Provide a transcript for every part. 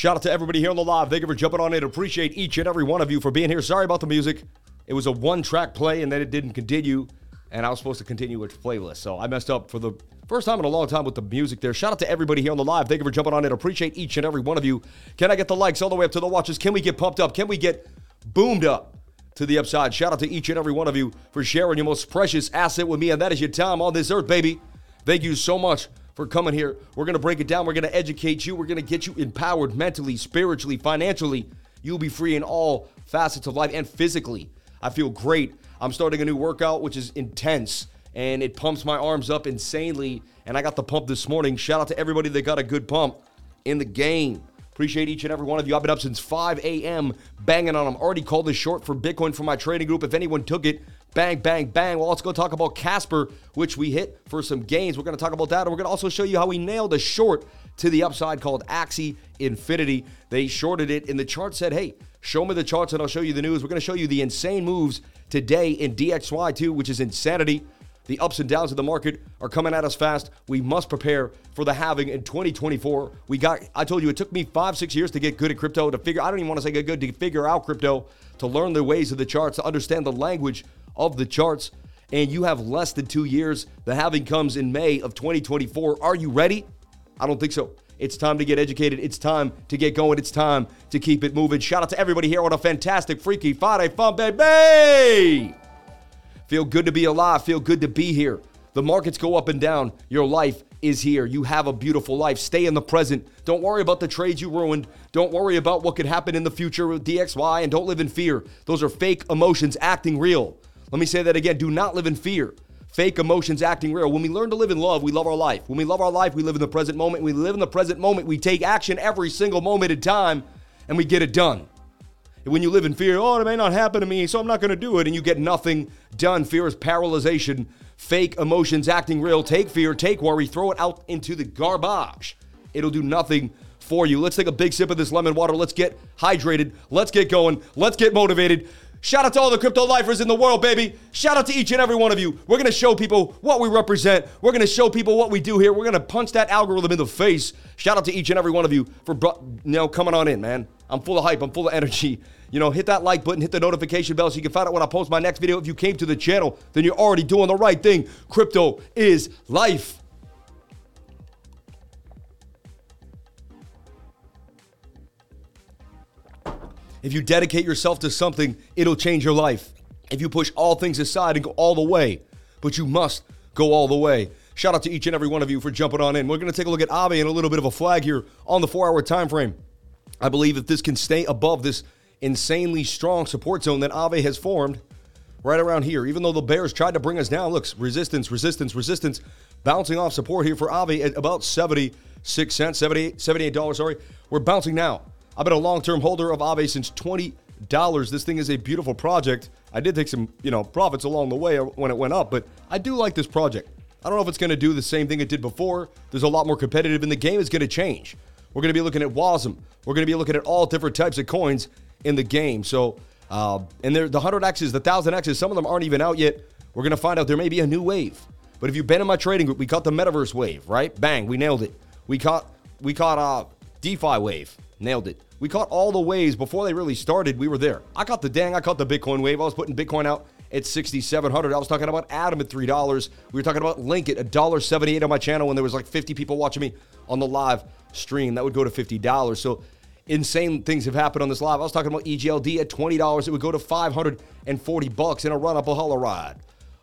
Shout out to everybody here on the live. Thank you for jumping on it. Appreciate each and every one of you for being here. Sorry about the music. It was a one track play and then it didn't continue. And I was supposed to continue with the playlist. So I messed up for the first time in a long time with the music there. Shout out to everybody here on the live. Thank you for jumping on in. Appreciate each and every one of you. Can I get the likes all the way up to the watches? Can we get pumped up? Can we get boomed up to the upside? Shout out to each and every one of you for sharing your most precious asset with me, and that is your time on this earth, baby. Thank you so much for coming here. We're going to break it down. We're going to educate you. We're going to get you empowered mentally, spiritually, financially. You'll be free in all facets of life and physically. I feel great. I'm starting a new workout, which is intense and it pumps my arms up insanely. And I got the pump this morning. Shout out to everybody that got a good pump in the game. Appreciate each and every one of you. I've been up since 5 a.m. banging on them. Already called this short for Bitcoin for my trading group. If anyone took it, bang, bang, bang. Well, let's go talk about Casper, which we hit for some gains. We're going to talk about that. And we're going to also show you how we nailed a short to the upside called Axie Infinity. They shorted it, and the chart said, hey, show me the charts and I'll show you the news. We're going to show you the insane moves today in DXY2, which is insanity. The ups and downs of the market are coming at us fast. We must prepare for the halving in 2024. We got, I told you, it took me five, six years to get good at crypto, to figure, I don't even want to say get good, to figure out crypto, to learn the ways of the charts, to understand the language of the charts. And you have less than two years. The halving comes in May of 2024. Are you ready? I don't think so. It's time to get educated. It's time to get going. It's time to keep it moving. Shout out to everybody here on a fantastic Freaky Friday fun, baby. Feel good to be alive. Feel good to be here. The markets go up and down. Your life is here. You have a beautiful life. Stay in the present. Don't worry about the trades you ruined. Don't worry about what could happen in the future with DXY and don't live in fear. Those are fake emotions acting real. Let me say that again. Do not live in fear. Fake emotions acting real. When we learn to live in love, we love our life. When we love our life, we live in the present moment. When we live in the present moment, we take action every single moment in time and we get it done. When you live in fear, oh, it may not happen to me, so I'm not going to do it, and you get nothing done. Fear is paralyzation, fake emotions acting real. Take fear, take worry, throw it out into the garbage. It'll do nothing for you. Let's take a big sip of this lemon water. Let's get hydrated. Let's get going. Let's get motivated. Shout out to all the crypto lifers in the world, baby. Shout out to each and every one of you. We're going to show people what we represent. We're going to show people what we do here. We're going to punch that algorithm in the face. Shout out to each and every one of you for you know coming on in, man. I'm full of hype. I'm full of energy. You know, hit that like button, hit the notification bell so you can find out when I post my next video. If you came to the channel, then you're already doing the right thing. Crypto is life. If you dedicate yourself to something, it'll change your life. If you push all things aside and go all the way, but you must go all the way. Shout out to each and every one of you for jumping on in. We're going to take a look at Aave and a little bit of a flag here on the four hour time frame. I believe if this can stay above this insanely strong support zone that Aave has formed right around here, even though the Bears tried to bring us down, looks resistance, resistance, resistance, bouncing off support here for Aave at about 76 cents, 78, $78, sorry. We're bouncing now I've been a long-term holder of Aave since twenty dollars. This thing is a beautiful project. I did take some, you know, profits along the way when it went up, but I do like this project. I don't know if it's going to do the same thing it did before. There's a lot more competitive, and the game is going to change. We're going to be looking at WASM. We're going to be looking at all different types of coins in the game. So, uh, and there, the 100Xs, the 1000Xs, some of them aren't even out yet. We're going to find out there may be a new wave. But if you've been in my trading group, we caught the metaverse wave, right? Bang, we nailed it. We caught we caught a uh, DeFi wave, nailed it. We caught all the waves before they really started. We were there. I caught the dang. I caught the Bitcoin wave. I was putting Bitcoin out at 6,700. I was talking about Atom at $3. We were talking about Link at $1.78 on my channel when there was like 50 people watching me on the live stream. That would go to $50. So insane things have happened on this live. I was talking about EGLD at $20. It would go to 540 bucks in a run up a hollow ride.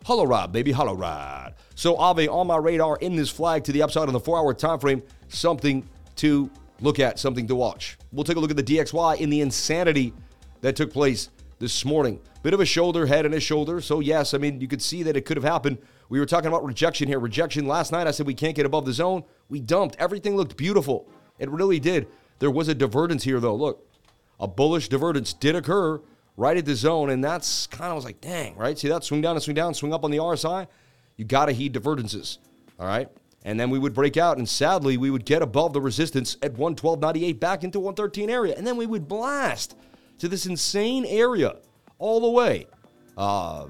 Hollow ride, baby, hollow ride. So Aave on my radar in this flag to the upside on the four hour time frame. Something to look at, something to watch. We'll take a look at the DXY in the insanity that took place this morning. Bit of a shoulder, head, and a shoulder. So, yes, I mean, you could see that it could have happened. We were talking about rejection here. Rejection last night, I said we can't get above the zone. We dumped. Everything looked beautiful. It really did. There was a divergence here, though. Look, a bullish divergence did occur right at the zone, and that's kind of was like, dang, right? See that swing down and swing down, swing up on the RSI. You got to heed divergences. All right and then we would break out and sadly we would get above the resistance at 112.98 back into 113 area and then we would blast to this insane area all the way uh,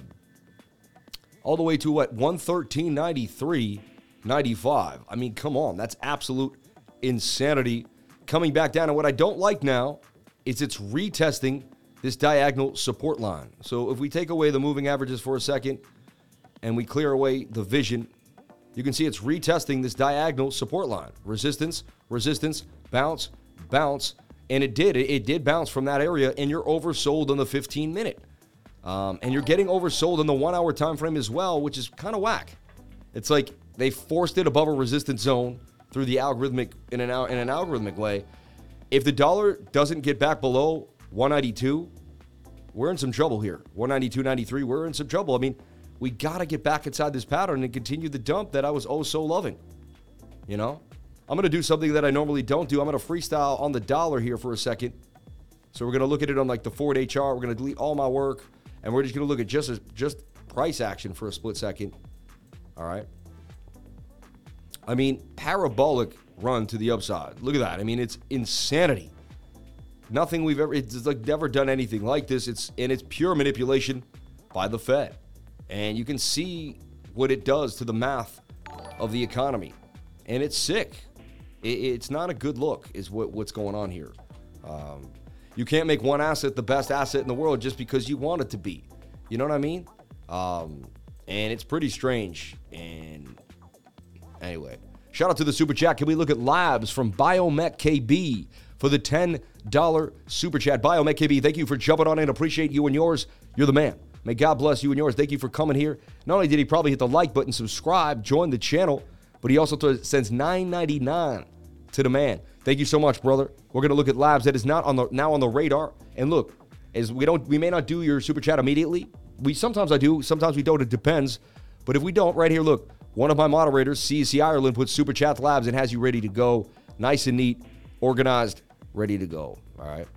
all the way to what 113.93 95 i mean come on that's absolute insanity coming back down. And what I don't like now is it's retesting this diagonal support line. So if we take away the moving averages for a second and we clear away the vision, you can see it's retesting this diagonal support line. Resistance, resistance, bounce, bounce. And it did. It, did bounce from that area, and you're oversold on the 15 minute. Um, and you're getting oversold on the one hour time frame as well, which is kind of whack. It's like they forced it above a resistance zone through the algorithmic in an in an algorithmic way. If the dollar doesn't get back below 192, we're in some trouble here. 192.93, we're in some trouble. I mean, we got to get back inside this pattern and continue the dump that I was oh so loving. You know? I'm going to do something that I normally don't do. I'm going to freestyle on the dollar here for a second. So we're going to look at it on like the four day chart. We're going to delete all my work and we're just going to look at just a, just price action for a split second. All right. I mean, parabolic run to the upside. Look at that. I mean, it's insanity. Nothing we've ever it's like never done anything like this. It's and it's pure manipulation by the Fed. And you can see what it does to the math of the economy. And it's sick. It, it's not a good look, is what, what's going on here. Um, you can't make one asset the best asset in the world just because you want it to be. You know what I mean? Um, and it's pretty strange. And anyway, shout out to the super chat. Can we look at labs from Biomech KB for the $10 super chat? Biomech KB, thank you for jumping on in. Appreciate you and yours. You're the man. May God bless you and yours. Thank you for coming here. Not only did he probably hit the like button, subscribe, join the channel, but he also sends $9.99 to the man. Thank you so much, brother. We're gonna look at labs that is not on the now on the radar. And look, as we don't we may not do your super chat immediately. We sometimes I do, sometimes we don't. It depends. But if we don't, right here, look, one of my moderators, CC Ireland, puts Super Chat Labs and has you ready to go. Nice and neat, organized, ready to go. All right.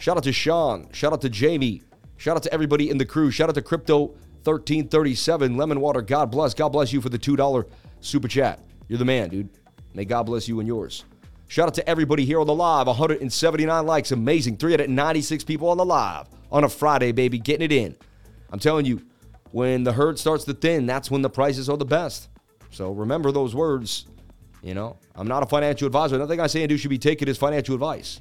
Shout out to Sean. Shout out to Jamie. Shout out to everybody in the crew. Shout out to Crypto 1337. Lemon Water. God bless. God bless you for the $2 super chat. You're the man, dude. May God bless you and yours. Shout out to everybody here on the live. 179 likes. Amazing. 396 people on the live on a Friday, baby. Getting it in. I'm telling you, when the herd starts to thin, that's when the prices are the best. So remember those words. You know, I'm not a financial advisor. Nothing I say and do should be taken as financial advice.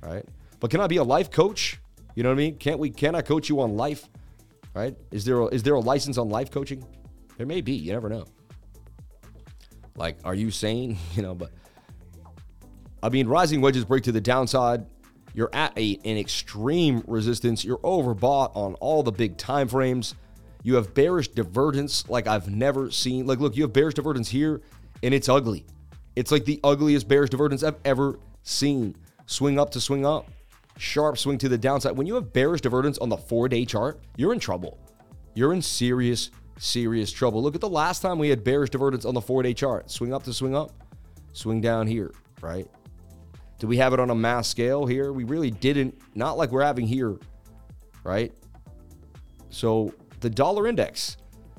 Right? But can I be a life coach? You know what I mean? Can't we can I coach you on life? Right? Is there a, is there a license on life coaching? There may be. You never know. Like, are you sane? You know, but I mean, rising wedges break to the downside. You're at a, an extreme resistance. You're overbought on all the big time frames. You have bearish divergence like I've never seen. Like, look, you have bearish divergence here, and it's ugly. It's like the ugliest bearish divergence I've ever seen. Swing up to swing up, sharp swing to the downside. When you have bearish divergence on the four day chart, you're in trouble. You're in serious, serious trouble. Look at the last time we had bearish divergence on the four day chart. Swing up to swing up, swing down here, right? Do we have it on a mass scale here? We really didn't, not like we're having here, right? So the dollar index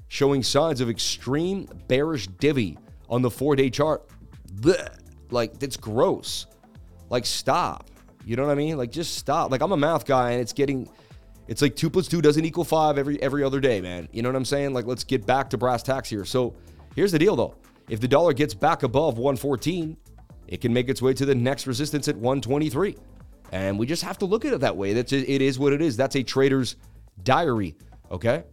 showing signs of extreme bearish divvy on the four day chart. Blech. Like, that's gross. Like, stop. You know what I mean? Like, just stop. Like, I'm a math guy and it's getting, it's like two plus two doesn't equal five every every other day, man. You know what I'm saying? Like, let's get back to brass tacks here. So here's the deal though. If the dollar gets back above 114, it can make its way to the next resistance at 123. And we just have to look at it that way. That's it is what it is. That's a trader's diary, okay?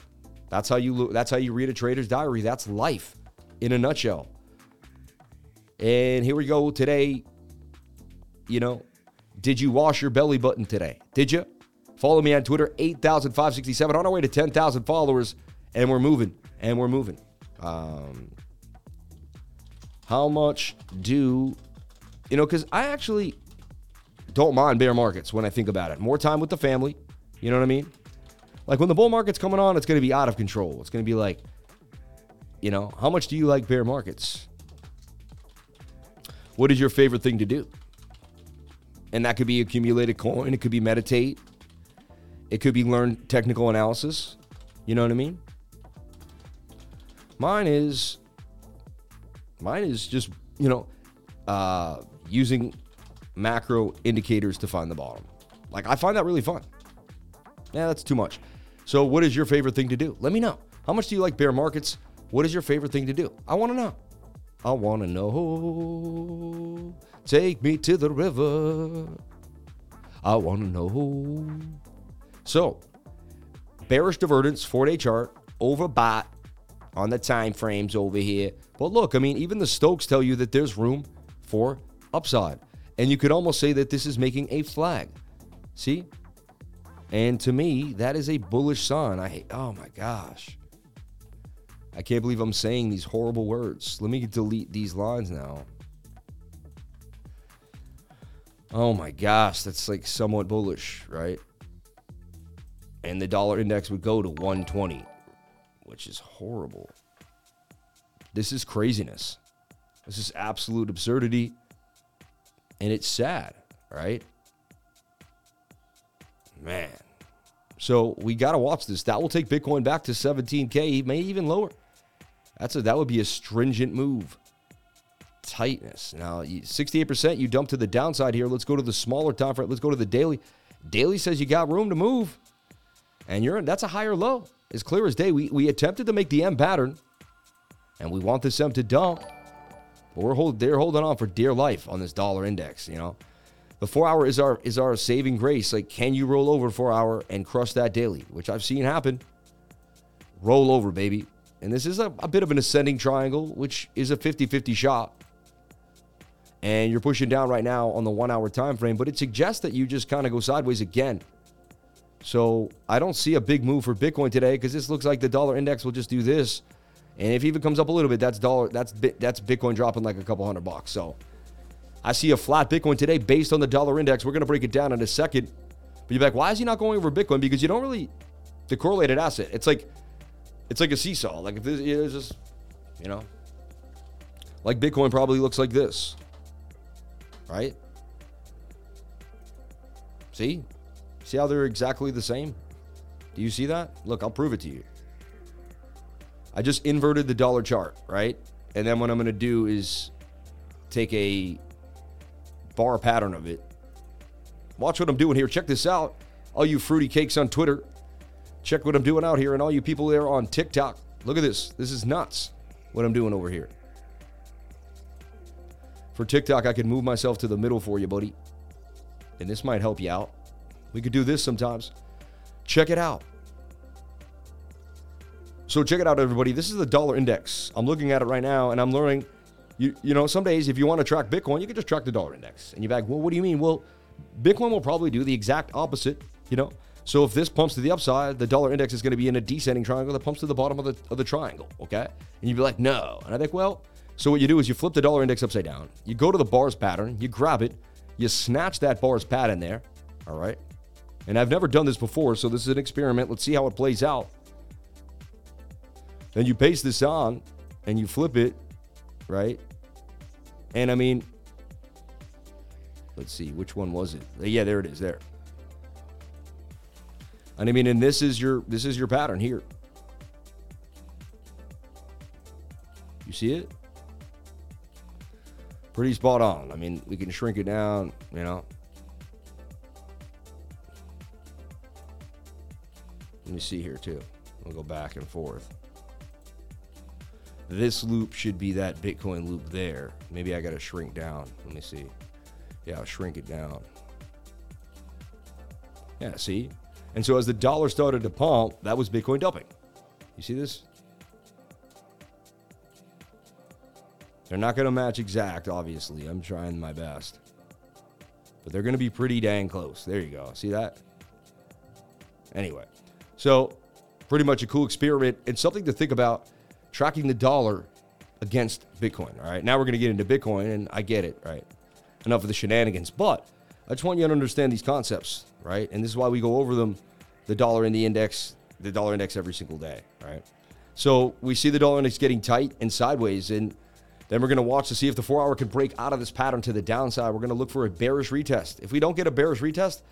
That's how you that's how you read a trader's diary. That's life in a nutshell. And here we go today. You know, did you wash your belly button today? Did you? Follow me on Twitter, 8,567 on our way to 10,000 followers and we're moving and we're moving. Um, how much do you know, because I actually don't mind bear markets when I think about it. More time with the family. You know what I mean? Like when the bull market's coming on, it's going to be out of control. It's going to be like, you know, how much do you like bear markets? What is your favorite thing to do? And that could be accumulated coin, it could be meditate, it could be learn technical analysis. You know what I mean? Mine is mine is just, you know, uh using macro indicators to find the bottom. Like, I find that really fun. Yeah, that's too much. So, what is your favorite thing to do? Let me know. How much do you like bear markets? What is your favorite thing to do? I want to know. I want to know. Take me to the river. I want to know. So, bearish divergence, four day chart, overbought on the time frames over here. But look, I mean, even the Stokes tell you that there's room for upside. And you could almost say that this is making a flag. See? And to me, that is a bullish sign. I hate, oh my gosh. I can't believe I'm saying these horrible words. Let me delete these lines now. Oh my gosh, that's like somewhat bullish, right? And the dollar index would go to 120, which is horrible. This is craziness. This is absolute absurdity. And it's sad, right? Man. So we got to watch this. That will take Bitcoin back to 17K, maybe even lower. That's a that would be a stringent move. Tightness. Now, 68% you dump to the downside here. Let's go to the smaller time frame. Let's go to the daily. Daily says you got room to move. And you're in. that's a higher low. As clear as day. We we attempted to make the M pattern and we want this M to dump. But we're hold, they're holding on for dear life on this dollar index, you know. The four hour is our is our saving grace. Like, can you roll over four hour and crush that daily? Which I've seen happen. Roll over, baby. And this is a, a bit of an ascending triangle, which is a 50-50 shot. And you're pushing down right now on the one hour time frame, but it suggests that you just kind of go sideways again. So I don't see a big move for Bitcoin today because this looks like the dollar index will just do this. And if even comes up a little bit, that's dollar that's that's Bitcoin dropping like a couple hundred bucks. So I see a flat Bitcoin today based on the dollar index. We're going to break it down in a second. But you're like, why is he not going over Bitcoin? Because you don't really the correlated asset. It's like it's like a seesaw. Like if this is just, you know, like Bitcoin probably looks like this, right? See, see how they're exactly the same. Do you see that? Look, I'll prove it to you. I just inverted the dollar chart, right? And then what I'm going to do is take a bar pattern of it. Watch what I'm doing here. Check this out. All you fruity cakes on Twitter, Check what I'm doing out here, and all you people there on TikTok. Look at this. This is nuts what I'm doing over here. For TikTok, I can move myself to the middle for you, buddy. And this might help you out. We could do this sometimes. Check it out. So check it out, everybody. This is the dollar index. I'm looking at it right now, and I'm learning. You you know, some days if you want to track Bitcoin, you can just track the dollar index. And you're like, well, what do you mean? Well, Bitcoin will probably do the exact opposite. You know, so if this pumps to the upside, the dollar index is going to be in a descending triangle that pumps to the bottom of the, of the triangle, okay? And you'd be like, no. And I think, well, so what you do is you flip the dollar index upside down, you go to the bars pattern, you grab it, you snatch that bars pattern there, all right? And I've never done this before, so this is an experiment. Let's see how it plays out. Then you paste this on and you flip it, right? And I mean, let's see, which one was it? Yeah, there it is, there. And I mean, and this is your this is your pattern here. You see it? Pretty spot on. I mean, we can shrink it down, you know. Let me see here too. We'll go back and forth. This loop should be that Bitcoin loop there. Maybe I got to shrink down. Let me see. Yeah, I'll shrink it down. Yeah, see? And so as the dollar started to pump, that was Bitcoin dumping. You see this? They're not going to match exact, obviously. I'm trying my best. But they're going to be pretty dang close. There you go. See that? Anyway, so pretty much a cool experiment and something to think about tracking the dollar against Bitcoin. All right. Now we're going to get into Bitcoin, and I get it, right? Enough of the shenanigans. But I just want you to understand these concepts, right? And this is why we go over them the dollar in the index, the dollar index every single day, right? So we see the dollar index getting tight and sideways, and then we're going to watch to see if the four hour can break out of this pattern to the downside. We're going to look for a bearish retest. If we don't get a bearish retest,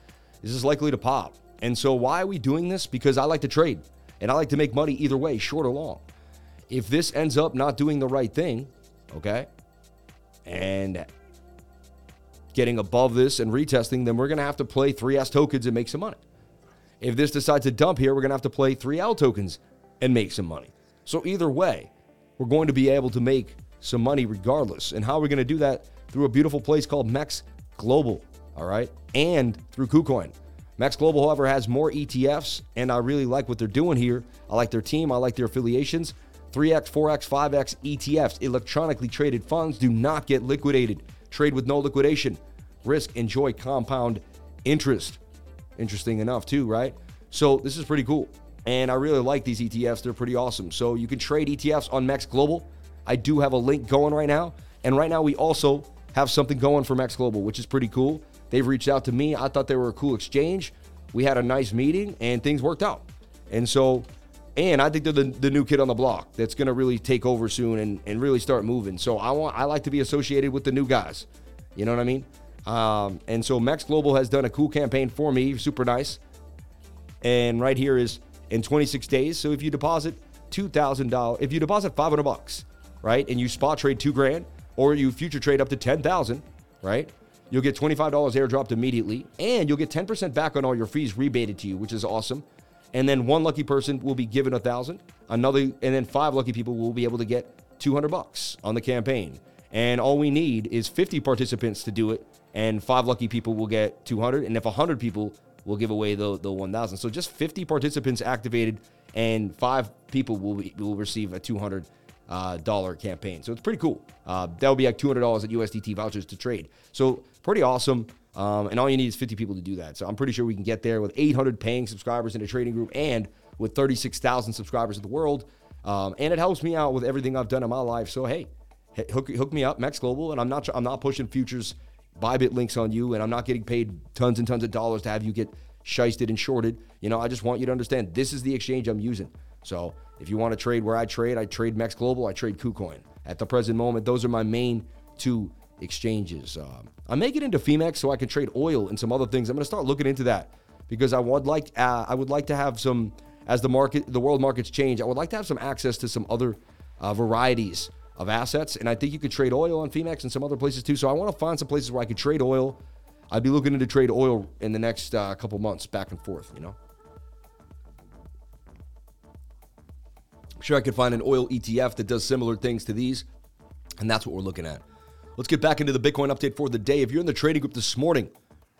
this is likely to pop. And so why are we doing this? Because I like to trade and I like to make money either way, short or long. If this ends up not doing the right thing, okay, and getting above this and retesting, then we're going to have to play 3S tokens and make some money. If this decides to dump here, we're going to have to play 3L tokens and make some money. So either way, we're going to be able to make some money regardless. And how are we going to do that? Through a beautiful place called Mex Global, all right? And through KuCoin. Mex Global, however, has more ETFs, and I really like what they're doing here. I like their team, I like their affiliations. 3x, 4x, 5x ETFs, electronically traded funds, do not get liquidated. Trade with no liquidation. Risk, enjoy compound interest. Interesting enough, too, right? So this is pretty cool. And I really like these ETFs. They're pretty awesome. So you can trade ETFs on Mex Global. I do have a link going right now. And right now, we also have something going for Max Global, which is pretty cool. They've reached out to me. I thought they were a cool exchange. We had a nice meeting and things worked out. And so, and I think they're the, the new kid on the block that's going to really take over soon and, and really start moving. So I want I like to be associated with the new guys. You know what I mean? Um, and so Max Global has done a cool campaign for me, super nice. And right here is in 26 days. So if you deposit $2,000, if you deposit 500 bucks, right, and you spot trade two grand, or you future trade up to 10,000, right, you'll get $25 airdropped immediately, and you'll get 10% back on all your fees rebated to you, which is awesome. And then one lucky person will be given a thousand. Another, and then five lucky people will be able to get 200 bucks on the campaign. And all we need is 50 participants to do it, and five lucky people will get 200. And if 100 people will give away the, the 1,000. So just 50 participants activated, and five people will, be, will receive a 200 uh, dollar campaign. So it's pretty cool. Uh, that would be like $200 at USDT vouchers to trade. So pretty awesome. Um, and all you need is 50 people to do that. So I'm pretty sure we can get there with 800 paying subscribers in a trading group and with 36,000 subscribers in the world. Um, and it helps me out with everything I've done in my life. So hey, hook, hook me up, Max Global, and I'm not I'm not pushing futures Bybit links on you, and I'm not getting paid tons and tons of dollars to have you get shisted and shorted. You know, I just want you to understand this is the exchange I'm using. So if you want to trade where I trade, I trade Mex Global, I trade KuCoin. At the present moment, those are my main two exchanges. Um, I'm making into Phemex so I can trade oil and some other things. I'm going to start looking into that because I would like uh, I would like to have some as the market the world markets change. I would like to have some access to some other uh, varieties of assets, and I think you could trade oil on Phemex and some other places too. So I want to find some places where I could trade oil. I'd be looking to trade oil in the next uh, couple months, back and forth. You know. Sure I could find an oil ETF that does similar things to these, and that's what we're looking at. Let's get back into the Bitcoin update for the day. If you're in the trading group this morning,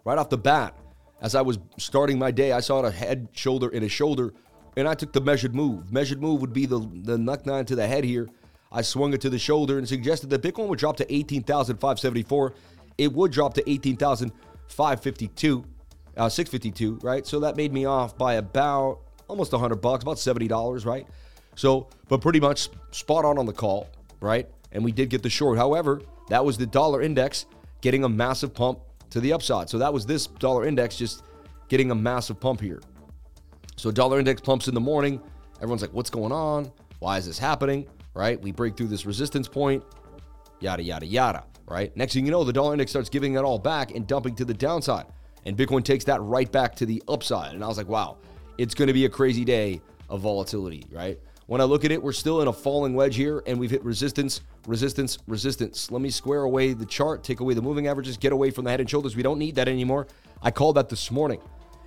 right off the bat, as I was starting my day, I saw a head, shoulder, and a shoulder, and I took the measured move. Measured move would be the, the neckline to the head here. I swung it to the shoulder and suggested that Bitcoin would drop to 18,574. It would drop to 18,552, uh, 652, right? So that made me off by about almost 100 bucks, about $70, right? So, but pretty much spot on on the call, right? And we did get the short. However, that was the dollar index getting a massive pump to the upside. So that was this dollar index just getting a massive pump here. So dollar index pumps in the morning. Everyone's like, what's going on? Why is this happening? Right? We break through this resistance point, yada, yada, yada. Right? Next thing you know, the dollar index starts giving it all back and dumping to the downside. And Bitcoin takes that right back to the upside. And I was like, wow, it's going to be a crazy day of volatility, right? When I look at it, we're still in a falling wedge here, and we've hit resistance, resistance, resistance. Let me square away the chart, take away the moving averages, get away from the head and shoulders. We don't need that anymore. I called that this morning.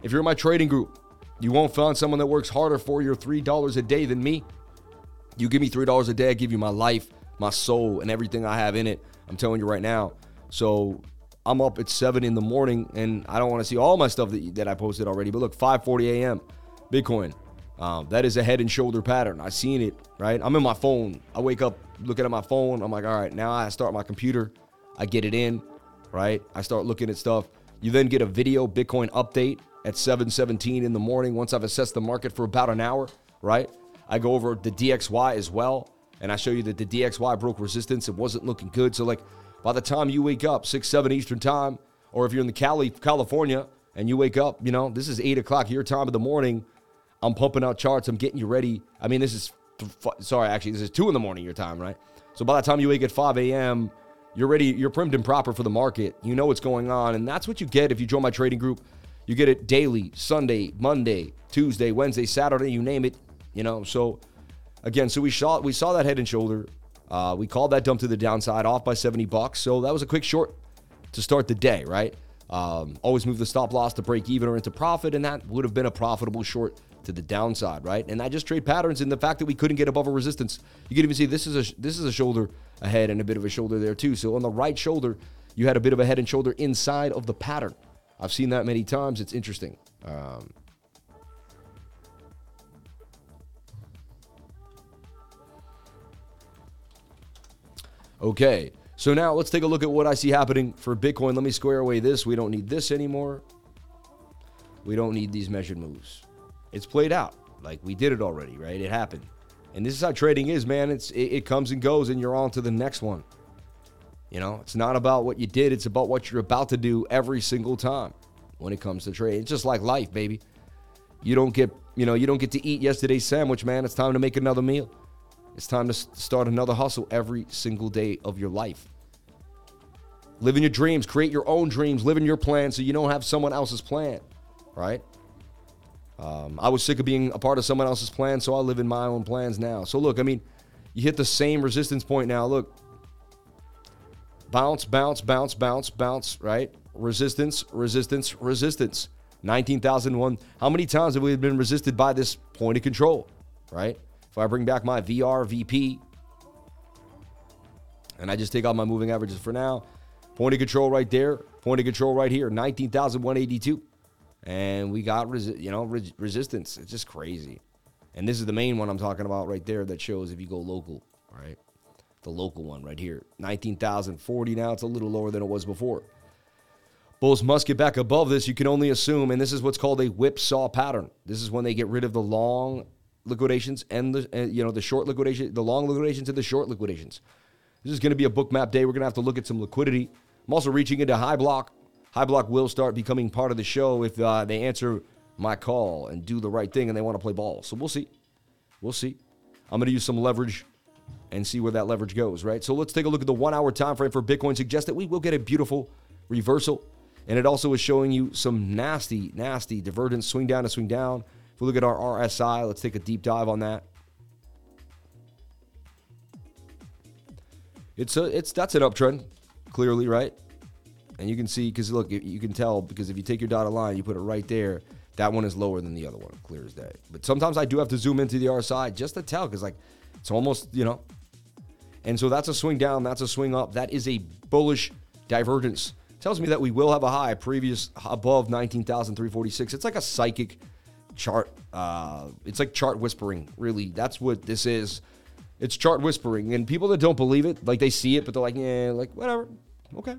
If you're in my trading group, you won't find someone that works harder for your $3 a day than me. You give me $3 a day, I give you my life, my soul, and everything I have in it. I'm telling you right now. So I'm up at 7 in the morning, and I don't want to see all my stuff that, that I posted already. But look, 5:40 a.m. Bitcoin, um, that is a head and shoulder pattern. I've seen it, right? I'm in my phone. I wake up looking at my phone. I'm like, all right, now I start my computer. I get it in, right? I start looking at stuff. You then get a video Bitcoin update at 7:17 in the morning once I've assessed the market for about an hour, right? I go over the DXY as well, and I show you that the DXY broke resistance. It wasn't looking good. So like by the time you wake up, six, seven Eastern time, or if you're in the Cali, California, and you wake up, you know, this is eight o'clock your time of the morning I'm pumping out charts. I'm getting you ready. I mean, this is sorry, actually, this is two in the morning your time, right? So by the time you wake at 5 a.m., you're ready. You're primed and proper for the market. You know what's going on, and that's what you get if you join my trading group. You get it daily, Sunday, Monday, Tuesday, Wednesday, Saturday. You name it. You know. So again, so we saw we saw that head and shoulder. Uh, we called that dump to the downside, off by 70 bucks. So that was a quick short to start the day, right? Um, always move the stop loss to break even or into profit, and that would have been a profitable short to the downside, right? And I just trade patterns and the fact that we couldn't get above a resistance. You can even see this is a this is a shoulder ahead and a bit of a shoulder there too. So on the right shoulder, you had a bit of a head and shoulder inside of the pattern. I've seen that many times. It's interesting. Um, okay, so now let's take a look at what I see happening for Bitcoin. Let me square away this. We don't need this anymore. We don't need these measured moves. It's played out. Like we did it already, right? It happened. And this is how trading is, man. It's it, it comes and goes, and you're on to the next one. You know, it's not about what you did, it's about what you're about to do every single time when it comes to trading. It's just like life, baby. You don't get, you know, you don't get to eat yesterday's sandwich, man. It's time to make another meal. It's time to start another hustle every single day of your life. Live in your dreams, create your own dreams, live in your plan so you don't have someone else's plan, right? Um, I was sick of being a part of someone else's plan, so I live in my own plans now. So look, I mean, you hit the same resistance point now. Look, bounce, bounce, bounce, bounce, bounce, right? Resistance, resistance, resistance. 19,001. How many times have we been resisted by this point of control, right? If I bring back my VR VP and I just take out my moving averages for now, point of control right there, point of control right here, 19,182 and we got resi- you know re- resistance. It's just crazy. And this is the main one I'm talking about right there that shows if you go local, right? The local one right here, 19,040 now. It's a little lower than it was before. Bulls must get back above this. You can only assume, and this is what's called a whipsaw pattern. This is when they get rid of the long liquidations and the and, you know the short liquidation, the long liquidations and the short liquidations. This is going to be a Bookmap day. We're going to have to look at some liquidity. I'm also reaching into Hyblock Hyblock will start becoming part of the show if uh, they answer my call and do the right thing and they want to play ball. So we'll see. We'll see. I'm going to use some leverage and see where that leverage goes, right? So let's take a look at the one hour time frame for Bitcoin. Suggest that we will get a beautiful reversal. And it also is showing you some nasty, nasty divergence, swing down to swing down. If we look at our RSI, let's take a deep dive on that. It's a, it's that's an uptrend, clearly, right? And you can see, because look, you can tell, because if you take your dotted line, you put it right there, that one is lower than the other one, clear as day. But sometimes I do have to zoom into the RSI just to tell, because like it's almost, you know. And so that's a swing down, that's a swing up. That is a bullish divergence. Tells me that we will have a high previous above 19,346. It's like a psychic chart. Uh, it's like chart whispering, really. That's what this is. It's chart whispering. And people that don't believe it, like they see it, but they're like, yeah, like whatever. Okay.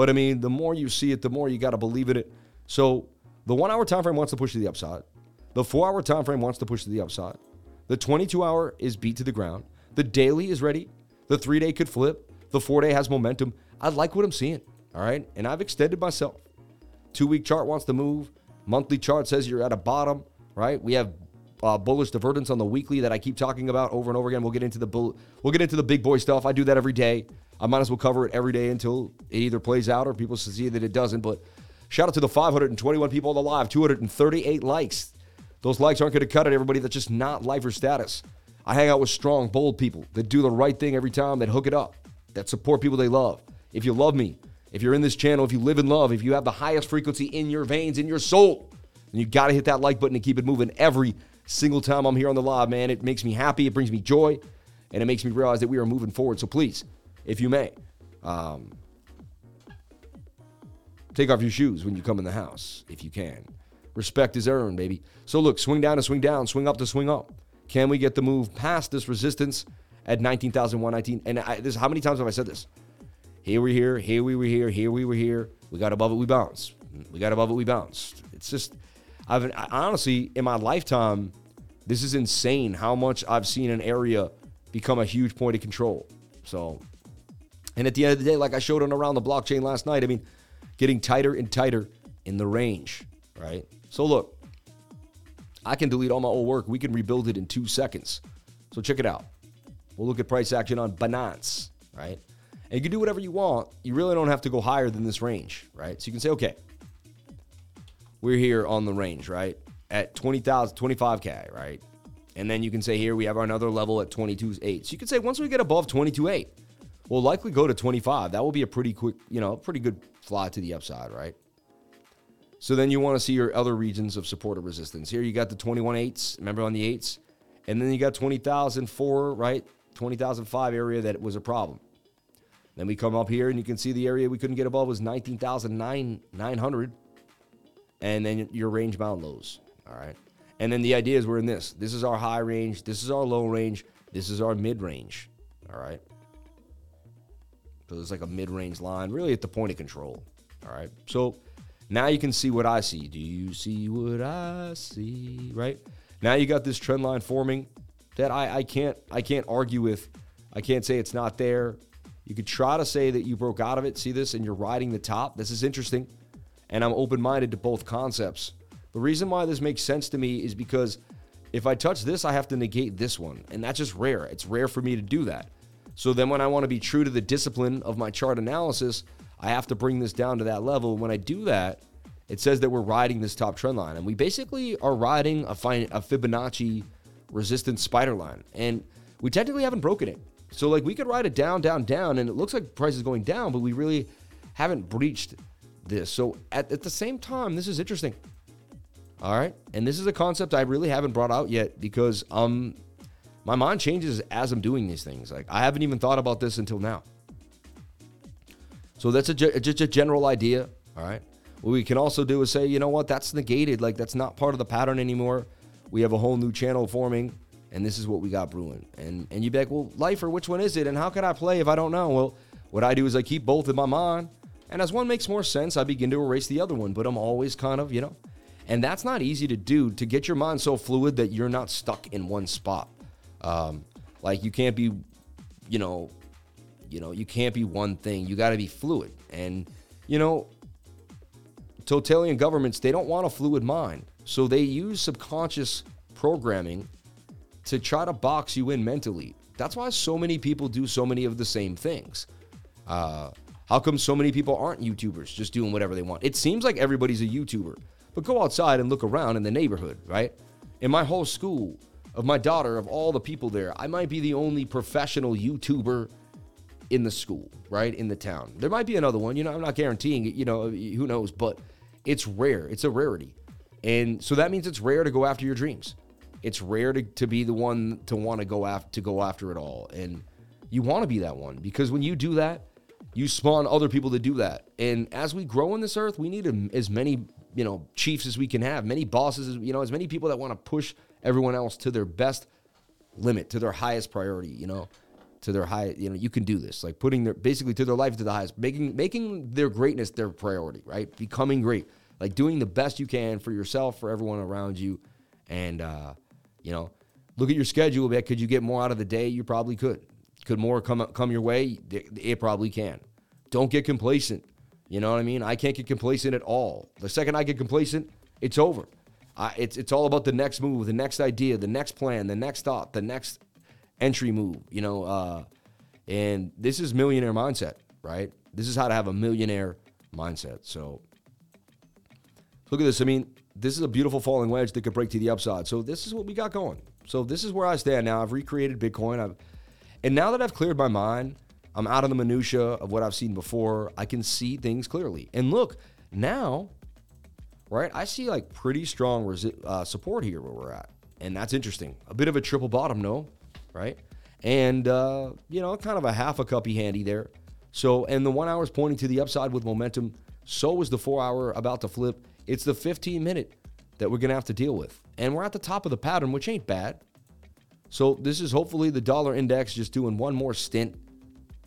But I mean, the more you see it, the more you got to believe in it. So the one hour time frame wants to push to the upside. The four hour time frame wants to push to the upside. The 22 hour is beat to the ground. The daily is ready. The three day could flip. The four day has momentum. I like what I'm seeing. All right. And I've extended myself. Two week chart wants to move. Monthly chart says you're at a bottom, right? We have uh, bullish divergence on the weekly that I keep talking about over and over again. We'll get into the bull, we'll get into the big boy stuff. I do that every day. I might as well cover it every day until it either plays out or people see that it doesn't. But shout out to the 521 people on the live, 238 likes. Those likes aren't going to cut it, everybody. That's just not lifer status. I hang out with strong, bold people that do the right thing every time, that hook it up, that support people they love. If you love me, if you're in this channel, if you live in love, if you have the highest frequency in your veins, in your soul, then you got to hit that like button and keep it moving every single time I'm here on the live, man. It makes me happy, it brings me joy, and it makes me realize that we are moving forward. So please, if you may. Um, take off your shoes when you come in the house, if you can. Respect is earned, baby. So look, swing down to swing down, swing up to swing up. Can we get the move past this resistance at 19,119? And I, this, how many times have I said this? Here we here, here we were here, here we were here. We got above it, we bounced. We got above it, we bounced. It's just, I've I, honestly, in my lifetime, this is insane how much I've seen an area become a huge point of control. So and at the end of the day, like I showed on Around the Blockchain last night, I mean, getting tighter and tighter in the range, right? So look, I can delete all my old work. We can rebuild it in two seconds. So check it out. We'll look at price action on Binance, right? And you can do whatever you want. You really don't have to go higher than this range, right? So you can say, okay, we're here on the range, right? At 20,000, 25K, right? And then you can say here we have another level at 22.8. So you can say once we get above 22.8, will likely go to 25. That will be a pretty quick, you know, pretty good fly to the upside, right? So then you want to see your other regions of support or resistance. Here you got the 21 eights, remember on the eights? And then you got 20,004, right? 20,005 area that was a problem. Then we come up here and you can see the area we couldn't get above was 19,900. And then your range bound lows. All right. And then the idea is we're in this. This is our high range. This is our low range. This is our mid range. All right. So there's like a mid range line, really at the point of control. All right. So now you can see what I see. Do you see what I see? Right? Now you got this trend line forming that I, I can't I can't argue with. I can't say it's not there. You could try to say that you broke out of it, see this, and you're riding the top. This is interesting. And I'm open minded to both concepts. The reason why this makes sense to me is because if I touch this, I have to negate this one. And that's just rare. It's rare for me to do that. So then when I want to be true to the discipline of my chart analysis, I have to bring this down to that level. When I do that, it says that we're riding this top trend line. And we basically are riding a, a Fibonacci resistance spider line. And we technically haven't broken it. So like we could ride it down, down, down, and it looks like price is going down, but we really haven't breached this. So at, at the same time, this is interesting. All right. And this is a concept I really haven't brought out yet because um my mind changes as I'm doing these things. Like I haven't even thought about this until now. So that's a, just a general idea. All right. What we can also do is say, you know what, that's negated. Like that's not part of the pattern anymore. We have a whole new channel forming, and this is what we got brewing. And and you'd be like, well, lifer, which one is it? And how can I play if I don't know? Well, what I do is I keep both in my mind, and as one makes more sense, I begin to erase the other one. But I'm always kind of, you know, and that's not easy to do to get your mind so fluid that you're not stuck in one spot. Um, like you can't be, you know, you know, you can't be one thing. You got to be fluid. And you know, totalitarian governments they don't want a fluid mind, so they use subconscious programming to try to box you in mentally. That's why so many people do so many of the same things. Uh, how come so many people aren't YouTubers just doing whatever they want? It seems like everybody's a YouTuber, but go outside and look around in the neighborhood, right? In my whole school, of my daughter, of all the people there, I might be the only professional YouTuber in the school, right? In the town. There might be another one, you know, I'm not guaranteeing it, you know, who knows, but it's rare. It's a rarity. And so that means it's rare to go after your dreams. It's rare to, to be the one to want to go after to go after it all. And you want to be that one because when you do that, you spawn other people to do that. And as we grow in this earth, we need as many, you know, chiefs as we can have, many bosses, you know, as many people that want to push everyone else to their best limit, to their highest priority, you know, to their high, you know, you can do this. Like putting their basically to their life to the highest, making making their greatness their priority, right? Becoming great. Like doing the best you can for yourself, for everyone around you. And uh, you know, look at your schedule, bit. Could you get more out of the day? You probably could. Could more come come your way? It probably can. Don't get complacent. You know what I mean? I can't get complacent at all. The second I get complacent, it's over. I, it's it's all about the next move, the next idea, the next plan, the next thought, the next entry move. You know, uh, and this is millionaire mindset, right? This is how to have a millionaire mindset. So look at this. I mean, this is a beautiful falling wedge that could break to the upside. So this is what we got going. So this is where I stand now. I've recreated Bitcoin. I've and now that I've cleared my mind, I'm out of the minutia of what I've seen before. I can see things clearly. And look, now, right? I see like pretty strong resi- uh, support here where we're at, and that's interesting. A bit of a triple bottom, no, right? And uh, you know, kind of a half a cuppy handy there. So, and the one hour is pointing to the upside with momentum. So is the four hour about to flip. It's the 15 minute that we're gonna have to deal with, and we're at the top of the pattern, which ain't bad. So this is hopefully the dollar index just doing one more stint,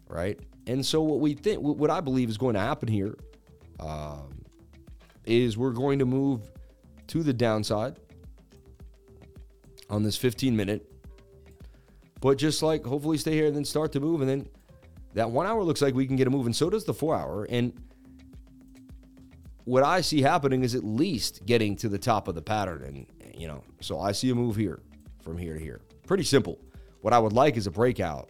right? And so what we think, what I believe is going to happen here, um, is we're going to move to the downside on this 15 minute, but just like hopefully stay here and then start to move, and then that one hour looks like we can get a move, and so does the four hour. And what I see happening is at least getting to the top of the pattern, and you know, so I see a move here from here to here. Pretty simple. What I would like is a breakout,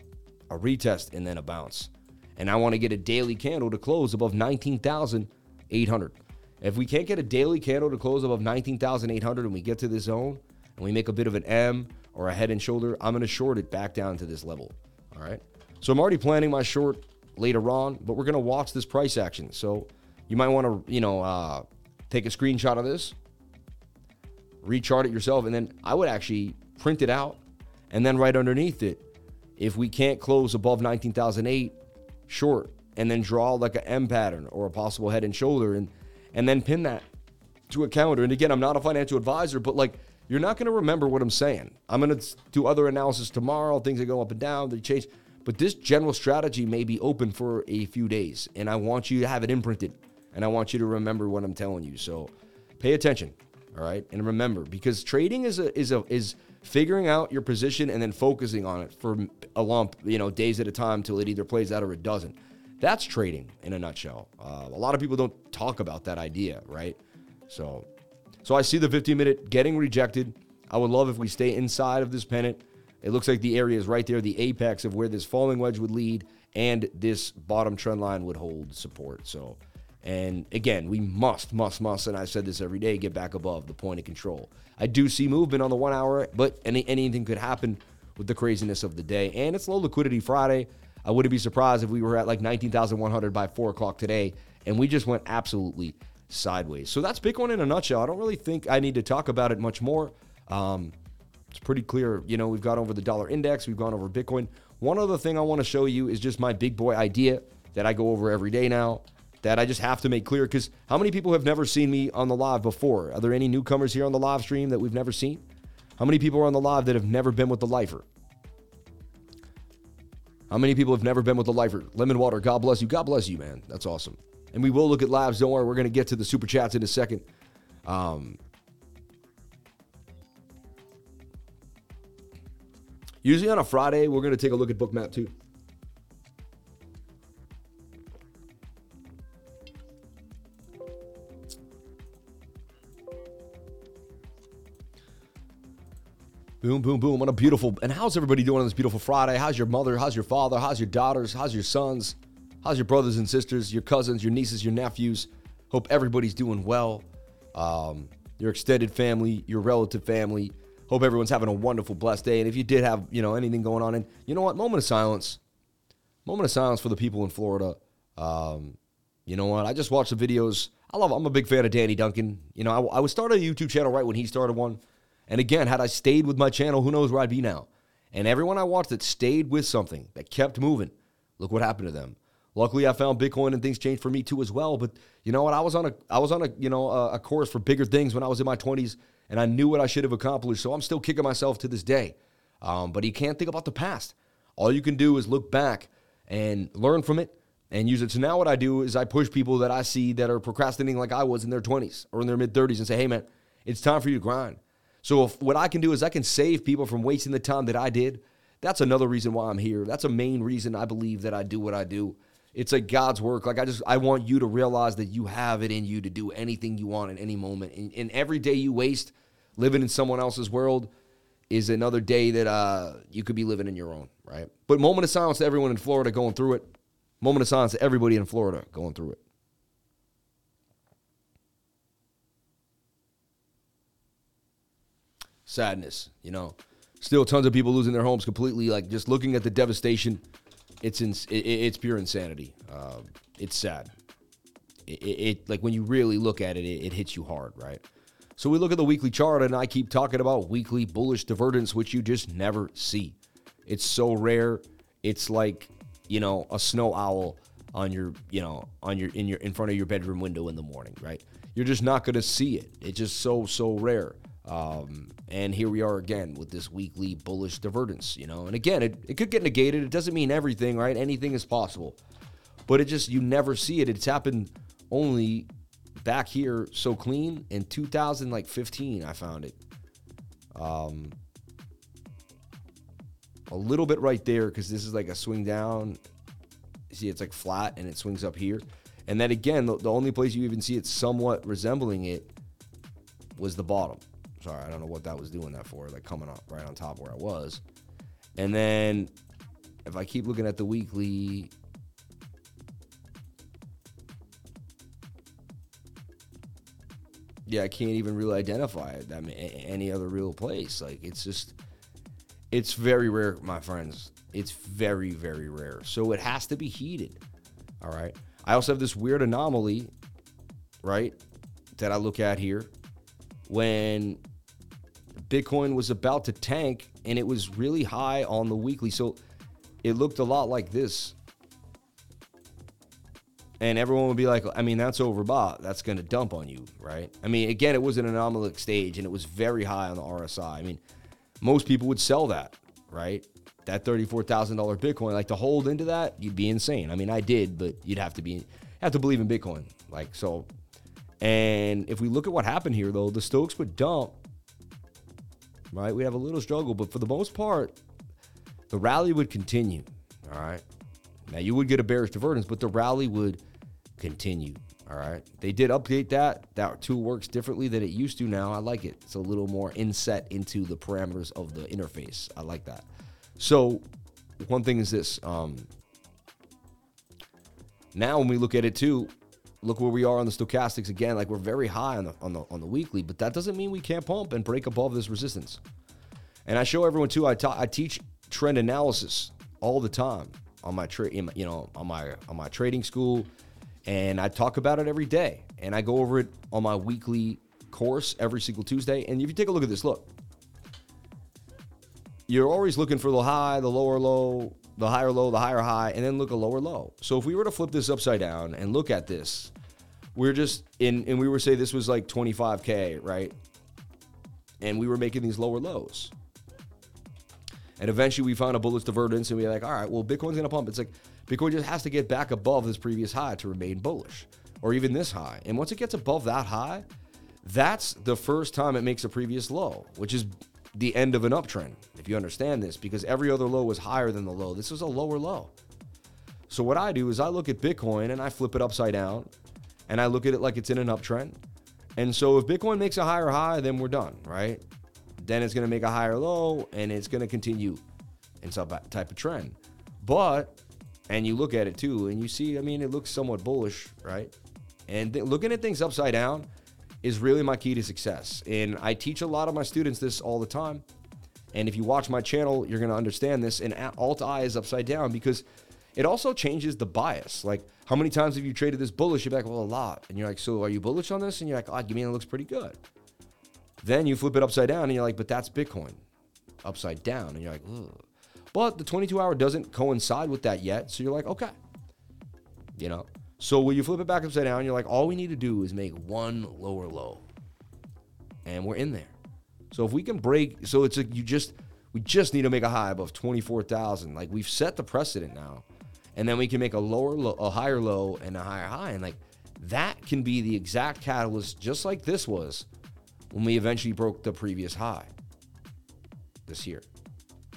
a retest, and then a bounce. And I want to get a daily candle to close above 19,800. If we can't get a daily candle to close above 19,800 and we get to this zone and we make a bit of an M or a head and shoulder, I'm going to short it back down to this level. All right. So I'm already planning my short later on, but we're going to watch this price action. So you might want to, you know, uh, take a screenshot of this, rechart it yourself, and then I would actually print it out and then right underneath it, if we can't close above 19,008 short, and then draw like an M pattern or a possible head and shoulder, and and then pin that to a calendar. And again, I'm not a financial advisor, but like you're not going to remember what I'm saying. I'm going to do other analysis tomorrow, things that go up and down, they change. But this general strategy may be open for a few days, and I want you to have it imprinted, and I want you to remember what I'm telling you. So pay attention, all right, and remember because trading is a is a is figuring out your position and then focusing on it for a lump, you know, days at a time till it either plays out or it doesn't. That's trading in a nutshell. Uh, a lot of people don't talk about that idea, right? So, so I see the 15 minute getting rejected. I would love if we stay inside of this pennant. It looks like the area is right there, the apex of where this falling wedge would lead, and this bottom trend line would hold support. So, and again, we must, must, must, and I said this every day, get back above the point of control. I do see movement on the one hour, but any, anything could happen with the craziness of the day. And it's low liquidity Friday. I wouldn't be surprised if we were at like 19,100 by 4 o'clock today, and we just went absolutely sideways. So that's Bitcoin in a nutshell. I don't really think I need to talk about it much more. Um, it's pretty clear. You know, we've gone over the dollar index, we've gone over Bitcoin. One other thing I want to show you is just my big boy idea that I go over every day now that I just have to make clear because how many people have never seen me on the live before? Are there any newcomers here on the live stream that we've never seen? How many people are on the live that have never been with the lifer? How many people have never been with the lifer? Lemon water, God bless you. God bless you, man. That's awesome. And we will look at lives. Don't worry, we're going to get to the super chats in a second. Um, usually on a Friday, we're going to take a look at Bookmap too. Boom, boom, boom. What a beautiful. And how's everybody doing on this beautiful Friday? How's your mother? How's your father? How's your daughters? How's your sons? How's your brothers and sisters, your cousins, your nieces, your nephews? Hope everybody's doing well. Um, your extended family, your relative family. Hope everyone's having a wonderful, blessed day. And if you did have, you know, anything going on, and you know what, moment of silence, moment of silence for the people in Florida. Um, you know what? I just watched the videos. I love. I'm a big fan of Danny Duncan. You know, I, I started a YouTube channel right when he started one. And again, had I stayed with my channel, who knows where I'd be now. And everyone I watched that stayed with something, that kept moving, look what happened to them. Luckily, I found Bitcoin and things changed for me too as well. But you know what? I was on a I was on a you know a, a course for bigger things when I was in my 20s, and I knew what I should have accomplished. So I'm still kicking myself to this day. Um, but you can't think about the past. All you can do is look back and learn from it and use it. So now what I do is I push people that I see that are procrastinating like I was in their 20s or in their mid 30s and say, hey man, it's time for you to grind. So if what I can do is I can save people from wasting the time that I did, that's another reason why I'm here. That's a main reason I believe that I do what I do. It's like God's work. Like I just I want you to realize that you have it in you to do anything you want at any moment. And, and every day you waste living in someone else's world is another day that uh, you could be living in your own, right? But moment of silence to everyone in Florida going through it. Moment of silence to everybody in Florida going through it. Sadness, you know. Still tons of people losing their homes completely. Like just looking at the devastation, it's it, it's pure insanity. Um, it's sad. It, it, it, like when you really look at it, it, it hits you hard, right? So we look at the weekly chart, and I keep talking about weekly bullish divergence, which you just never see. It's so rare. It's like you know a snow owl on your you know on your in your in front of your bedroom window in the morning, right? You're just not going to see it. It's just so so rare. Um, and here we are again with this weekly bullish divergence, you know. And again, it, it could get negated. It doesn't mean everything, right? Anything is possible. But it just, you never see it. It's happened only back here so clean in 2015, I found it. Um, a little bit right there because this is like a swing down. See, it's like flat and it swings up here. And then again, the, the only place you even see it somewhat resembling it was the bottom. Sorry, I don't know what that was doing that for, like coming up right on top where I was. And then if I keep looking at the weekly, yeah, I can't even really identify it, that any other real place. Like it's just, it's very rare, my friends. It's very, very rare. So it has to be heated. All right. I also have this weird anomaly, right? that I look at here when Bitcoin was about to tank and it was really high on the weekly. So it looked a lot like this. And everyone would be like, I mean, that's overbought. That's going to dump on you, right? I mean, again, it was an anomalous stage and it was very high on the RSI. I mean, most people would sell that, right? That $34,000 Bitcoin, like to hold into that, you'd be insane. I mean, I did, but you'd have to be, have to believe in Bitcoin. Like, so, and if we look at what happened here, though, the stochs would dump, right? We have a little struggle, but for the most part, the rally would continue, all right? Now, you would get a bearish divergence, but the rally would continue. All right. They did update that. That tool works differently than it used to now. I like it. It's a little more inset into the parameters of the interface. I like that. So, one thing is this. Um, now, when we look at it too, look where we are on the stochastics again. Like we're very high on the on the on the weekly, but that doesn't mean we can't pump and break above this resistance. And I show everyone too. I, ta- I teach trend analysis all the time on my trade, you know, on my on my trading school and I talk about it every day. And I go over it on my weekly course every single Tuesday. And if you take a look at this, look, you're always looking for the high, the lower low, the higher low, the higher high, and then look a lower low. So if we were to flip this upside down and look at this, we're just in, and we were say this was like 25K, right? And we were making these lower lows. And eventually we found a bullish divergence and we are like, all right, well, Bitcoin's going to pump. It's like, Bitcoin just has to get back above this previous high to remain bullish, or even this high. And once it gets above that high, that's the first time it makes a previous low, which is the end of an uptrend, if you understand this, because every other low was higher than the low. This was a lower low. So what I do is I look at Bitcoin and I flip it upside down and I look at it like it's in an uptrend. And so if Bitcoin makes a higher high, then we're done, right? Then it's going to make a higher low and it's going to continue in some type of trend. But and you look at it too, and you see, I mean, it looks somewhat bullish, right? And th- looking at things upside down is really my key to success. And I teach a lot of my students this all the time. And if you watch my channel, you're going to understand this. And alt I is upside down because it also changes the bias. Like, how many times have you traded this bullish? You're like, well, a lot. And you're like, so are you bullish on this? And you're like, ah, oh, give me it looks pretty good. Then you flip it upside down and you're like, but that's Bitcoin upside down. And you're like, Ugh. But the 22 hour doesn't coincide with that yet. So you're like, okay. You know? So when you flip it back upside down, you're like, all we need to do is make one lower low. And we're in there. So if we can break, so it's like you just, we just need to make a high above 24,000. Like we've set the precedent now. And then we can make a lower low, a higher low and a higher high. And like that can be the exact catalyst, just like this was when we eventually broke the previous high this year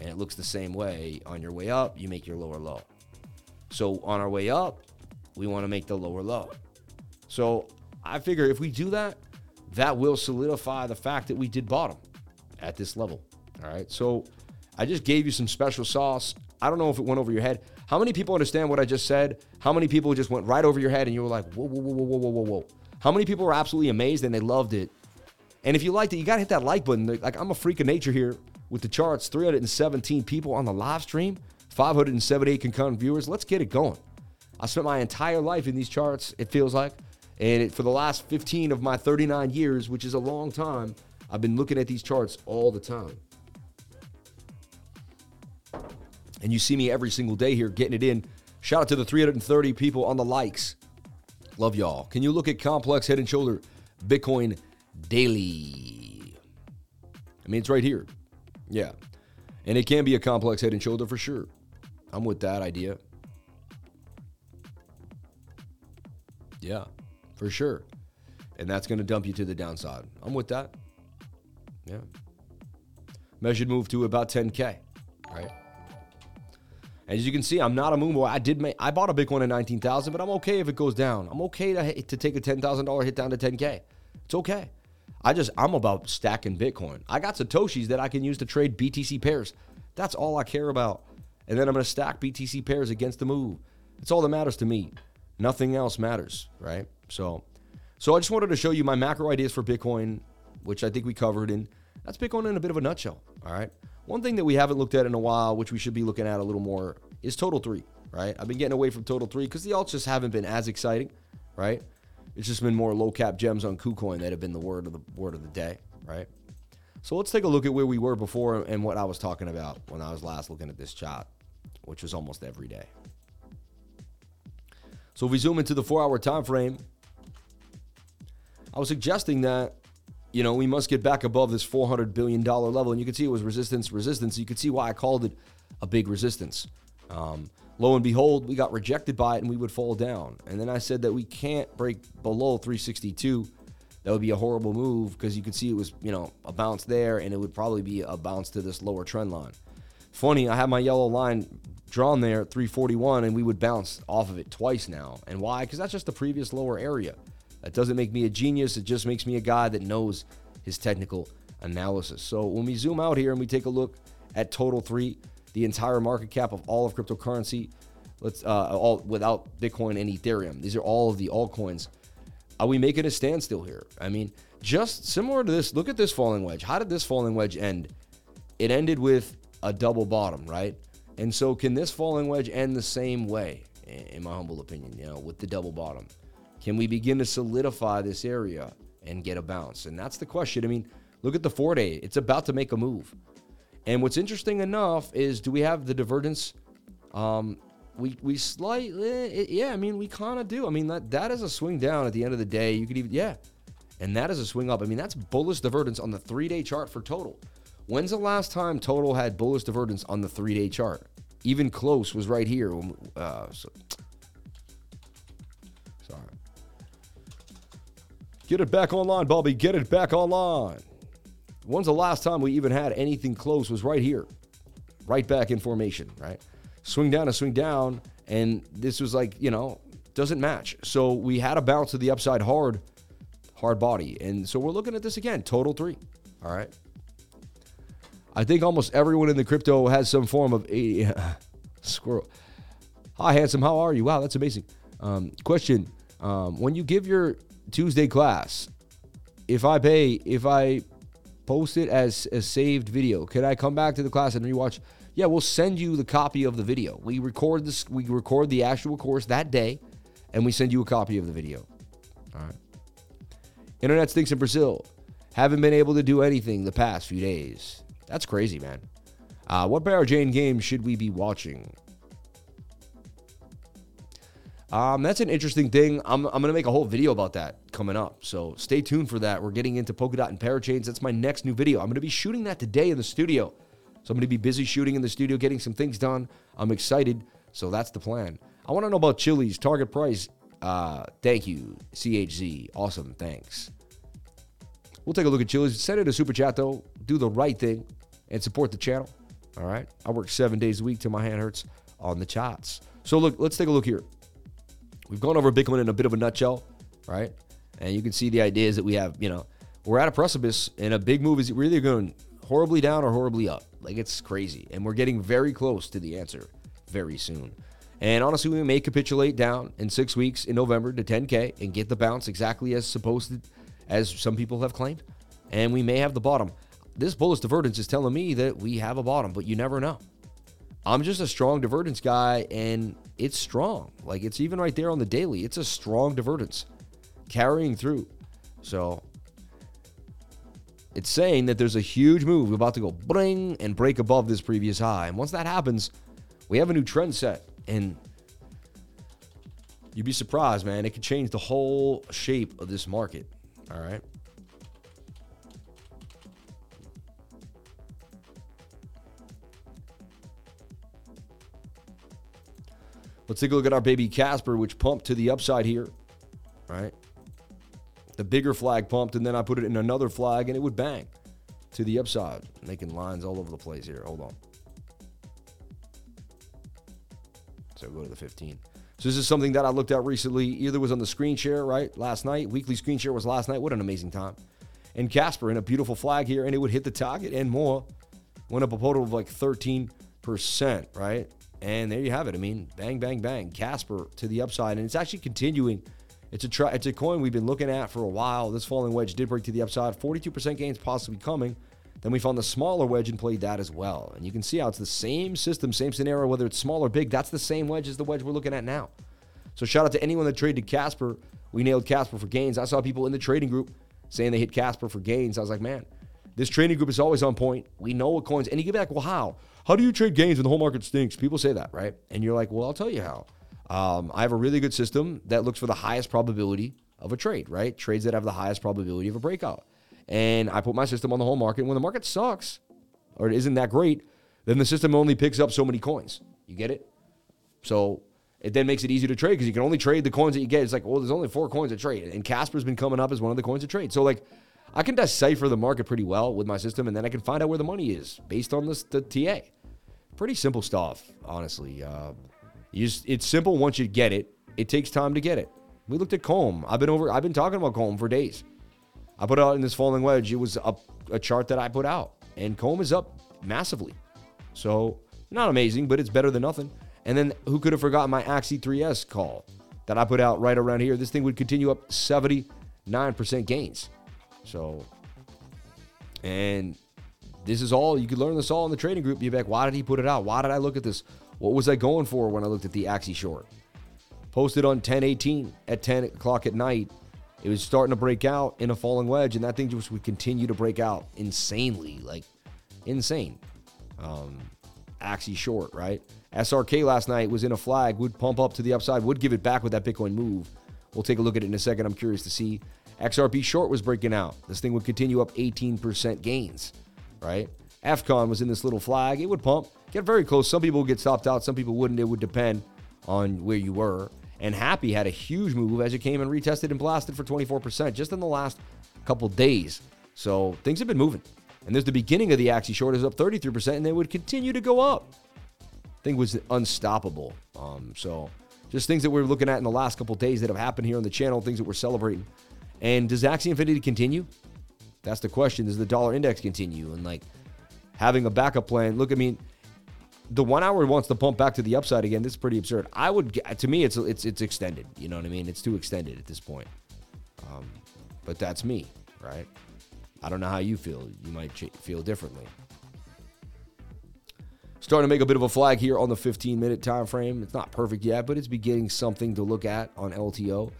and it looks the same way. On your way up, you make your lower low. So on our way up, we want to make the lower low. So I figure if we do that, that will solidify the fact that we did bottom at this level. All right. So I just gave you some special sauce. I don't know if it went over your head. How many people understand what I just said? How many people just went right over your head and you were like, whoa, whoa, whoa, whoa, whoa, whoa, whoa? How many people were absolutely amazed and they loved it? And if you liked it, you got to hit that like button. Like, I'm a freak of nature here with the charts 317 people on the live stream, 578 concurrent viewers. Let's get it going. I spent my entire life in these charts, it feels like. And it, for the last 15 of my 39 years, which is a long time, I've been looking at these charts all the time. And you see me every single day here getting it in. Shout out to the 330 people on the likes. Love y'all. Can you look at Complex Head and Shoulder Bitcoin Daily? I mean, it's right here. Yeah. And it can be a complex head and shoulder for sure. I'm with that idea. Yeah, for sure. And that's going to dump you to the downside. I'm with that. Yeah. Measured move to about 10K, right? As you can see, I'm not a moon boy. I did make, I bought a Bitcoin at 19,000, but I'm okay if it goes down. I'm okay to, to take a $10,000 hit down to 10K. It's okay. I just I'm about stacking Bitcoin. I got satoshis that I can use to trade BTC pairs. That's all I care about. And then I'm going to stack BTC pairs against the move. It's all that matters to me. Nothing else matters, right? So so I just wanted to show you my macro ideas for Bitcoin, which I think we covered and that's Bitcoin in a bit of a nutshell, all right? One thing that we haven't looked at in a while, which we should be looking at a little more, is Total 3, right? I've been getting away from Total 3 because the alts just haven't been as exciting, right? It's just been more low cap gems on KuCoin that have been the word of the word of the day, right? So let's take a look at where we were before and what I was talking about when I was last looking at this chart, which was almost every day. So if we zoom into the four-hour time frame, I was suggesting that you know we must get back above this 400 billion dollar level, and you can see it was resistance, resistance. You can see why I called it a big resistance. Um, lo and behold, we got rejected by it, and we would fall down. And then I said that we can't break below 362. That would be a horrible move because you could see it was you know a bounce there, and it would probably be a bounce to this lower trend line. Funny, I have my yellow line drawn there at 341, and we would bounce off of it twice now. And why? Because that's just the previous lower area. That doesn't make me a genius. It just makes me a guy that knows his technical analysis. So when we zoom out here and we take a look at total three, the entire market cap of all of cryptocurrency, let's uh, all without Bitcoin and Ethereum. These are all of the altcoins. Are we making a standstill here? I mean, just similar to this. Look at this falling wedge. How did this falling wedge end? It ended with a double bottom, right? And so, can this falling wedge end the same way? In my humble opinion, you know, with the double bottom. Can we begin to solidify this area and get a bounce? And that's the question. I mean, look at the four day, it's about to make a move. And what's interesting enough is do we have the divergence? Um, we we slightly, yeah, I mean, we kind of do. I mean, that, that is a swing down at the end of the day. You could even, yeah. And that is a swing up. I mean, that's bullish divergence on the three day chart for total. When's the last time total had bullish divergence on the three day chart? Even close was right here. Uh, so Get it back online, Bobby. Get it back online. When's the last time we even had anything close was right here. Right back in formation, right? Swing down and swing down. And this was like, you know, doesn't match. So we had a bounce to the upside hard, hard body. And so we're looking at this again, total three. All right. I think almost everyone in the crypto has some form of a squirrel. Hi, handsome. How are you? Wow, that's amazing. Um, question: um, When you give your Tuesday class, if I pay, if I post it as a saved video, can I come back to the class and rewatch? Yeah, we'll send you the copy of the video. We record this, we record the actual course that day, and we send you a copy of the video. All right. Internet stinks in Brazil. Haven't been able to do anything the past few days. That's crazy, man. Uh, what Parachain game should we be watching? Um, that's an interesting thing. I'm, I'm going to make a whole video about that coming up. So stay tuned for that. We're getting into Polkadot and Parachains. That's my next new video. I'm going to be shooting that today in the studio. So I'm going to be busy shooting in the studio, getting some things done. I'm excited. So that's the plan. I want to know about Chiliz target price. Uh, thank you, CHZ. Awesome. Thanks. We'll take a look at Chiliz. Send it a super chat, though. Do the right thing and support the channel. All right. I work seven days a week till my hand hurts on the charts. So look, let's take a look here. We've gone over Bitcoin in a bit of a nutshell, right? And you can see the ideas that we have. You know, we're at a precipice, and a big move is really going horribly down or horribly up. Like it's crazy, and we're getting very close to the answer very soon. And honestly, we may capitulate down in six weeks in November to 10K and get the bounce exactly as supposed to, as some people have claimed. And we may have the bottom. This bullish divergence is telling me that we have a bottom, but you never know. I'm just a strong divergence guy, and it's strong. Like it's even right there on the daily. It's a strong divergence carrying through. So it's saying that there's a huge move about to go bring and break above this previous high. And once that happens, we have a new trend set. And you'd be surprised, man. It could change the whole shape of this market. All right. Let's take a look at our baby Casper, which pumped to the upside here, right? The bigger flag pumped, and then I put it in another flag, and it would bang to the upside, making lines all over the place here. Hold on. So go to the 15. So this is something that I looked at recently. Either was on the screen share, right? Last night. Weekly screen share was last night. What an amazing time. And Casper in a beautiful flag here, and it would hit the target and more. Went up a total of like 13%, right? And there you have it. I mean, bang, bang, bang. Casper to the upside. And it's actually continuing. It's a it's a coin we've been looking at for a while. This falling wedge did break to the upside. 42% gains possibly coming. Then we found the smaller wedge and played that as well. And you can see how it's the same system, same scenario, whether it's small or big. That's the same wedge as the wedge we're looking at now. So shout out to anyone that traded Casper We nailed Casper for gains. I saw people in the trading group saying they hit Casper for gains. I was like, man, this trading group is always on point. We know what coins, and you get back, well, how? How do you trade gains when the whole market stinks? People say that, right? And you're like, well, I'll tell you how. Um, I have a really good system that looks for the highest probability of a trade, right? Trades that have the highest probability of a breakout. And I put my system on the whole market. When the market sucks or isn't that great, then the system only picks up so many coins. You get it? So it then makes it easy to trade because you can only trade the coins that you get. It's like, well, there's only four coins to trade. And Casper's been coming up as one of the coins to trade. So, like, I can decipher the market pretty well with my system, and then I can find out where the money is based on the TA. Pretty simple stuff, honestly. Uh, just, it's simple once you get it. It takes time to get it. We looked at COMB. I've been over. I've been talking about COMB for days. I put out in this falling wedge. It was a, a chart that I put out, and COMB is up massively. So not amazing, but it's better than nothing. And then who could have forgotten my Axie 3S call that I put out right around here? This thing would continue up 79% gains. So, and this is all you could learn this all in the trading group. Be back. Why did he put it out? Why did I look at this? What was I going for when I looked at the Axie short? Posted on 1018 at 10 o'clock at night. It was starting to break out in a falling wedge, and that thing just would continue to break out insanely, like insane. Um, Axie short, right? SRK last night was in a flag, would pump up to the upside, would give it back with that Bitcoin move. We'll take a look at it in a second. I'm curious to see. XRP short was breaking out. This thing would continue up 18% gains, right? AFCON was in this little flag. It would pump, get very close. Some people would get stopped out, some people wouldn't. It would depend on where you were. And Happy had a huge move as it came and retested and blasted for 24% just in the last couple days. So things have been moving. And there's the beginning of the Axie short is up 33%, and they would continue to go up. Thing was unstoppable. Um, so just things that we're looking at in the last couple days that have happened here on the channel, things that we're celebrating. And does Axie Infinity continue? That's the question. Does the dollar index continue? And like having a backup plan. Look, I mean, the one hour wants to pump back to the upside again. This is pretty absurd. I would, to me, it's it's it's extended. You know what I mean? It's too extended at this point. Um, but that's me, right? I don't know how you feel. You might feel differently. Starting to make a bit of a flag here on the 15 minute time frame. It's not perfect yet, but it's beginning something to look at on LTO.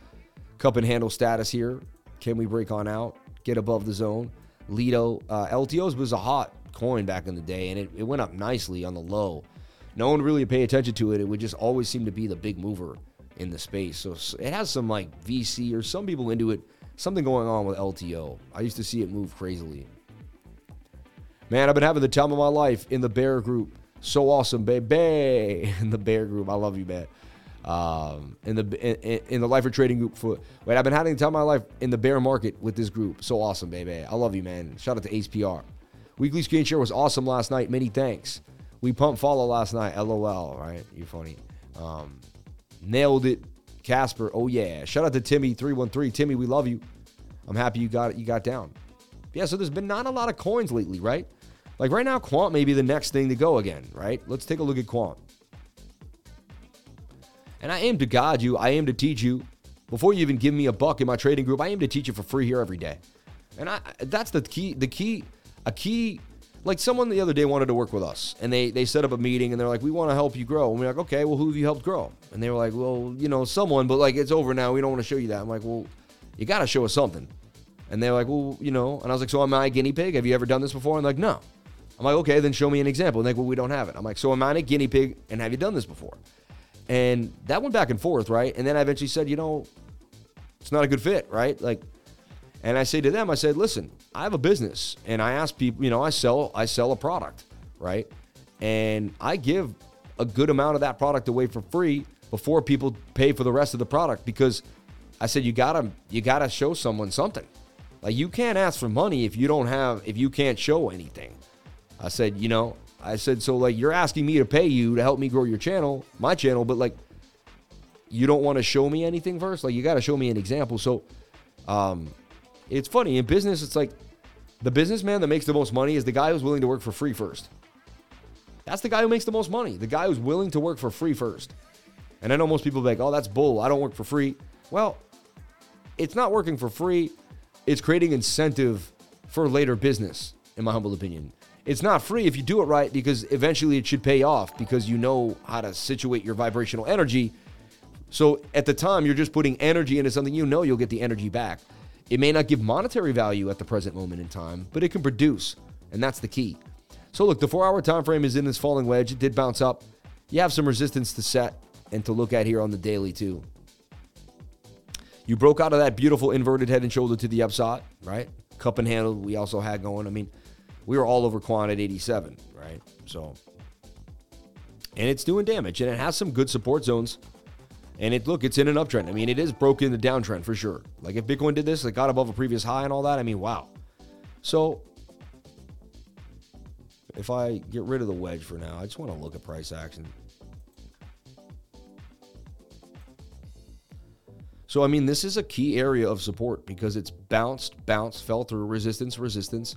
Cup and handle status here. Can we break on out? Get above the zone. Lido. Uh, LTOs was a hot coin back in the day, and it, it went up nicely on the low. No one really pay attention to it. It would just always seem to be the big mover in the space. So it has some like VC or some people into it something going on with LTO. I used to see it move crazily. Man, I've been having the time of my life in the bear group. So awesome, baby. In the bear group. I love you, man. Um, in the in, in, the lifer trading group for wait, I've been having the time of my life in the bear market with this group. So awesome, baby. I love you, man. Shout out to hpr Weekly screen share was awesome last night. Many thanks. We pumped follow last night. LOL. Right? You're funny. Um, nailed it. Casper, oh yeah. Shout out to Timmy313. Timmy, we love you. I'm happy you got you got down. Yeah, so there's been not a lot of coins lately, right? Like right now, Quant may be the next thing to go again, right? Let's take a look at Quant. And I aim to guide you, I aim to teach you. Before you even give me a buck in my trading group, I aim to teach you for free here every day. And I that's the key, the key, a key like someone the other day wanted to work with us and they they set up a meeting and they're like we want to help you grow. And we're like okay well who have you helped grow? And they were like well you know someone but like it's over now we don't want to show you that. I'm like well you got to show us something. And they're like well you know and i was like so am i a guinea pig? Have you ever done this before? And like no. I'm like okay then show me an example. And they're like well we don't have it. I'm like so am i a guinea pig and have you done this before and that went back and forth right and then i eventually said you know it's not a good fit right like and I say to them, I said, listen, I have a business and I ask people, you know, I sell, I sell a product, right? And I give a good amount of that product away for free before people pay for the rest of the product because I said you gotta you gotta show someone something. Like you can't ask for money if you don't have if you can't show anything. I said, you know, I said so like you're asking me to pay you to help me grow your channel, my channel, but like you don't want to show me anything first. Like you got to show me an example. So um it's funny in business. It's like the businessman that makes the most money is the guy who's willing to work for free first. That's the guy who makes the most money. The guy who's willing to work for free first. And I know most people like, "Oh, that's bull. I don't work for free." Well, it's not working for free. It's creating incentive for later business, in my humble opinion. It's not free if you do it right because eventually it should pay off because you know how to situate your vibrational energy So at the time, you're just putting energy into something you know you'll get the energy back. It may not give monetary value at the present moment in time, but it can produce, and that's the key. So look, the four-hour time frame is in this falling wedge. It did bounce up. You have some resistance to set and to look at here on the daily too. You broke out of that beautiful inverted head and shoulder to the upside, right? Cup and handle we also had going. I mean, we were all over Quant at 87, right? So, and it's doing damage, and it has some good support zones. And it look, it's in an uptrend. I mean, it is broken the downtrend for sure. Like if Bitcoin did this, it got above a previous high and all that. I mean, wow. So if I get rid of the wedge for now, I just want to look at price action. So, I mean, this is a key area of support because it's bounced, bounced, fell through resistance, resistance,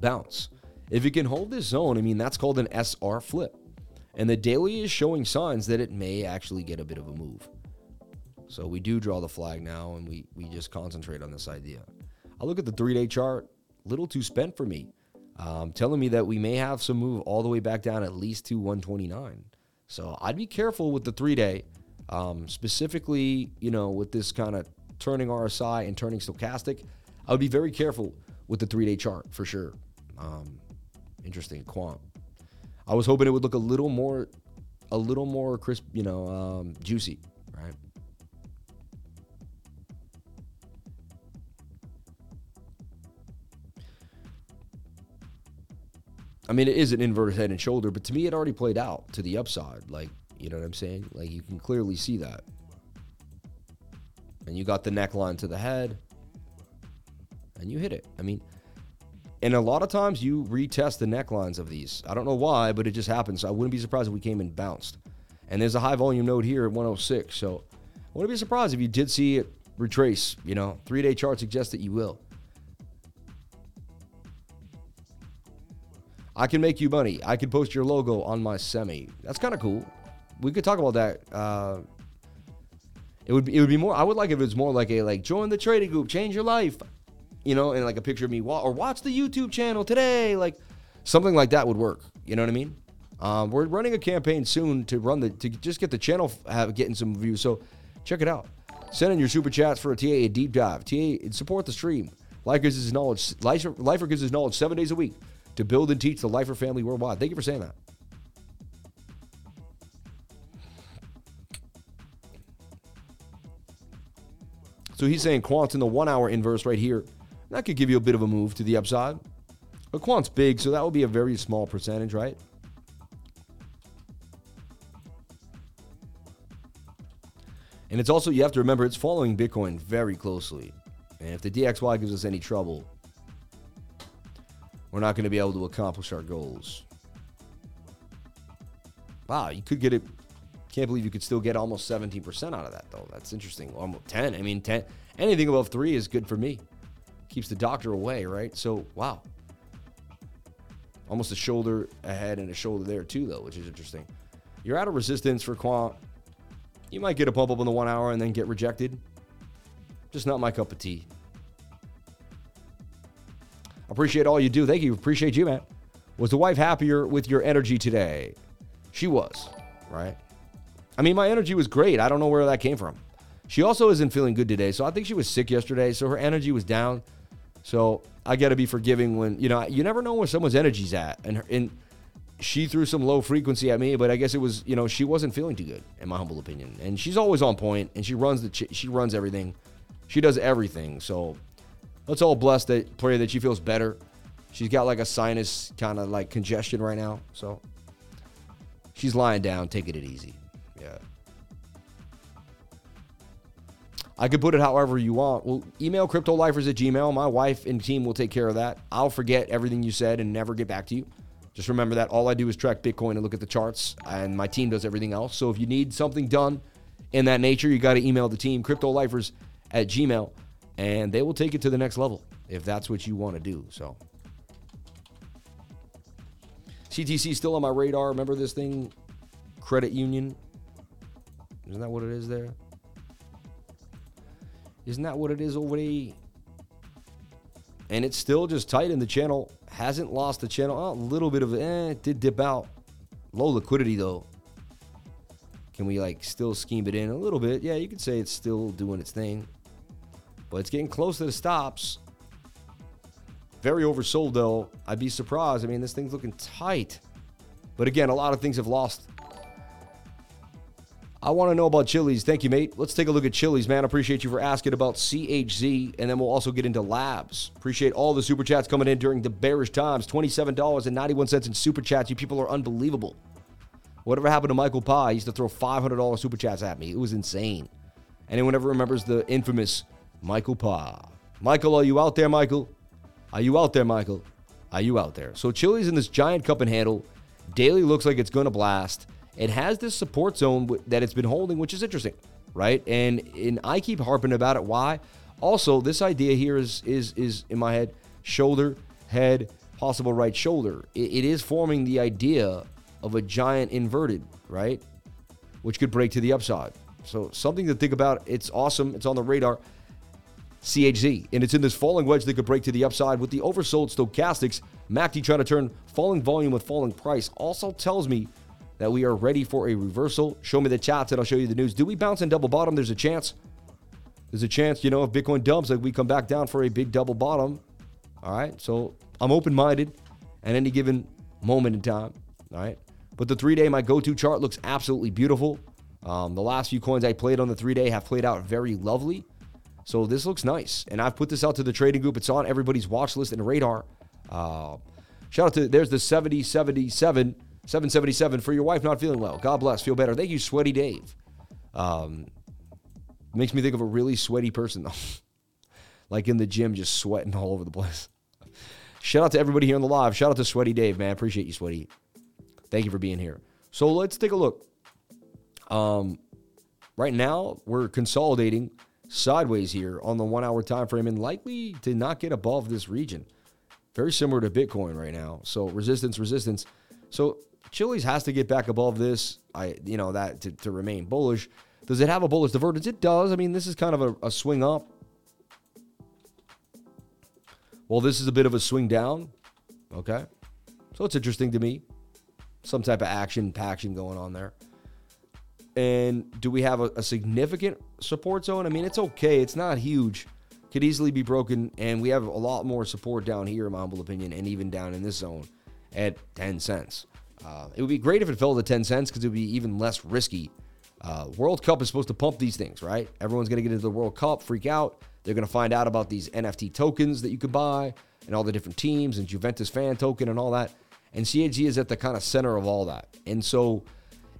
bounce. If it can hold this zone, I mean, that's called an SR flip. And the daily is showing signs that it may actually get a bit of a move. So we do draw the flag now and we, we just concentrate on this idea. I look at the three day chart, little too spent for me, um, telling me that we may have some move all the way back down at least to 129. So I'd be careful with the three day, um, specifically, you know, with this kind of turning RSI and turning stochastic. I would be very careful with the three day chart for sure. Um, interesting quant. I was hoping it would look a little more, a little more crisp, you know, um, juicy, right? I mean, it is an inverted head and shoulder, but to me, it already played out to the upside. Like, you know what I'm saying? Like, you can clearly see that. And you got the neckline to the head, and you hit it. I mean, and a lot of times you retest the necklines of these. I don't know why, but it just happens. I wouldn't be surprised if we came and bounced. And there's a high volume node here at 106. So I wouldn't be surprised if you did see it retrace. You know, three day chart suggests that you will. I can make you money. I can post your logo on my semi. That's kind of cool. We could talk about that. Uh, it would be, it would be more. I would like if it was more like a like join the trading group, change your life, you know, and like a picture of me or watch the YouTube channel today, like something like that would work. You know what I mean? Um, we're running a campaign soon to run the to just get the channel have getting some views. So check it out. Send in your super chats for a TA a deep dive. TA support the stream. Lifer gives his knowledge. Lifer, Lifer gives his knowledge seven days a week to build and teach the Lifer family worldwide. Thank you for saying that. So he's saying Quant's in the one hour inverse right here. That could give you a bit of a move to the upside. But Quant's big, so that would be a very small percentage, right? And it's also, you have to remember, it's following Bitcoin very closely. And if the DXY gives us any trouble, we're not going to be able to accomplish our goals. Wow, you could get it. Can't believe you could still get almost 17% out of that, though. That's interesting. Almost 10. I mean, 10. Anything above three is good for me. Keeps the doctor away, right? So, wow. Almost a shoulder ahead and a shoulder there, too, though, which is interesting. You're out of resistance for quant. You might get a pump up in the one hour and then get rejected. Just not my cup of tea. Appreciate all you do. Thank you. Appreciate you, man. Was the wife happier with your energy today? She was, right? I mean, my energy was great. I don't know where that came from. She also isn't feeling good today. So I think she was sick yesterday. So her energy was down. So I got to be forgiving when, you know, you never know where someone's energy's at. And, her, and she threw some low frequency at me, but I guess it was, you know, she wasn't feeling too good, in my humble opinion. And she's always on point and she runs the, she runs everything. She does everything. So let's all bless that pray that she feels better. She's got like a sinus kind of like congestion right now, so she's lying down, taking it easy. I could put it however you want. Well, email cryptolifers at gmail. My wife and team will take care of that. I'll forget everything you said and never get back to you. Just remember that all I do is track Bitcoin and look at the charts, and my team does everything else. So if you need something done in that nature, you got to email the team, cryptolifers at gmail and they will take it to the next level if that's what you want to do. So, CTC still on my radar. Remember this thing, Credit Union? Isn't that what it is there? Isn't that what it is already? And it's still just tight in the channel. Hasn't lost the channel. Oh, a little bit of eh, it did dip out. Low liquidity though. Can we like still scheme it in a little bit? Yeah, you could say it's still doing its thing, but it's getting close to the stops. Very oversold though. I'd be surprised. I mean, this thing's looking tight. But again, a lot of things have lost. I want to know about Chiliz. Thank you, mate. Let's take a look at Chiliz, man. Appreciate you for asking about CHZ, and then we'll also get into labs. Appreciate all the super chats coming in during the bearish times. $27.91 in super chats. You people are unbelievable. Whatever happened to Michael Pye? He used to throw $500 super chats at me. It was insane. Anyone ever remembers the infamous Michael Pye? Michael, are you out there, Michael? Are you out there, Michael? Are you out there? So Chiliz in this giant cup and handle. Daily looks like it's going to blast. It has this support zone that it's been holding, which is interesting, right? And and I keep harping about it. Why? Also, this idea here is is is in my head: shoulder, head, possible right shoulder. it, it is forming the idea of a giant inverted, right? Which could break to the upside. So something to think about. It's awesome. It's on the radar. CHZ, and it's in this falling wedge that could break to the upside with the oversold stochastics. MACD trying to turn falling volume with falling price also tells me that we are ready for a reversal. Show me the chats and I'll show you the news. Do we bounce and double bottom? There's a chance. There's a chance, you know, if Bitcoin dumps, like we come back down for a big double bottom. All right. So I'm open minded at any given moment in time. All right. But the three day, my go to chart looks absolutely beautiful. Um, the last few coins I played on the three day have played out very lovely. So this looks nice. And I've put this out to the trading group. It's on everybody's watch list and radar. Uh, shout out to, there's the 7077 777 for your wife not feeling well. God bless. Feel better. Thank you, Sweaty Dave. Um, makes me think of a really sweaty person, though. like in the gym, just sweating all over the place. Shout out to everybody here on the live. Shout out to Sweaty Dave, man. Appreciate you, Sweaty. Thank you for being here. So let's take a look. Um, right now, we're consolidating sideways here on the one hour time frame and likely to not get above this region. Very similar to Bitcoin right now. So resistance, resistance. So Chiliz has to get back above this. I, you know, that to, to remain bullish. Does it have a bullish divergence? It does. I mean, this is kind of a, a swing up. Well, this is a bit of a swing down. Okay. So it's interesting to me. Some type of action, paction going on there. And do we have a, a, significant support zone? I mean, it's okay. It's not huge. Could easily be broken. And we have a lot more support down here, in my humble opinion, and even down in this zone at 10 cents. Uh, it would be great if it fell to 10 cents because it would be even less risky. Uh, World Cup is supposed to pump these things, right? Everyone's going to get into the World Cup, freak out. They're going to find out about these NFT tokens that you can buy and all the different teams and Juventus fan token and all that. And CAG is at the kind of center of all that. And so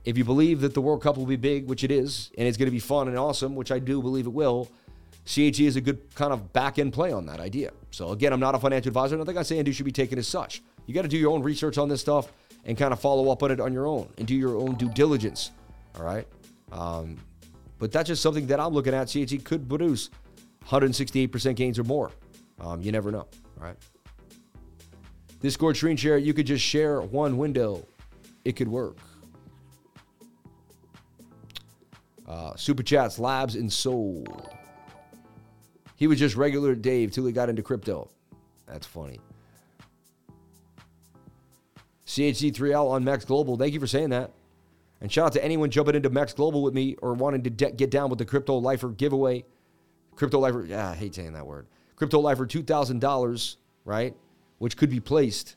if you believe that the World Cup will be big, which it is, and it's going to be fun and awesome, which I do believe it will, CAG is a good kind of back end play on that idea. So again, I'm not a financial advisor. Nothing I say and do should be taken as such. You got to do your own research on this stuff and kind of follow up on it on your own and do your own due diligence. All right. Um, but that's just something that I'm looking at. CHZ could produce 168% gains or more. Um, you never know. All right. Discord screen share, you could just share one window. It could work. Uh, Super Chats, Labs, and Soul. He was just regular Dave till he got into crypto. That's funny. CHZ3L on Max Global. Thank you for saying that. And shout out to anyone jumping into Max Global with me or wanting to de- get down with the Crypto Lifer giveaway. Crypto Lifer, yeah, I hate saying that word. Crypto Lifer, $2,000, right? Which could be placed,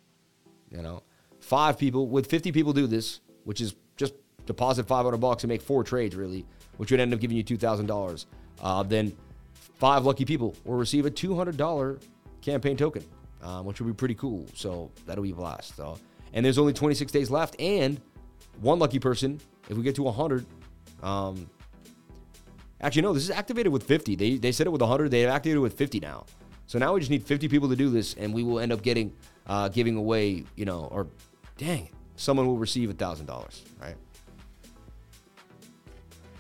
you know. Five people, with 50 people do this, which is just deposit 500 bucks and make four trades, really, which would end up giving you $2,000. Uh, then five lucky people will receive a $200 campaign token, um, which would be pretty cool. So that'll be a blast. So and there's only 26 days left. And one lucky person, if we get to 100, um, actually, no, this is activated with 50. They, they said it with 100, they activated it with 50 now. So now we just need 50 people to do this, and we will end up getting, uh, giving away, you know, or dang, someone will receive a $1,000, right?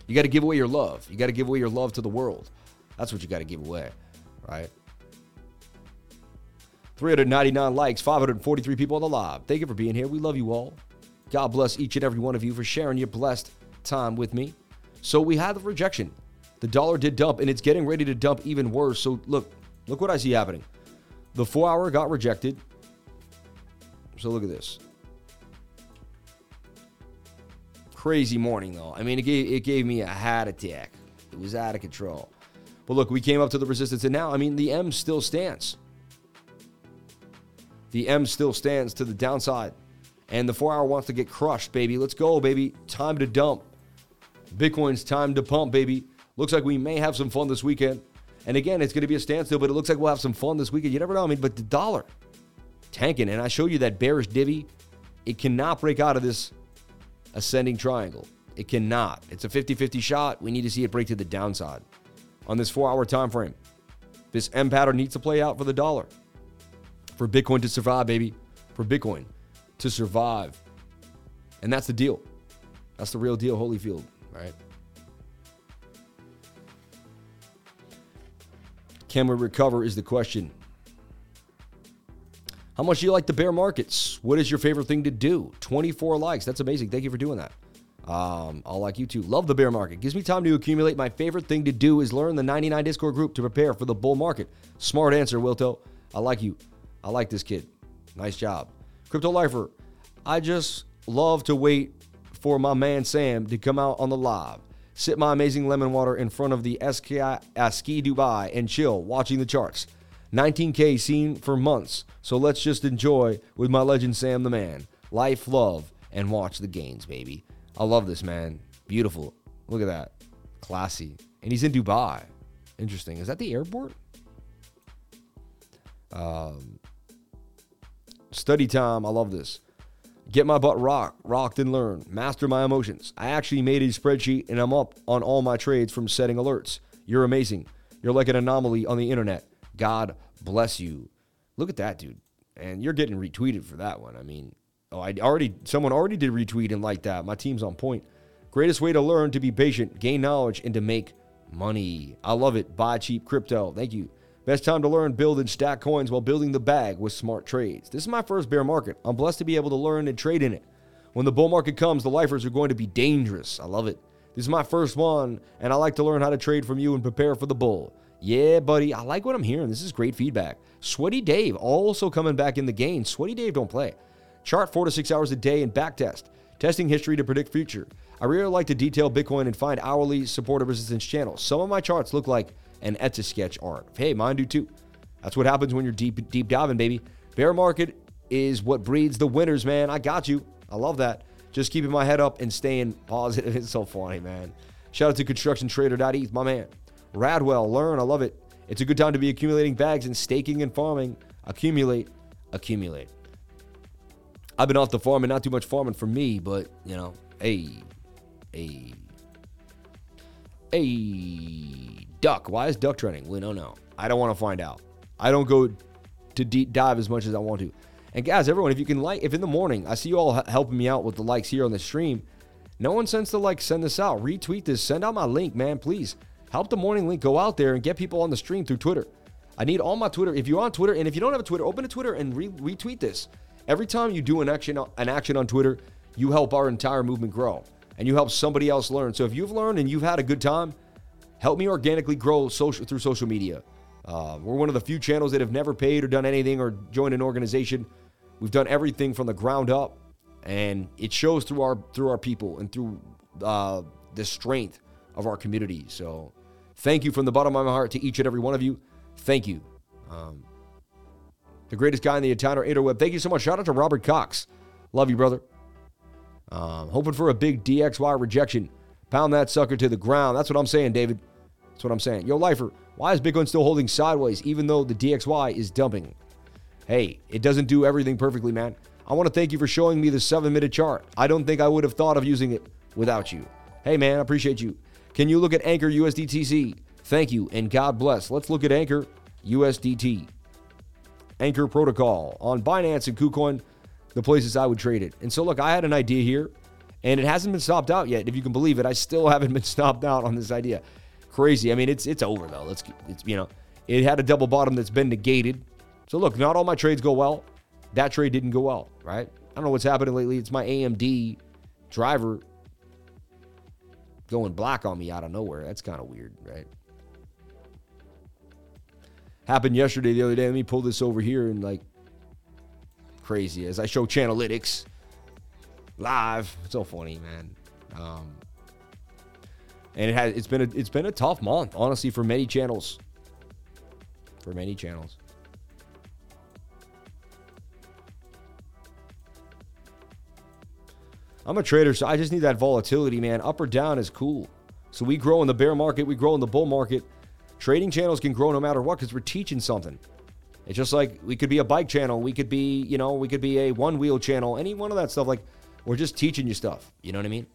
You got to give away your love. You got to give away your love to the world. That's what you got to give away, right? 399 likes, 543 people on the live. Thank you for being here. We love you all. God bless each and every one of you for sharing your blessed time with me. So we had the rejection. The dollar did dump, and it's getting ready to dump even worse. So look, look what I see happening. The four hour got rejected. So look at this. Crazy morning though. I mean, it gave it gave me a heart attack. It was out of control. But look, we came up to the resistance, and now I mean the M still stands. The M still stands to the downside, and the four hour wants to get crushed, baby. Let's go, baby. Time to dump. Bitcoin's time to pump, baby. Looks like we may have some fun this weekend. And again, it's going to be a standstill, but it looks like we'll have some fun this weekend. You never know. I mean, but the dollar tanking, and I showed you that bearish divvy. It cannot break out of this ascending triangle. It cannot. It's a 50-50 shot. We need to see it break to the downside on this four-hour time frame. This M pattern needs to play out for the dollar. For Bitcoin to survive, baby. For Bitcoin to survive. And that's the deal. That's the real deal, Holyfield, right? Can we recover is the question. How much do you like the bear markets? What is your favorite thing to do? 24 likes. That's amazing. Thank you for doing that. Um, I'll like you too. Love the bear market. Gives me time to accumulate. My favorite thing to do is learn the 99 Discord group to prepare for the bull market. Smart answer, Wilto. I like you. I like this kid. Nice job. Crypto Lifer. I just love to wait for my man Sam to come out on the live. Sip my amazing lemon water in front of the SKI, Ski Dubai and chill, watching the charts. 19K seen for months, so let's just enjoy with my legend Sam the man. Life, love, and watch the gains, baby. I love this, man. Beautiful. Look at that. Classy. And he's in Dubai. Interesting. Is that the airport? Um, study time. I love this. Get my butt rock, rocked and learn. Master my emotions. I actually made a spreadsheet and I'm up on all my trades from setting alerts. You're amazing. You're like an anomaly on the internet. God bless you. Look at that, dude. And you're getting retweeted for that one. I mean, oh, I already someone already did retweet and like that. My team's on point. Greatest way to learn to be patient, gain knowledge, and to make money. I love it. Buy cheap crypto. Thank you. Best time to learn, build, and stack coins while building the bag with smart trades. This is my first bear market. I'm blessed to be able to learn and trade in it. When the bull market comes, the lifers are going to be dangerous. I love it. This is my first one, and I like to learn how to trade from you and prepare for the bull. Yeah, buddy, I like what I'm hearing. This is great feedback. Sweaty Dave also coming back in the game. Sweaty Dave don't play. Chart four to six hours a day and backtest. Testing history to predict future. I really like to detail Bitcoin and find hourly support and resistance channels. Some of my charts look like an Etch a Sketch art. Hey, mine do too. That's what happens when you're deep deep diving, baby. Bear market is what breeds the winners, man. I got you. I love that. Just keeping my head up and staying positive. It's so funny, man. Shout out to constructiontrader.eth, my man. Radwell, learn. I love it. It's a good time to be accumulating bags and staking and farming. Accumulate, accumulate. I've been off the farm and not too much farming for me, but you know, hey, hey, hey, duck. Why is duck trending? We don't know. I don't want to find out. I don't go to deep dive as much as I want to. And guys, everyone, if you can like, if in the morning I see you all helping me out with the likes here on the stream, no one sends the like, send this out, retweet this, send out my link, man, please. Help the morning link go out there and get people on the stream through Twitter. I need all my Twitter. If you're on Twitter, and if you don't have a Twitter, open a Twitter and re- retweet this. Every time you do an action, an action on Twitter, you help our entire movement grow, and you help somebody else learn. So if you've learned and you've had a good time, help me organically grow social through social media. Uh, we're one of the few channels that have never paid or done anything or joined an organization. We've done everything from the ground up, and it shows through our through our people and through uh, the strength of our community. So Thank you from the bottom of my heart to each and every one of you. Thank you. Um, the greatest guy in the entire interweb. Thank you so much. Shout out to Robert Cox. Love you, brother. Um, hoping for a big DXY rejection. Pound that sucker to the ground. That's what I'm saying, David. That's what I'm saying. Yo, Lifer, why is Bitcoin still holding sideways even though the DXY is dumping? Hey, it doesn't do everything perfectly, man. I want to thank you for showing me the seven minute chart. I don't think I would have thought of using it without you. Hey, man, I appreciate you. Can you look at Anchor USDTC? Thank you and God bless. Let's look at Anchor USDT. Anchor Protocol on Binance and KuCoin, the places I would trade it. And so, look, I had an idea here, and it hasn't been stopped out yet. If you can believe it, I still haven't been stopped out on this idea. Crazy. I mean, it's it's over though. Let's it's you know, it had a double bottom that's been negated. So look, not all my trades go well. That trade didn't go well, right? I don't know what's happening lately. It's my AMD driver going black on me out of nowhere. That's kind of weird, right? Happened yesterday, the other day. Let me pull this over here and like crazy as I show Channelytics live. It's so funny, man. Um, and it has it's been a it's been a tough month, honestly, for many channels. For many channels. I'm a trader, so I just need that volatility, man. Up or down is cool. So we grow in the bear market, we grow in the bull market. Trading channels can grow no matter what because we're teaching something. It's just like we could be a bike channel, we could be, you know, we could be a one wheel channel, any one of that stuff. Like we're just teaching you stuff. You know what I mean?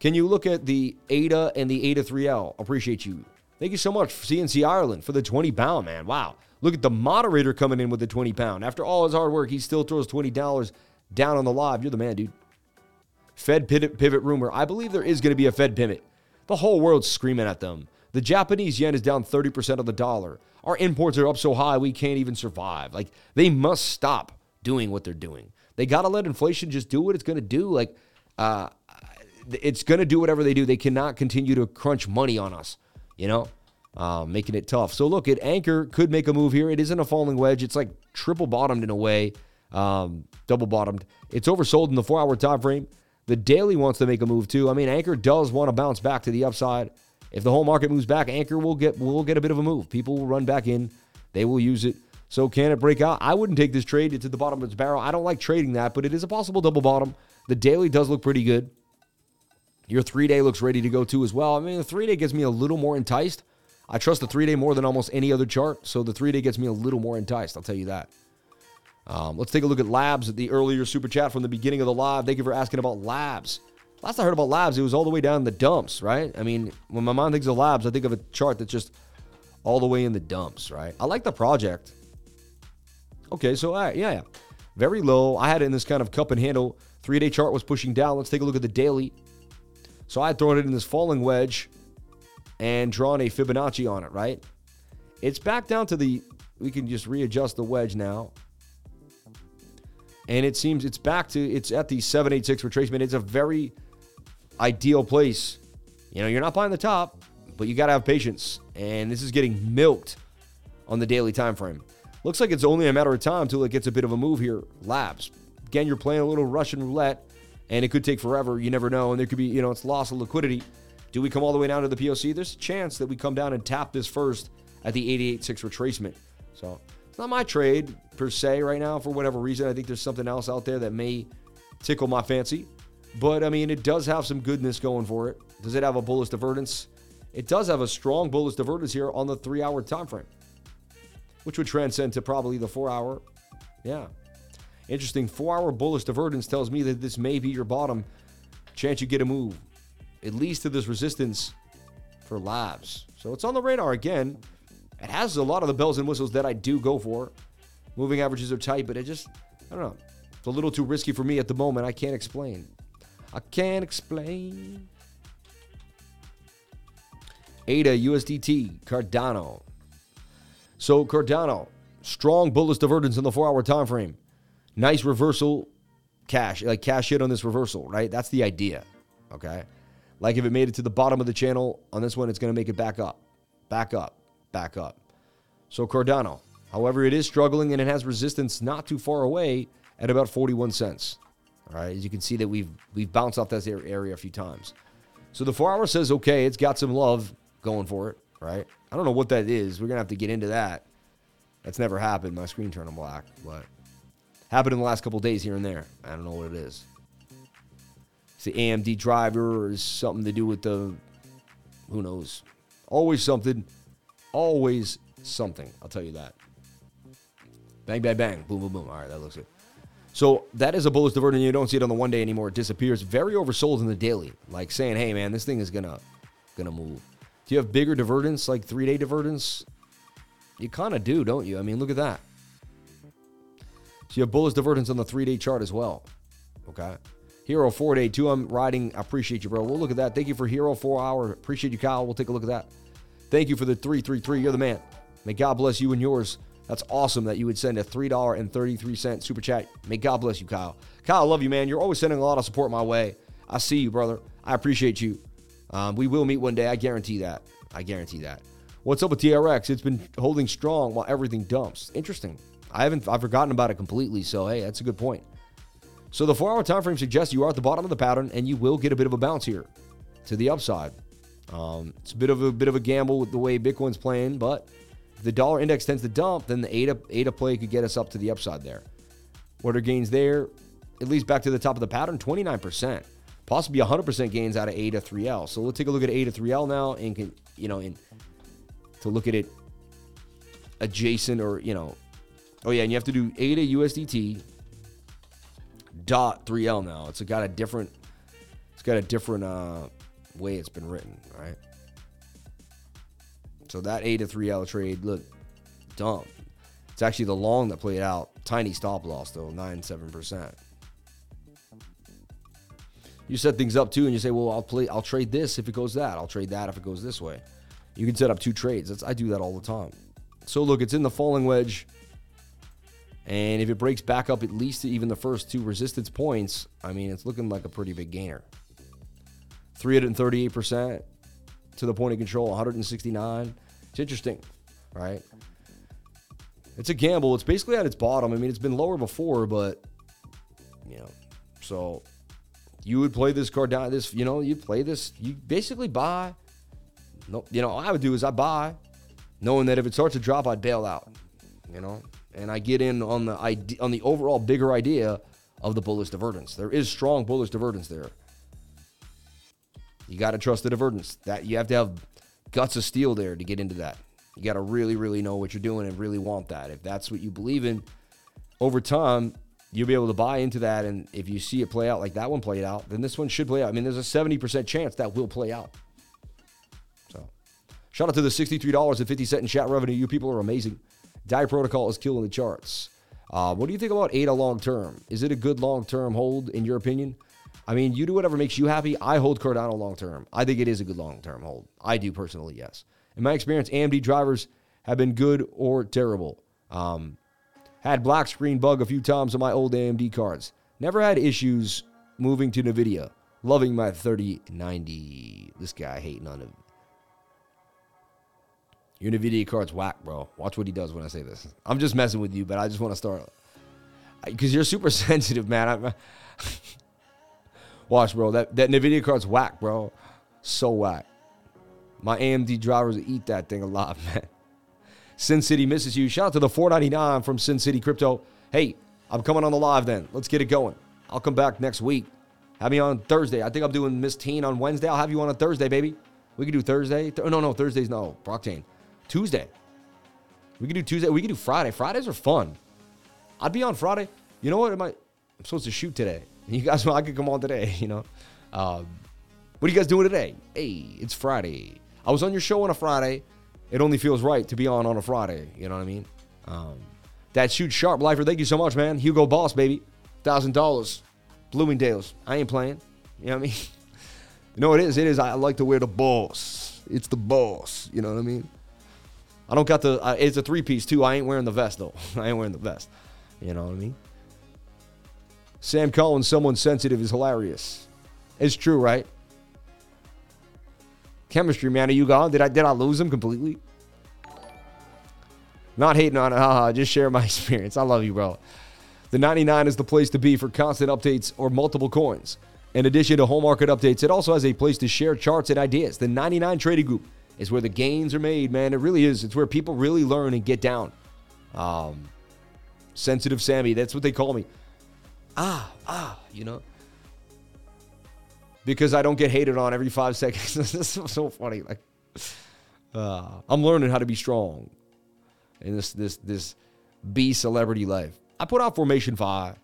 Can you look at the ADA and the ADA 3L? Appreciate you. Thank you so much, CNC Ireland, for the 20 pound, man. Wow. Look at the moderator coming in with the 20 pound. After all his hard work, he still throws $20 down on the live. You're the man, dude. Fed pivot, pivot rumor. I believe there is going to be a Fed pivot. The whole world's screaming at them. The Japanese yen is down 30% of the dollar. Our imports are up so high we can't even survive. Like, they must stop doing what they're doing. They got to let inflation just do what it's going to do. Like, uh, it's going to do whatever they do. They cannot continue to crunch money on us, you know, uh, making it tough. So look, it Anchor could make a move here. It isn't a falling wedge. It's like triple bottomed in a way, um, double bottomed. It's oversold in the four hour time frame. The daily wants to make a move too. I mean, Anchor does want to bounce back to the upside. If the whole market moves back, Anchor will get will get a bit of a move. People will run back in. They will use it. So can it break out? I wouldn't take this trade. It's at the bottom of its barrel. I don't like trading that, but it is a possible double bottom. The daily does look pretty good. Your three day looks ready to go too as well. I mean, the three day gets me a little more enticed. I trust the three day more than almost any other chart, so the three day gets me a little more enticed. I'll tell you that. Um, let's take a look at Labs, at the earlier super chat from the beginning of the live. Thank you for asking about Labs. Last I heard about Labs, it was all the way down in the dumps, right? I mean, when my mind thinks of Labs, I think of a chart that's just all the way in the dumps, right? I like the project. Okay, so yeah, yeah. Very low. I had it in this kind of cup and handle. Three day chart was pushing down. Let's take a look at the daily. So I had thrown it in this falling wedge and drawn a Fibonacci on it, right? It's back down to the, we can just readjust the wedge now. And it seems it's back to, it's at the 786 retracement. It's a very ideal place. You know, you're not buying the top, but you got to have patience. And this is getting milked on the daily time frame. Looks like it's only a matter of time until it gets a bit of a move here. Labs. Again, you're playing a little Russian roulette and it could take forever. You never know. And there could be, you know, it's loss of liquidity. Do we come all the way down to the POC? There's a chance that we come down and tap this first at the 88.6 retracement. So it's not my trade per se right now for whatever reason. I think there's something else out there that may tickle my fancy. But I mean, it does have some goodness going for it. Does it have a bullish divergence? It does have a strong bullish divergence here on the three hour time frame, which would transcend to probably the four hour. Yeah. Interesting. Four hour bullish divergence tells me that this may be your bottom. Chance you get a move, at least to this resistance for labs. So it's on the radar again. It has a lot of the bells and whistles that I do go for. Moving averages are tight, but it just, I don't know. It's a little too risky for me at the moment. I can't explain. I can't explain. ADA, USDT, Cardano. So Cardano, strong bullish divergence in the four-hour time frame nice reversal cash, like cash hit on this reversal, right? That's the idea. Okay. Like if it made it to the bottom of the channel on this one, it's going to make it back up, back up, back up. So Cardano, however, it is struggling and it has resistance not too far away at about 41 cents. All right. As you can see that we've we've bounced off that area a few times. So the four hour says, okay, it's got some love going for it, right? I don't know what that is. We're going to have to get into that. That's never happened. My screen turned black, but Happened in the last couple days here and there. I don't know what it is. It's the AMD driver or something to do with the, who knows. Always something. Always something. I'll tell you that. Bang, bang, bang. Boom, boom, boom. All right, that looks good. So that is a bullish divergence. You don't see it on the one day anymore. It disappears. Very oversold in the daily. Like saying, hey man, this thing is gonna gonna move. Do you have bigger divergence, like three day divergence? You kind of do, don't you? I mean, look at that. So you have bullish divergence on the three day chart as well. Okay. Hero four day two. I'm riding. I appreciate you, bro. We'll look at that. Thank you for Hero four hour. Appreciate you, Kyle. We'll take a look at that. Thank you for the three three three. You're the man. May God bless you and yours. That's awesome that you would send a $3.33 super chat. May God bless you, Kyle. Kyle, I love you, man. You're always sending a lot of support my way. I see you, brother. I appreciate you. Um, we will meet one day. I guarantee that. I guarantee that. What's up with TRX? It's been holding strong while everything dumps. Interesting. I haven't I've forgotten about it completely. So hey, that's a good point. So the four hour time frame suggests you are at the bottom of the pattern and you will get a bit of a bounce here to the upside. Um, it's a bit of a bit of a gamble with the way Bitcoin's playing, but if the dollar index tends to dump, then the ADA, ADA play could get us up to the upside there. Are gains there? At least back to the top of the pattern, 29%. Possibly 100% gains out of ADA 3L. So let's take a look at ADA 3L now and can, you know, in, to look at it adjacent or, you know, oh yeah, and you have to do ADA USDT dot 3L now. It's got a different, it's got a different uh, way it's been written, right? So that ADA 3L trade, look, dumb. It's actually the long that played out. Tiny stop loss though, 9 7%. You set things up too, and you say, "Well, I'll play. I'll trade this if it goes that. I'll trade that if it goes this way." You can set up two trades. That's, I do that all the time. So look, it's in the falling wedge, and if it breaks back up at least to even the first two resistance points, I mean, it's looking like a pretty big gainer. 338% to the point of control, 169. It's interesting, right? It's a gamble. It's basically at its bottom. I mean, it's been lower before, but you know, so you would play this card down. This, you know, you play this. You basically buy. No, you know, all I would do is I buy, knowing that if it starts to drop, I'd bail out. You know, and I get in on the idea, on the overall bigger idea of the bullish divergence. There is strong bullish divergence there. You got to trust the divergence. That you have to have guts of steel there to get into that. You got to really, really know what you're doing and really want that. If that's what you believe in, over time, you'll be able to buy into that. And if you see it play out like that one played out, then this one should play out. I mean, there's a 70% chance that will play out. So, shout out to the $63.50 in chat revenue. You people are amazing. DAI Protocol is killing the charts. Uh, what do you think about ADA long term? Is it a good long term hold in your opinion? I mean, you do whatever makes you happy. I hold Cardano long term. I think it is a good long term hold. I do personally, yes. In my experience, AMD drivers have been good or terrible. Um, had black screen bug a few times on my old AMD cards. Never had issues moving to NVIDIA. Loving my 3090. This guy hating on. Your NVIDIA card's whack, bro. Watch what he does when I say this. I'm just messing with you, but I just want to start. Because you're super sensitive, man. Watch, bro. That, that NVIDIA card's whack, bro. So whack. My AMD drivers eat that thing a lot, man. Sin City misses you. Shout out to the 499 from Sin City Crypto. Hey, I'm coming on the live then. Let's get it going. I'll come back next week. Have me on Thursday. I think I'm doing Miss Teen on Wednesday. I'll have you on a Thursday, baby. We can do Thursday. Th- no, no, Thursdays no. Proctane. Tuesday. We can do Tuesday. We can do Friday. Fridays are fun. I'd be on Friday. You know what? Am I? I'm supposed to shoot today. You guys, I could come on today. You know. Um, what are you guys doing today? Hey, it's Friday. I was on your show on a Friday. It only feels right to be on on a Friday. You know what I mean? Um, that shoot sharp lifer. Thank you so much, man. Hugo Boss, baby. Thousand dollars. Bloomingdale's. I ain't playing. You know what I mean? you know it is? It is. I like to wear the boss. It's the boss. You know what I mean? I don't got the. It's a three piece too. I ain't wearing the vest though. I ain't wearing the vest. You know what I mean? Sam Collins, someone sensitive, is hilarious. It's true, right? Chemistry, man. Are you gone? Did I did I lose him completely? Not hating on it. Haha, just share my experience. I love you, bro. The 99 is the place to be for constant updates or multiple coins. In addition to home market updates, it also has a place to share charts and ideas. The 99 Trading Group is where the gains are made, man. It really is. It's where people really learn and get down. Um, sensitive Sammy, that's what they call me. Ah, ah, you know because I don't get hated on every five seconds. this is so funny. Like, uh, I'm learning how to be strong in this this this B celebrity life. I put out Formation Fi.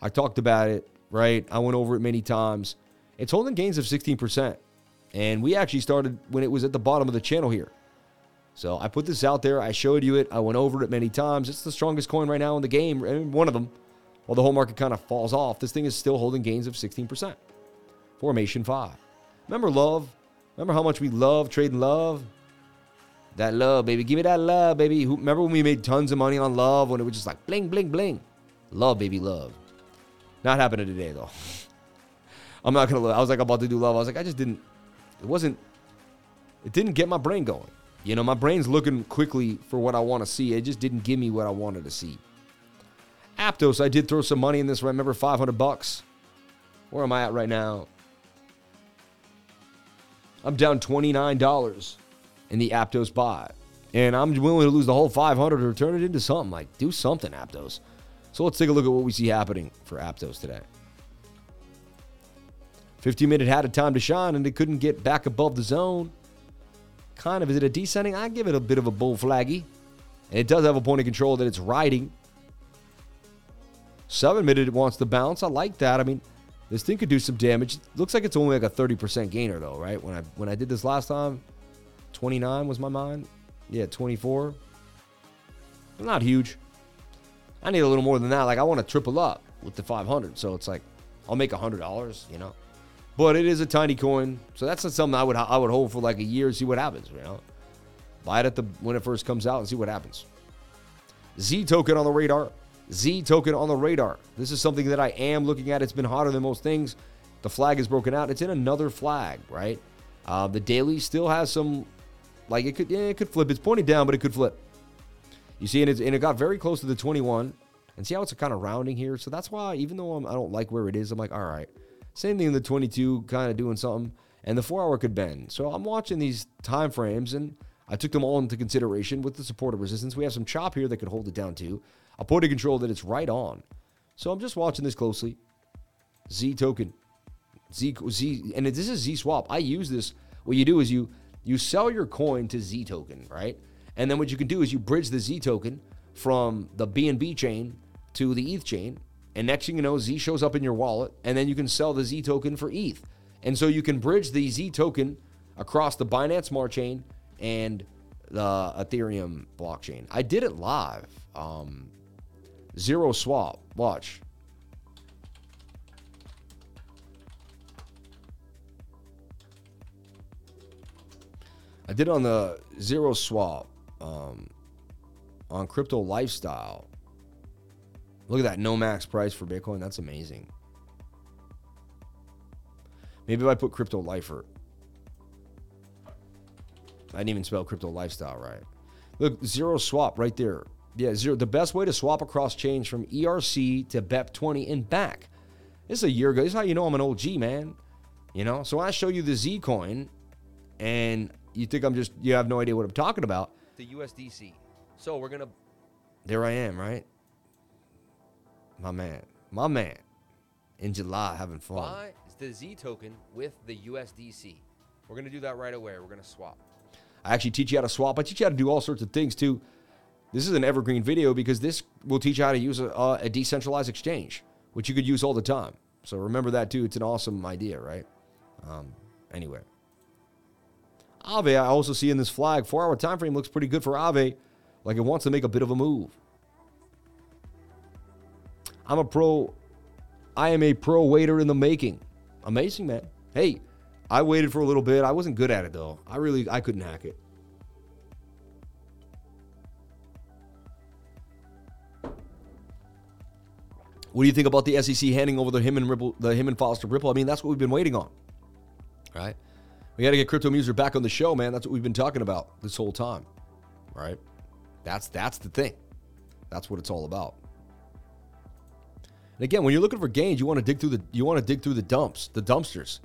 I talked about it. Right. I went over it many times. It's holding gains of 16%. And we actually started when it was at the bottom of the channel here. So I put this out there. I showed you it. I went over it many times. It's the strongest coin right now in the game. And one of them. While the whole market kind of falls off, this thing is still holding gains of 16%. Formation Fi. Remember love? Remember how much we love trading love? That love, baby. Give me that love, baby. Remember when we made tons of money on love when it was just like bling, bling, bling? Love, baby, love. Not happening today, though. I'm not going to, lie. I was like about to do love. I was like, I just didn't, it wasn't, it didn't get my brain going. You know, my brain's looking quickly for what I want to see. It just didn't give me what I wanted to see. Aptos, I did throw some money in this. Remember, 500 bucks. Where am I at right now? I'm down $29 in the Aptos buy. And I'm willing to lose the whole 500 or turn it into something. Like, do something, Aptos. So let's take a look at what we see happening for Aptos today. 15 minute had a time to shine and it couldn't get back above the zone. Kind of, is it a descending? I give it a bit of a bull flaggy. And it does have a point of control that it's riding. Seven minute it wants to bounce. I like that. I mean, this thing could do some damage. Looks like it's only like a 30% gainer though, right? When I when I did this last time, 29 was my mind. Yeah, 24. Not huge. I need a little more than that. Like I want to triple up with the 500. So it's like I'll make $100, you know. But it is a tiny coin. So that's not something I would I would hold for like a year and see what happens, you know. Buy it at the when it first comes out and see what happens. Z token on the radar. Z token on the radar. This is something that I am looking at. It's been hotter than most things. The flag is broken out. It's in another flag, right? Uh, the daily still has some, like it could, yeah, it could flip. It's pointing down, but it could flip. You see, and, and it got very close to the 21. And see how it's kind of rounding here. So that's why, even though I'm, I do not like where it is, I'm like, all right. Same thing in the 22, kind of doing something. And the four hour could bend. So I'm watching these time frames and I took them all into consideration with the support of resistance. We have some chop here that could hold it down too. A point of control that it's right on. So I'm just watching this closely. Z token. Z Z and this is Z swap. I use this. What you do is you you sell your coin to Z token, right? And then what you can do is you bridge the Z token from the BNB chain to the ETH chain. And next thing you know, Z shows up in your wallet, and then you can sell the Z token for ETH. And so you can bridge the Z token across the Binance Smart Chain and the Ethereum blockchain. I did it live. Um, zero swap. Watch. I did it on the zero swap um, on crypto lifestyle. Look at that no max price for Bitcoin. That's amazing. Maybe if I put crypto lifer. I didn't even spell crypto lifestyle right. Look, zero swap right there. Yeah, zero. The best way to swap across change from ERC to BEP20 and back. This is a year ago. This is how you know I'm an old G, man. You know, so I show you the Z coin, and you think I'm just you have no idea what I'm talking about. The USDC. So we're gonna. There I am, right? My man, my man, in July having fun. Buy the Z token with the USDC. We're gonna do that right away. We're gonna swap. I actually teach you how to swap. I teach you how to do all sorts of things too. This is an evergreen video because this will teach you how to use a, a decentralized exchange, which you could use all the time. So remember that too. It's an awesome idea, right? Um, anyway, Aave, I also see in this flag, four hour time frame looks pretty good for Aave. Like it wants to make a bit of a move. I'm a pro. I am a pro waiter in the making. Amazing, man. Hey, I waited for a little bit. I wasn't good at it though. I really I couldn't hack it. What do you think about the SEC handing over the Hinman Ripple, the Hinman Foster Ripple? I mean, that's what we've been waiting on, right? We got to get Crypto Muser back on the show, man. That's what we've been talking about this whole time, right? That's that's the thing. That's what it's all about. And again, when you're looking for gains, you want to dig through the you want to dig through the dumps, the dumpsters,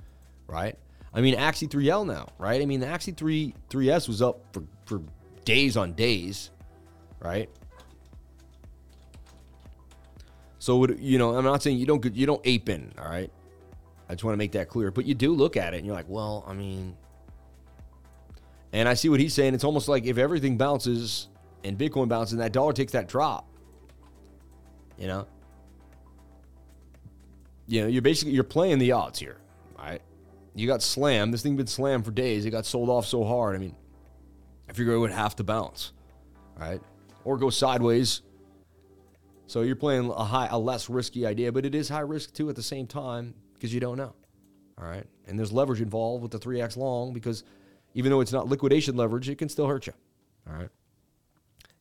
right? I mean, Axie 3L now, right? I mean, the Axie 3 3S was up for, for days on days, right? So, you know, I'm not saying you don't you don't ape in, all right? I just want to make that clear. But you do look at it and you're like, well, I mean, and I see what he's saying. It's almost like if everything bounces and Bitcoin bounces and that dollar takes that drop, you know, you know, you're basically you're playing the odds here, right? You got slammed. This thing been slammed for days. It got sold off so hard. I mean, I figure it would have to bounce, right? Or go sideways. So you're playing a high, a less risky idea, but it is high risk too at the same time because you don't know. All right, and there's leverage involved with the three x long because even though it's not liquidation leverage, it can still hurt you. All right.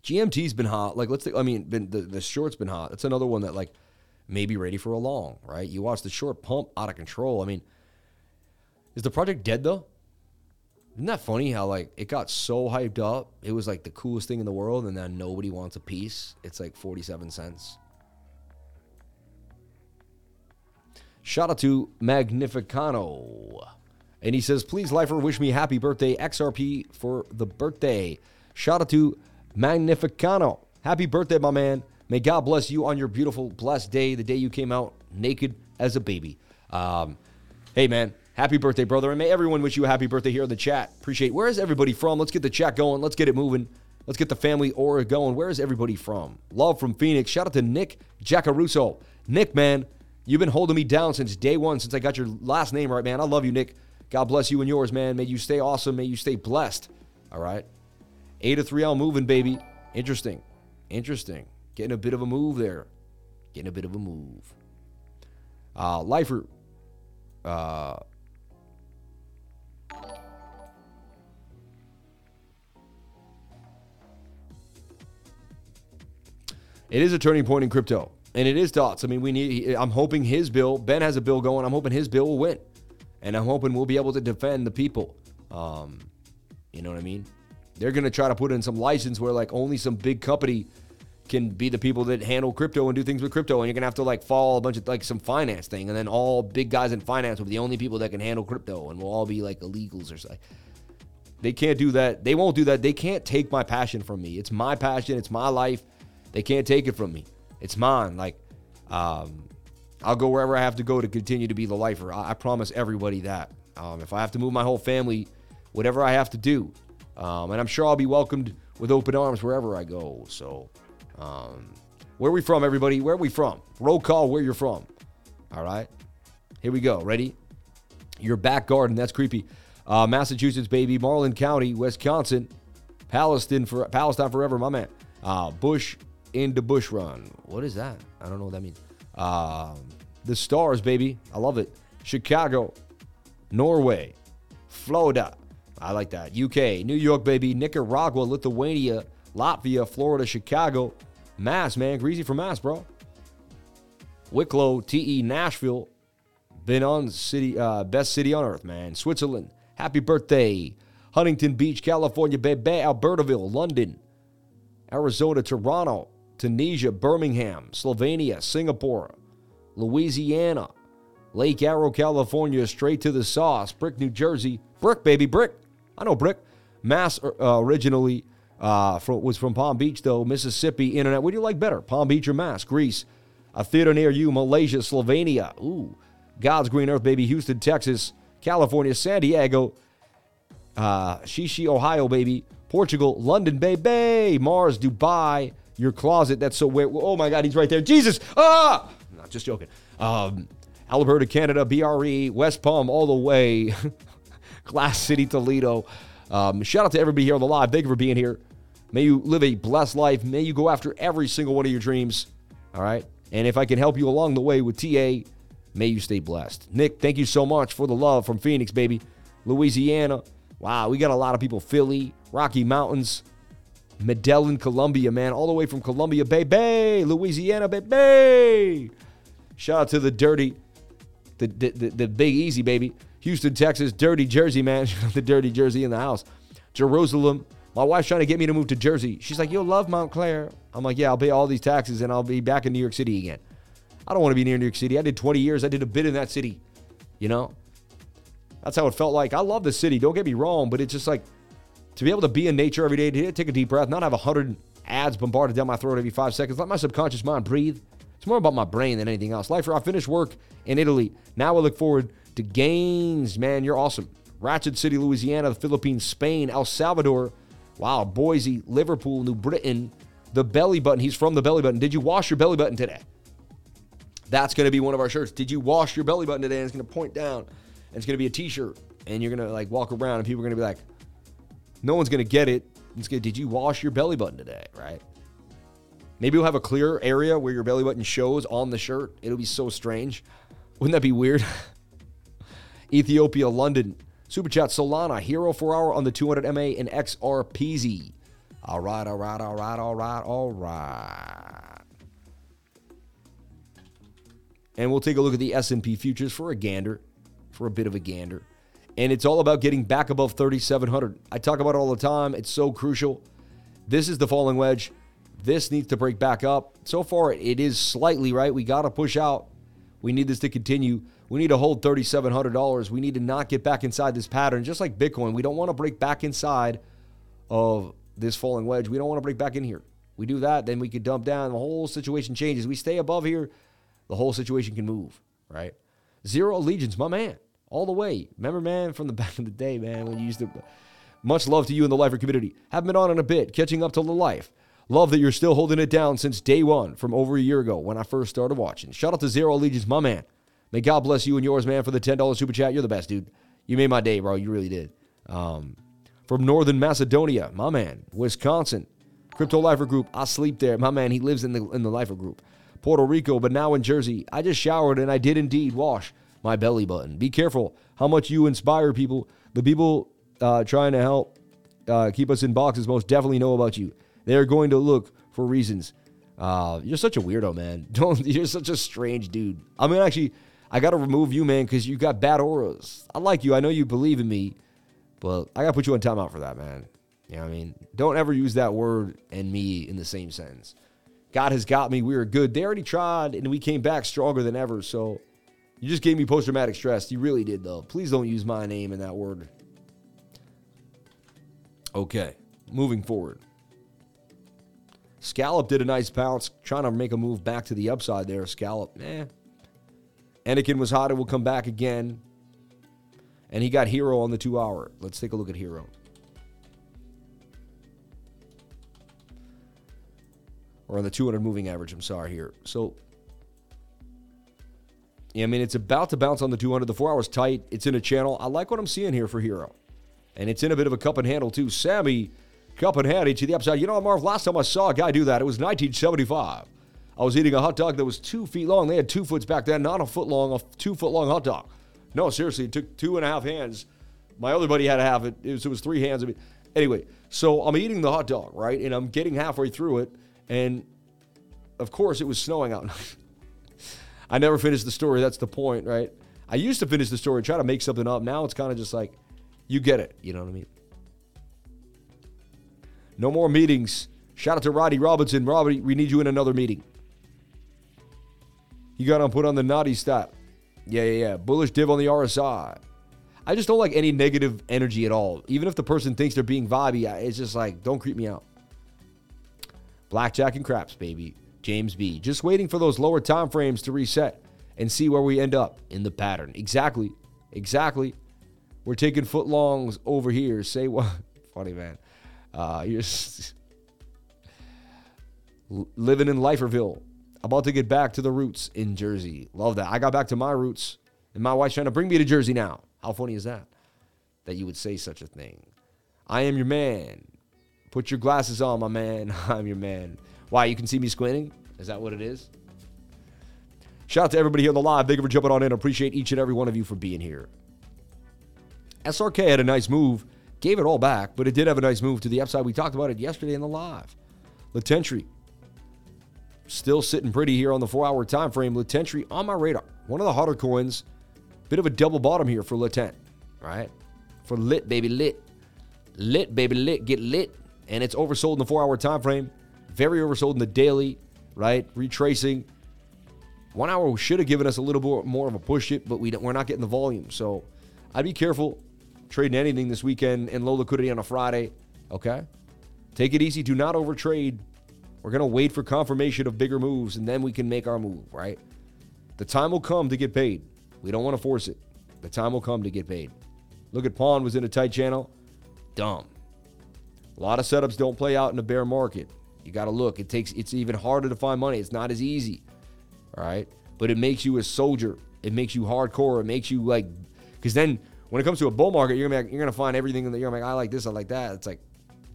GMT's been hot. Like let's, think, I mean, been the the short's been hot. That's another one that like maybe ready for a long, right? You watch the short pump out of control. I mean, is the project dead though? Isn't that funny how like it got so hyped up? It was like the coolest thing in the world, and then nobody wants a piece. It's like 47 cents. Shout out to Magnificano. And he says, please, lifer, wish me happy birthday. XRP for the birthday. Shout out to Magnificano. Happy birthday, my man. May God bless you on your beautiful, blessed day, the day you came out naked as a baby. Um, hey, man, happy birthday, brother. And may everyone wish you a happy birthday here in the chat. Appreciate Where is everybody from? Let's get the chat going. Let's get it moving. Let's get the family aura going. Where is everybody from? Love from Phoenix. Shout out to Nick Jacaruso. Nick, man, you've been holding me down since day one, since I got your last name right, man. I love you, Nick. God bless you and yours, man. May you stay awesome. May you stay blessed. All right. ADA 3 L moving, baby. Interesting. Interesting. Getting a bit of a move there. Getting a bit of a move. Uh, Lifer. Uh, it is a turning point in crypto, and it is dots. I mean, we need. I'm hoping his bill. Ben has a bill going. I'm hoping his bill will win, and I'm hoping we'll be able to defend the people. Um, you know what I mean? They're gonna try to put in some license where like only some big company can be the people that handle crypto and do things with crypto, and you're gonna have to like follow a bunch of like some finance thing, and then all big guys in finance will be the only people that can handle crypto, and we'll all be like illegals or something. They can't do that. They won't do that. They can't take my passion from me. It's my passion. It's my life. They can't take it from me. It's mine. Like, um, I'll go wherever I have to go to continue to be the lifer. I, I promise everybody that. Um, if I have to move my whole family, whatever I have to do, um, and I'm sure I'll be welcomed with open arms wherever I go. So, um, where are we from, everybody? Where are we from? Roll call where you're from. All right. Here we go. Ready? Your back garden. That's creepy. Uh, Massachusetts, baby. Marlin County, Wisconsin. Palestine for Palestine forever, my man. Uh, Bush into Bush Run. What is that? I don't know what that means. Um, the Stars, baby. I love it. Chicago, Norway, Florida. I like that. UK, New York, baby. Nicaragua, Lithuania, Latvia, Florida, Chicago, Mass, man. Greasy for Mass, bro. Wicklow, TE, Nashville. Been on city, uh, best city on earth, man. Switzerland. Happy birthday. Huntington Beach, California, baby. Albertaville, London. Arizona, Toronto, Tunisia, Birmingham, Slovenia, Singapore, Louisiana, Lake Arrow, California, straight to the sauce. Brick, New Jersey. Brick, baby, brick. I know brick. Mass uh, originally uh, from, was from Palm Beach, though. Mississippi, Internet. What do you like better, Palm Beach or Mass? Greece. A theater near you, Malaysia, Slovenia. Ooh. God's green earth, baby. Houston, Texas, California, San Diego, uh, Shishi, Ohio, baby. Portugal, London, baby. Mars, Dubai. Your closet. That's so weird. Oh my God, he's right there. Jesus. Ah! Not just joking. Um, Alberta, Canada, BRE, West Palm, all the way. Glass City, Toledo. Um, shout out to everybody here on the live. Thank you for being here. May you live a blessed life. May you go after every single one of your dreams. All right. And if I can help you along the way with TA, may you stay blessed. Nick, thank you so much for the love from Phoenix, baby. Louisiana. Wow, we got a lot of people. Philly, Rocky Mountains, Medellin, Colombia, man. All the way from Columbia, baby. Louisiana, baby. Shout out to the dirty, the, the, the, the big easy, baby. Houston, Texas, dirty Jersey, man. the dirty Jersey in the house. Jerusalem. My wife's trying to get me to move to Jersey. She's like, you'll love Montclair. I'm like, yeah, I'll pay all these taxes and I'll be back in New York City again. I don't want to be near New York City. I did 20 years. I did a bit in that city. You know? That's how it felt like. I love the city. Don't get me wrong, but it's just like to be able to be in nature every day, to take a deep breath, not have 100 ads bombarded down my throat every five seconds. Let my subconscious mind breathe. It's more about my brain than anything else. Lifer, I finished work in Italy. Now I look forward to gains. Man, you're awesome. Ratchet City, Louisiana, the Philippines, Spain, El Salvador. Wow, Boise, Liverpool, New Britain. The belly button. He's from the belly button. Did you wash your belly button today? That's going to be one of our shirts. Did you wash your belly button today? And it's going to point down. And it's going to be a t-shirt. And you're going to like walk around and people are going to be like, no one's going to get it. It's gonna, did you wash your belly button today, right? Maybe we'll have a clear area where your belly button shows on the shirt. It'll be so strange. Wouldn't that be weird? Ethiopia, London. Super Chat, Solana, Hero for Hour on the 200 MA and XRPZ. All right, all right, all right, all right, all right. And we'll take a look at the S&P futures for a gander, for a bit of a gander. And it's all about getting back above 3,700. I talk about it all the time. It's so crucial. This is the falling wedge. This needs to break back up. So far, it is slightly, right? We got to push out. We need this to continue. We need to hold $3,700. We need to not get back inside this pattern. Just like Bitcoin, we don't want to break back inside of this falling wedge. We don't want to break back in here. We do that, then we could dump down. The whole situation changes. We stay above here, the whole situation can move, right? Zero allegiance, my man, all the way. Remember, man, from the back of the day, man, when you used to. Much love to you in the lifer community. Haven't been on in a bit, catching up to the life. Love that you're still holding it down since day one from over a year ago when I first started watching. Shout out to Zero Allegiance, my man. May God bless you and yours, man, for the $10 super chat. You're the best, dude. You made my day, bro. You really did. Um, from Northern Macedonia, my man. Wisconsin, Crypto Lifer Group. I sleep there. My man, he lives in the in the Lifer Group. Puerto Rico, but now in Jersey. I just showered and I did indeed wash my belly button. Be careful how much you inspire people. The people uh, trying to help uh, keep us in boxes most definitely know about you. They are going to look for reasons. Uh, you're such a weirdo, man. Don't. You're such a strange dude. I mean, actually, I got to remove you, man, because you got bad auras. I like you. I know you believe in me, but I got to put you on timeout for that, man. You know what I mean? Don't ever use that word and me in the same sentence. God has got me. We are good. They already tried, and we came back stronger than ever. So you just gave me post traumatic stress. You really did, though. Please don't use my name in that word. Okay, moving forward. Scallop did a nice bounce, trying to make a move back to the upside there. Scallop, eh. Anakin was hot and will come back again. And he got Hero on the two hour. Let's take a look at Hero. Or on the 200 moving average, I'm sorry here. So, yeah, I mean, it's about to bounce on the 200. The four hours tight. It's in a channel. I like what I'm seeing here for Hero. And it's in a bit of a cup and handle, too. Sammy, cup and handle to the upside. You know, Marv, last time I saw a guy do that, it was 1975. I was eating a hot dog that was two feet long. They had two foots back then, not a foot long, a two foot long hot dog. No, seriously, it took two and a half hands. My other buddy had to have it. It was, it was three hands. I mean, anyway, so I'm eating the hot dog, right? And I'm getting halfway through it. And of course, it was snowing out. I never finished the story. That's the point, right? I used to finish the story, try to make something up. Now it's kind of just like, you get it. You know what I mean? No more meetings. Shout out to Roddy Robinson. Roddy, we need you in another meeting. You got to put on the naughty stat. Yeah, yeah, yeah. Bullish div on the RSI. I just don't like any negative energy at all. Even if the person thinks they're being vibey, it's just like, don't creep me out. Blackjack and craps, baby. James B. Just waiting for those lower time frames to reset and see where we end up in the pattern. Exactly. Exactly. We're taking foot longs over here. Say what? Funny, man. Uh, you're living in Liferville. About to get back to the roots in Jersey. Love that. I got back to my roots, and my wife's trying to bring me to Jersey now. How funny is that? That you would say such a thing. I am your man. Put your glasses on, my man. I'm your man. Why? You can see me squinting? Is that what it is? Shout out to everybody here on the live. Thank you for jumping on in. Appreciate each and every one of you for being here. SRK had a nice move, gave it all back, but it did have a nice move to the upside. We talked about it yesterday in the live. Litentry still sitting pretty here on the four-hour time frame. Litentry on my radar. One of the hotter coins. Bit of a double bottom here for Latent, right? For lit, baby, lit. Lit, baby, lit. Get lit. And it's oversold in the four-hour time frame. Very oversold in the daily, right? Retracing. One hour should have given us a little bit more of a push it, but we we're not getting the volume. So I'd be careful trading anything this weekend and low liquidity on a Friday. Okay? Take it easy. Do not overtrade. We're going to wait for confirmation of bigger moves and then we can make our move, right? The time will come to get paid. We don't want to force it. The time will come to get paid. Look at Pawn was in a tight channel. Dumb. A lot of setups don't play out in a bear market. You got to look. It takes it's even harder to find money. It's not as easy. All right? But it makes you a soldier. It makes you hardcore. It makes you like cuz then when it comes to a bull market, you're gonna you're gonna find everything that you're like, I like this, I like that. It's like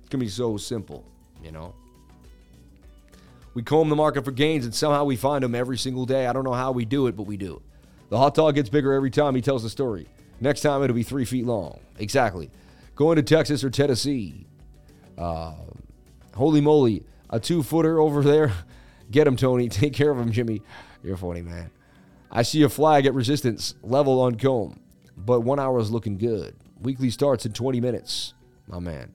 it's gonna be so simple, you know. We comb the market for gains, and somehow we find them every single day. I don't know how we do it, but we do. The hot dog gets bigger every time he tells the story. Next time it'll be three feet long. Exactly. Going to Texas or Tennessee. Uh, holy moly, a two footer over there. Get him, Tony. Take care of him, Jimmy. You're funny, man. I see a flag at resistance level on comb, but one hour is looking good. Weekly starts in 20 minutes, my man.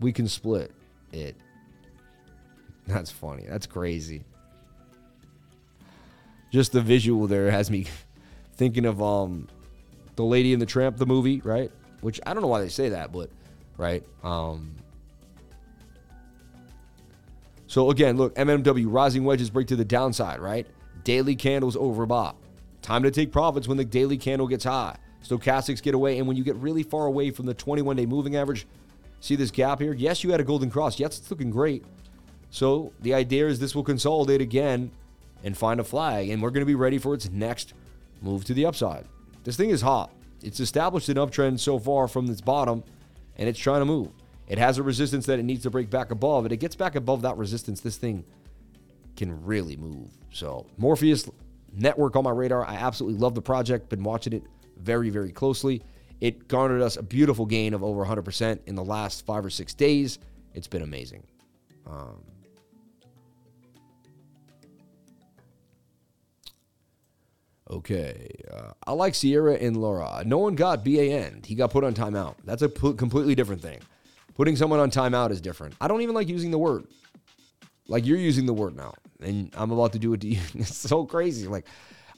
We can split it. That's funny. That's crazy. just the visual there has me thinking of um the Lady and the Tramp, the movie, right? Which I don't know why they say that, but right. Um. So again, look, MMW rising wedges break to the downside, right? Daily candles overbought. Time to take profits when the daily candle gets high. Stochastics get away, and when you get really far away from the 21 day moving average, see this gap here? Yes, you had a golden cross. Yes, it's looking great. So the idea is this will consolidate again and find a flag, and we're going to be ready for its next move to the upside. This thing is hot. It's established an uptrend so far from its bottom, and it's trying to move. It has a resistance that it needs to break back above, and it gets back above that resistance. This thing can really move. So Morpheus network on my radar. I absolutely love the project. Been watching it very, very closely. It garnered us a beautiful gain of over 100% in the last five or six days. It's been amazing. Um, okay. Uh, I like Sierra and Laura. No one got BAN. He got put on timeout. That's a p- completely different thing. Putting someone on timeout is different. I don't even like using the word. Like you're using the word now, and I'm about to do it to you. it's so crazy. Like,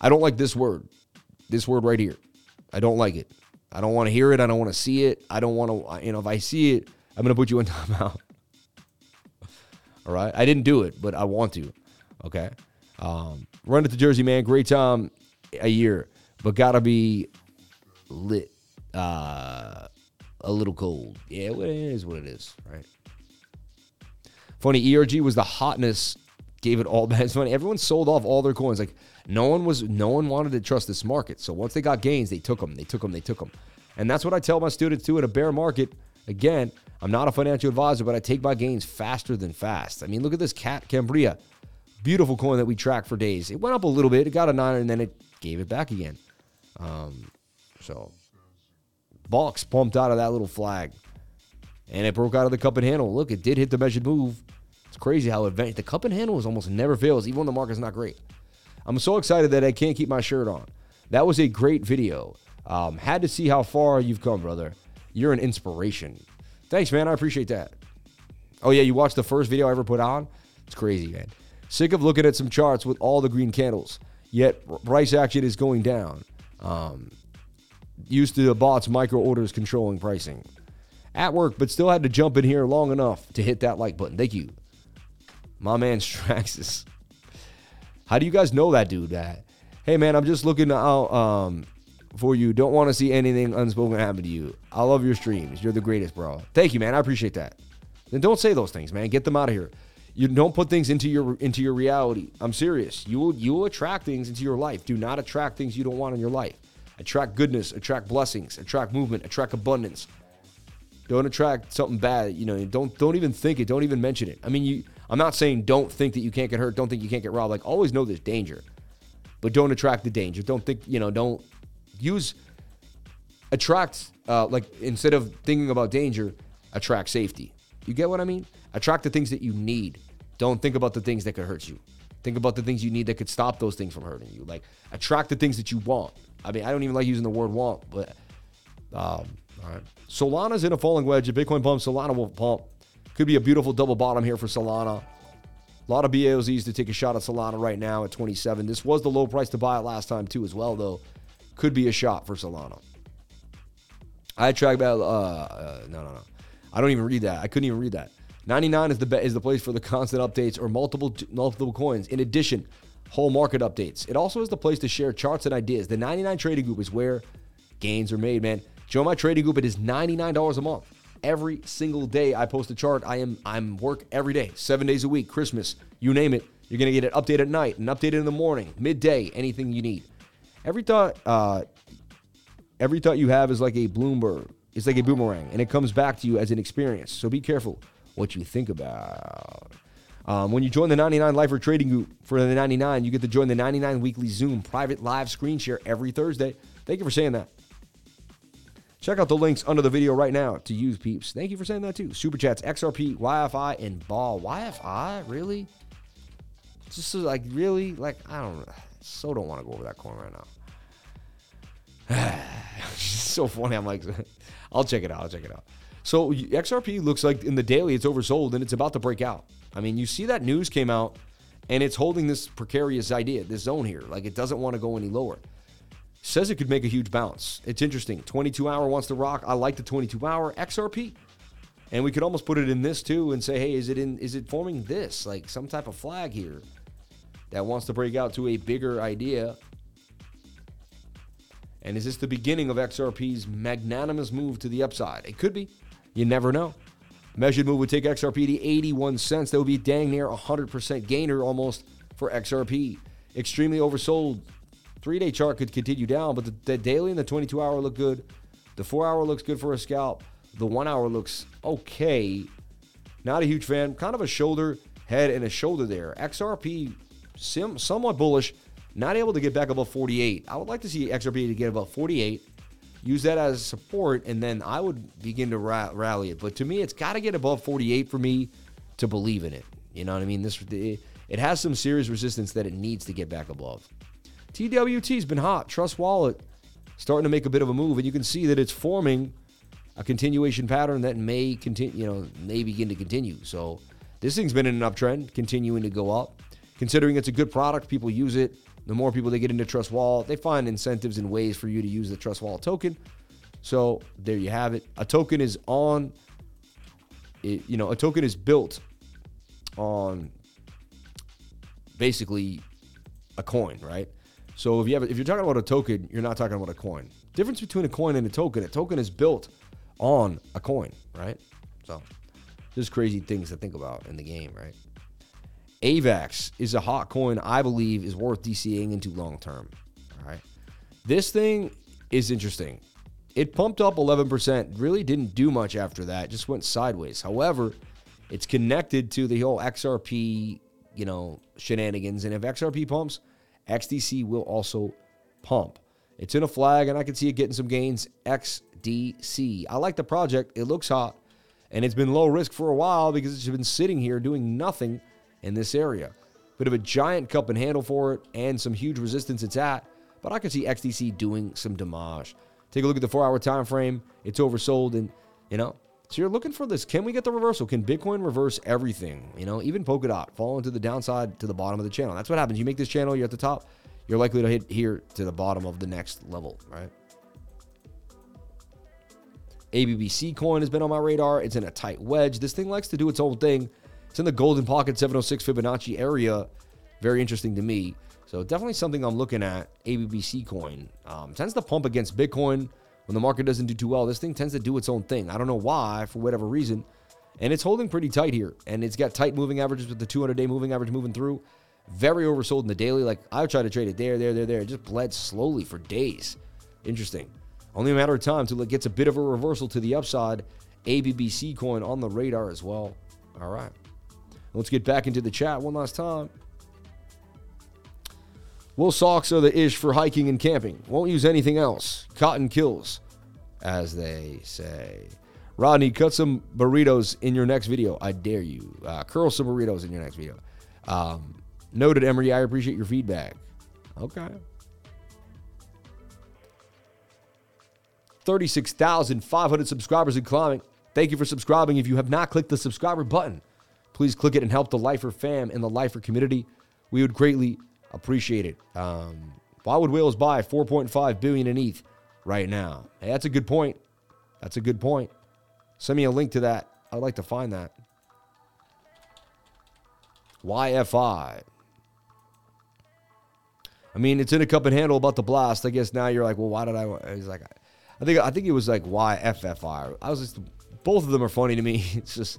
I don't like this word. This word right here. I don't like it. I don't want to hear it. I don't want to see it. I don't want to, you know, if I see it, I'm going to put you in timeout. All right. I didn't do it, but I want to. Okay. Um, run it to Jersey, man. Great time a year, but got to be lit. Uh, a little cold. Yeah, it is what it is, right? Funny, ERG was the hotness, gave it all back. Funny. Everyone sold off all their coins. Like no one was, no one wanted to trust this market. So once they got gains, they took them. They took them. They took them. And that's what I tell my students too in a bear market. Again, I'm not a financial advisor, but I take my gains faster than fast. I mean, look at this cat Cambria, beautiful coin that we tracked for days. It went up a little bit. It got a nine, and then it gave it back again. Um, so, Box pumped out of that little flag and it broke out of the cup and handle. Look, it did hit the measured move. Crazy how advanced the cup and handle is almost never fails, even when the market's not great. I'm so excited that I can't keep my shirt on. That was a great video. Um, had to see how far you've come, brother. You're an inspiration. Thanks, man. I appreciate that. Oh yeah, you watched the first video I ever put on? It's crazy, man. Sick of looking at some charts with all the green candles, yet price action is going down. Um, used to the bots micro orders controlling pricing at work, but still had to jump in here long enough to hit that like button. Thank you. My man Straxus. How do you guys know that dude? That hey man, I'm just looking out um, for you. Don't want to see anything unspoken happen to you. I love your streams. You're the greatest, bro. Thank you, man. I appreciate that. Then don't say those things, man. Get them out of here. You don't put things into your into your reality. I'm serious. You will you will attract things into your life. Do not attract things you don't want in your life. Attract goodness, attract blessings, attract movement, attract abundance. Don't attract something bad. You know, don't don't even think it. Don't even mention it. I mean, you. I'm not saying don't think that you can't get hurt. Don't think you can't get robbed. Like always know there's danger, but don't attract the danger. Don't think you know. Don't use attract uh, like instead of thinking about danger, attract safety. You get what I mean? Attract the things that you need. Don't think about the things that could hurt you. Think about the things you need that could stop those things from hurting you. Like attract the things that you want. I mean, I don't even like using the word want, but um, all right. Solana's in a falling wedge. If Bitcoin pumps, Solana will pump. Could be a beautiful double bottom here for Solana. A lot of BAOZs to take a shot at Solana right now at 27. This was the low price to buy it last time too, as well, though. Could be a shot for Solana. I track about uh, uh, no no no. I don't even read that. I couldn't even read that. 99 is the be- is the place for the constant updates or multiple multiple coins. In addition, whole market updates. It also is the place to share charts and ideas. The 99 trading group is where gains are made, man. Join my trading group. It is $99 a month. Every single day I post a chart. I am I'm work every day, seven days a week, Christmas, you name it. You're gonna get it updated at night and updated in the morning, midday, anything you need. Every thought, uh, every thought you have is like a Bloomberg. It's like a boomerang, and it comes back to you as an experience. So be careful what you think about. Um, when you join the 99 Lifer Trading Group for the 99, you get to join the 99 Weekly Zoom private live screen share every Thursday. Thank you for saying that. Check out the links under the video right now to use peeps. Thank you for saying that too. Super chats, XRP, YFI, and Ball. YFI? Really? Just like, really? Like, I don't so don't want to go over that coin right now. so funny. I'm like, I'll check it out. I'll check it out. So XRP looks like in the daily it's oversold and it's about to break out. I mean, you see that news came out And it's holding this precarious idea, this zone here. Like it doesn't want to go any lower. Says it could make a huge bounce. It's interesting. 22 hour wants to rock. I like the 22 hour XRP. And we could almost put it in this too and say, hey, is it in is it forming this? Like some type of flag here that wants to break out to a bigger idea. And is this the beginning of XRP's magnanimous move to the upside? It could be. You never know. Measured move would take XRP to 81 cents. That would be dang near 100% gainer almost for XRP. Extremely oversold. Three day chart could continue down, but the, the daily and the 22 hour look good. The four hour looks good for a scalp. The one hour looks okay. Not a huge fan. Kind of a shoulder, head, and a shoulder there. XRP, sim, somewhat bullish. Not able to get back above 48. I would like to see XRP to get above 48 use that as support, and then I would begin to ra- rally it. But to me, it's got to get above 48 for me to believe in it. You know what I mean? This it has some serious resistance that it needs to get back above. TWT's been hot. Trust Wallet starting to make a bit of a move, and you can see that it's forming a continuation pattern that may continue. You know, may begin to continue. So this thing's been in an uptrend, continuing to go up. Considering it's a good product, people use it. The more people they get into Trust Wallet, they find incentives and ways for you to use the Trust Wallet token. So there you have it. A token is on, it, you know, a token is built on basically a coin, right? So if you have, if you're talking about a token, you're not talking about a coin. Difference between a coin and a token: a token is built on a coin, right? So there's crazy things to think about in the game, right? AVAX is a hot coin I believe is worth DCAing into long term. All right. This thing is interesting. It pumped up 11%, really didn't do much after that, just went sideways. However, it's connected to the whole XRP, you know, shenanigans. And if XRP pumps, XDC will also pump. It's in a flag, and I can see it getting some gains. XDC. I like the project. It looks hot, and it's been low risk for a while because it's been sitting here doing nothing in this area. Bit of a giant cup and handle for it and some huge resistance it's at, but I could see XDC doing some damage. Take a look at the four hour time frame. It's oversold, and you know, so you're looking for this. Can we get the reversal? Can Bitcoin reverse everything? You know, even Polkadot fall into the downside to the bottom of the channel. That's what happens. You make this channel, you're at the top. You're likely to hit here to the bottom of the next level, right? ABBC coin has been on my radar. It's in a tight wedge. This thing likes to do its own thing. It's in the golden pocket 706 Fibonacci area. Very interesting to me. So definitely something I'm looking at. ABBC coin um, tends to pump against Bitcoin when the market doesn't do too well. This thing tends to do its own thing. I don't know why, for whatever reason, and it's holding pretty tight here. And it's got tight moving averages with the 200-day moving average moving through. Very oversold in the daily. Like I try to trade it there, there, there, there. It just bled slowly for days. Interesting. Only a matter of time till it gets a bit of a reversal to the upside. ABBC coin on the radar as well. All right. Let's get back into the chat one last time. Wool socks are the ish for hiking and camping. Won't use anything else. Cotton kills, as they say. Rodney, cut some burritos in your next video. I dare you. Uh, curl some burritos in your next video. Um, noted, Emery. I appreciate your feedback. Okay. 36,500 subscribers and climbing. Thank you for subscribing. If you have not clicked the subscriber button, please click it and help the Lifer fam and the Lifer community. We would greatly appreciate it. Um, why would whales buy 4.5 billion in ETH right now? Hey, that's a good point. That's a good point. Send me a link to that. I'd like to find that. YFI. I mean, it's in a cup and handle about the blast. I guess now you're like, well, why did I? He's like, I think I think it was like YFFI. I was just both of them are funny to me. It's just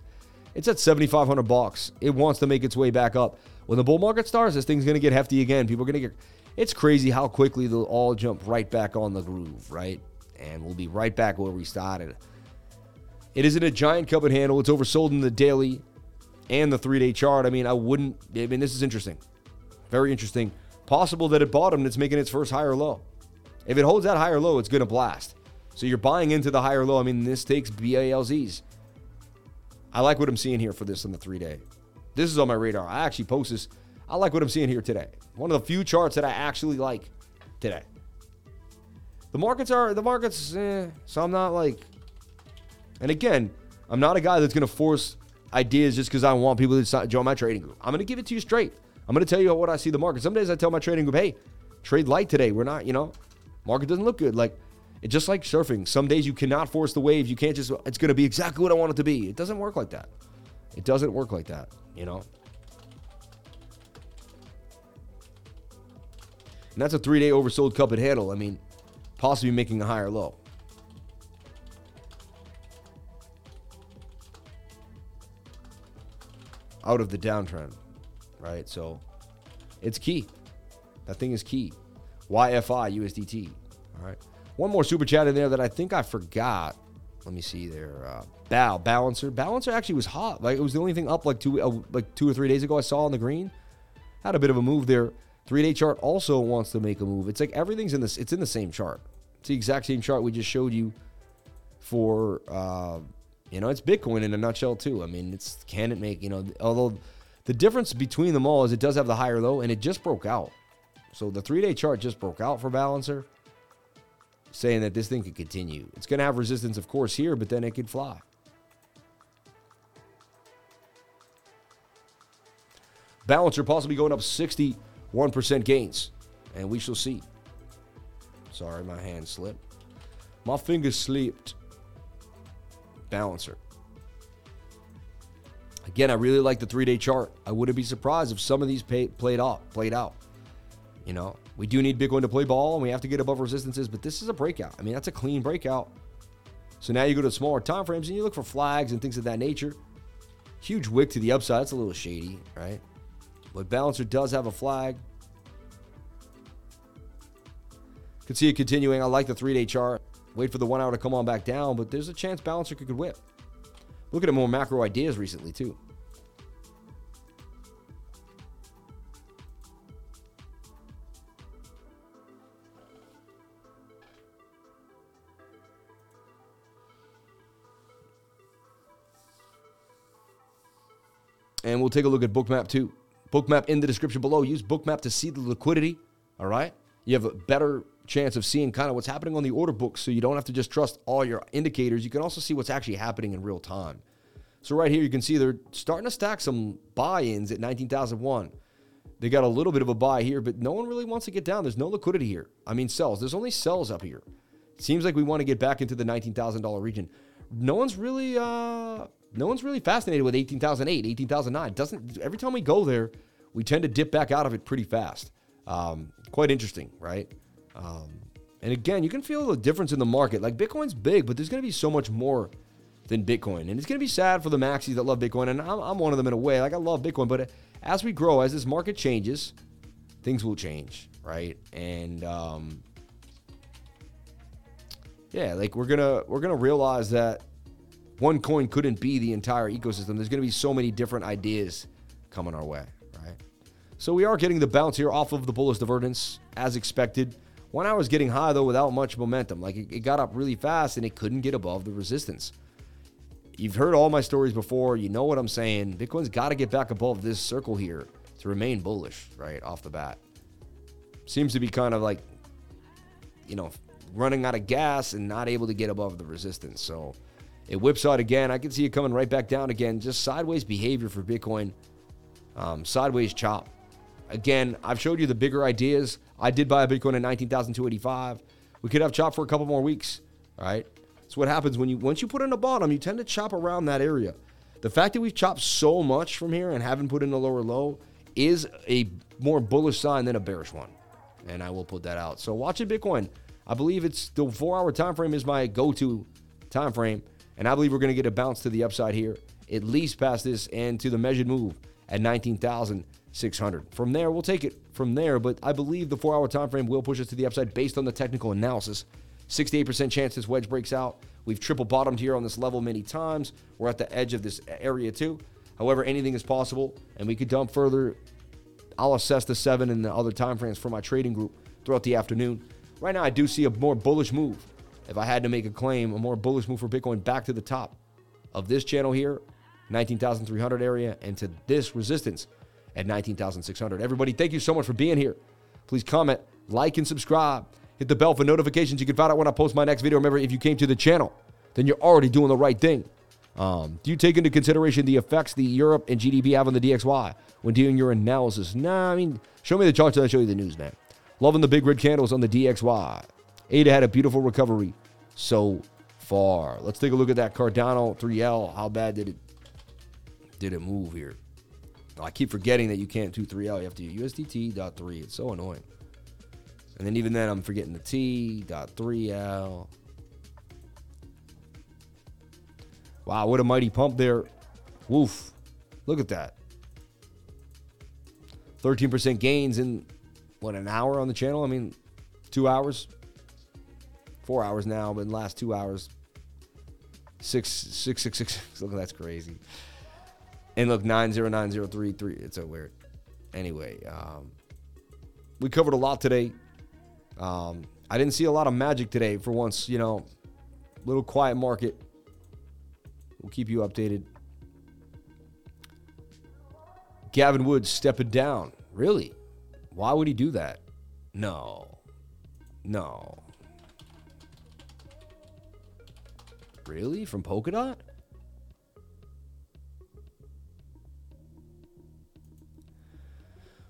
it's at 7,500 bucks. It wants to make its way back up. When the bull market starts, this thing's going to get hefty again. People are going to get. It's crazy how quickly they'll all jump right back on the groove, right? And we'll be right back where we started. It isn't a giant cup and handle. It's oversold in the daily and the three day chart. I mean, I wouldn't. I mean, this is interesting. Very interesting. Possible that it bottomed. It's making its first higher low. If it holds that higher low, it's going to blast. So you're buying into the higher low. I mean, this takes BALZs. I like what I'm seeing here for this in the three day. This is on my radar. I actually post this. I like what I'm seeing here today. One of the few charts that I actually like today. The markets are the markets, eh, so I'm not like. And again, I'm not a guy that's going to force ideas just because I want people to join my trading group. I'm going to give it to you straight. I'm going to tell you what I see the market. Some days I tell my trading group, hey, trade light today. We're not, you know, market doesn't look good. Like, it's just like surfing. Some days you cannot force the wave. You can't just, it's going to be exactly what I want it to be. It doesn't work like that. It doesn't work like that, you know? And that's a three day oversold cup and handle. I mean, possibly making a higher low. Out of the downtrend, right? So it's key. That thing is key. YFI USDT. All right. One more super chat in there that I think I forgot. Let me see there. Uh, Bow balancer. Balancer actually was hot. Like it was the only thing up like two uh, like two or three days ago. I saw on the green. Had a bit of a move there. Three day chart also wants to make a move. It's like everything's in this. It's in the same chart. It's the exact same chart we just showed you for. Uh, you know, it's Bitcoin in a nutshell too. I mean, it's can it make you know? Although the difference between them all is it does have the higher low, and it just broke out. So the three day chart just broke out for Balancer, saying that this thing could continue. It's going to have resistance, of course, here, but then it could fly. Balancer possibly going up 61% gains, and we shall see. Sorry, my hand slipped. My fingers slipped. Balancer. Again, I really like the three-day chart. I wouldn't be surprised if some of these pay, played out. Played out. You know, we do need Bitcoin to play ball, and we have to get above resistances. But this is a breakout. I mean, that's a clean breakout. So now you go to smaller time frames and you look for flags and things of that nature. Huge wick to the upside. It's a little shady, right? But Balancer does have a flag. Could see it continuing. I like the three-day chart. Wait for the one hour to come on back down, but there's a chance Balancer could whip. Looking at more macro ideas recently, too. And we'll take a look at Bookmap too. Bookmap in the description below. Use Bookmap to see the liquidity. All right. You have a better chance of seeing kind of what's happening on the order book so you don't have to just trust all your indicators. You can also see what's actually happening in real time. So right here you can see they're starting to stack some buy-ins at 19,001. They got a little bit of a buy here, but no one really wants to get down. There's no liquidity here. I mean, sells. There's only sells up here. Seems like we want to get back into the $19,000 region. No one's really uh no one's really fascinated with 18,008, 18,009. Doesn't every time we go there, we tend to dip back out of it pretty fast. Um, quite interesting, right? Um, and again, you can feel the difference in the market. Like Bitcoin's big, but there's going to be so much more than Bitcoin, and it's going to be sad for the maxis that love Bitcoin. And I'm, I'm one of them in a way. Like I love Bitcoin, but as we grow, as this market changes, things will change, right? And um, yeah, like we're gonna we're gonna realize that one coin couldn't be the entire ecosystem. There's going to be so many different ideas coming our way, right? So we are getting the bounce here off of the bullish divergence as expected. One hour is getting high though without much momentum. Like it, got up really fast and it couldn't get above the resistance. You've heard all my stories before. You know what I'm saying. Bitcoin's got to get back above this circle here to remain bullish, right off the bat. Seems to be kind of like, you know, running out of gas and not able to get above the resistance. So it whips out again. I can see it coming right back down again. Just sideways behavior for Bitcoin. Um, sideways chop. Again, I've showed you the bigger ideas. I did buy a Bitcoin at 19,285. We could have chop for a couple more weeks. All right. That's what happens when you once you put in a bottom, you tend to chop around that area. The fact that we've chopped so much from here and haven't put in a lower low is a more bullish sign than a bearish one. And I will put that out. So watching Bitcoin, I believe it's the four hour time frame is my go-to time frame. And I believe we're going to get a bounce to the upside here, at least past this and to the measured move at 19,600. From there, we'll take it from there, but I believe the four hour time frame will push us to the upside based on the technical analysis. 68% chance this wedge breaks out. We've triple bottomed here on this level many times. We're at the edge of this area too. However, anything is possible, and we could dump further. I'll assess the seven and the other time frames for my trading group throughout the afternoon. Right now, I do see a more bullish move if I had to make a claim, a more bullish move for Bitcoin back to the top of this channel here, 19,300 area, and to this resistance at 19,600. Everybody, thank you so much for being here. Please comment, like, and subscribe. Hit the bell for notifications. You can find out when I post my next video. Remember, if you came to the channel, then you're already doing the right thing. Um, do you take into consideration the effects the Europe and GDP have on the DXY when doing your analysis? Nah, I mean, show me the charts and I'll show you the news, man. Loving the big red candles on the DXY. ADA had a beautiful recovery so far. Let's take a look at that Cardano 3L. How bad did it did it move here? I keep forgetting that you can't do 3L. You have to do USDT.3. It's so annoying. And then even then, I'm forgetting the T.3L. Wow, what a mighty pump there. Woof. Look at that. 13% gains in, what, an hour on the channel? I mean, two hours? Four hours now, but in the last two hours, six, six, six, six. Look, that's crazy. And look, 909033. It's so weird. Anyway, um, we covered a lot today. Um, I didn't see a lot of magic today for once, you know, little quiet market. We'll keep you updated. Gavin Woods stepping down. Really? Why would he do that? No. No. Really? From Polkadot?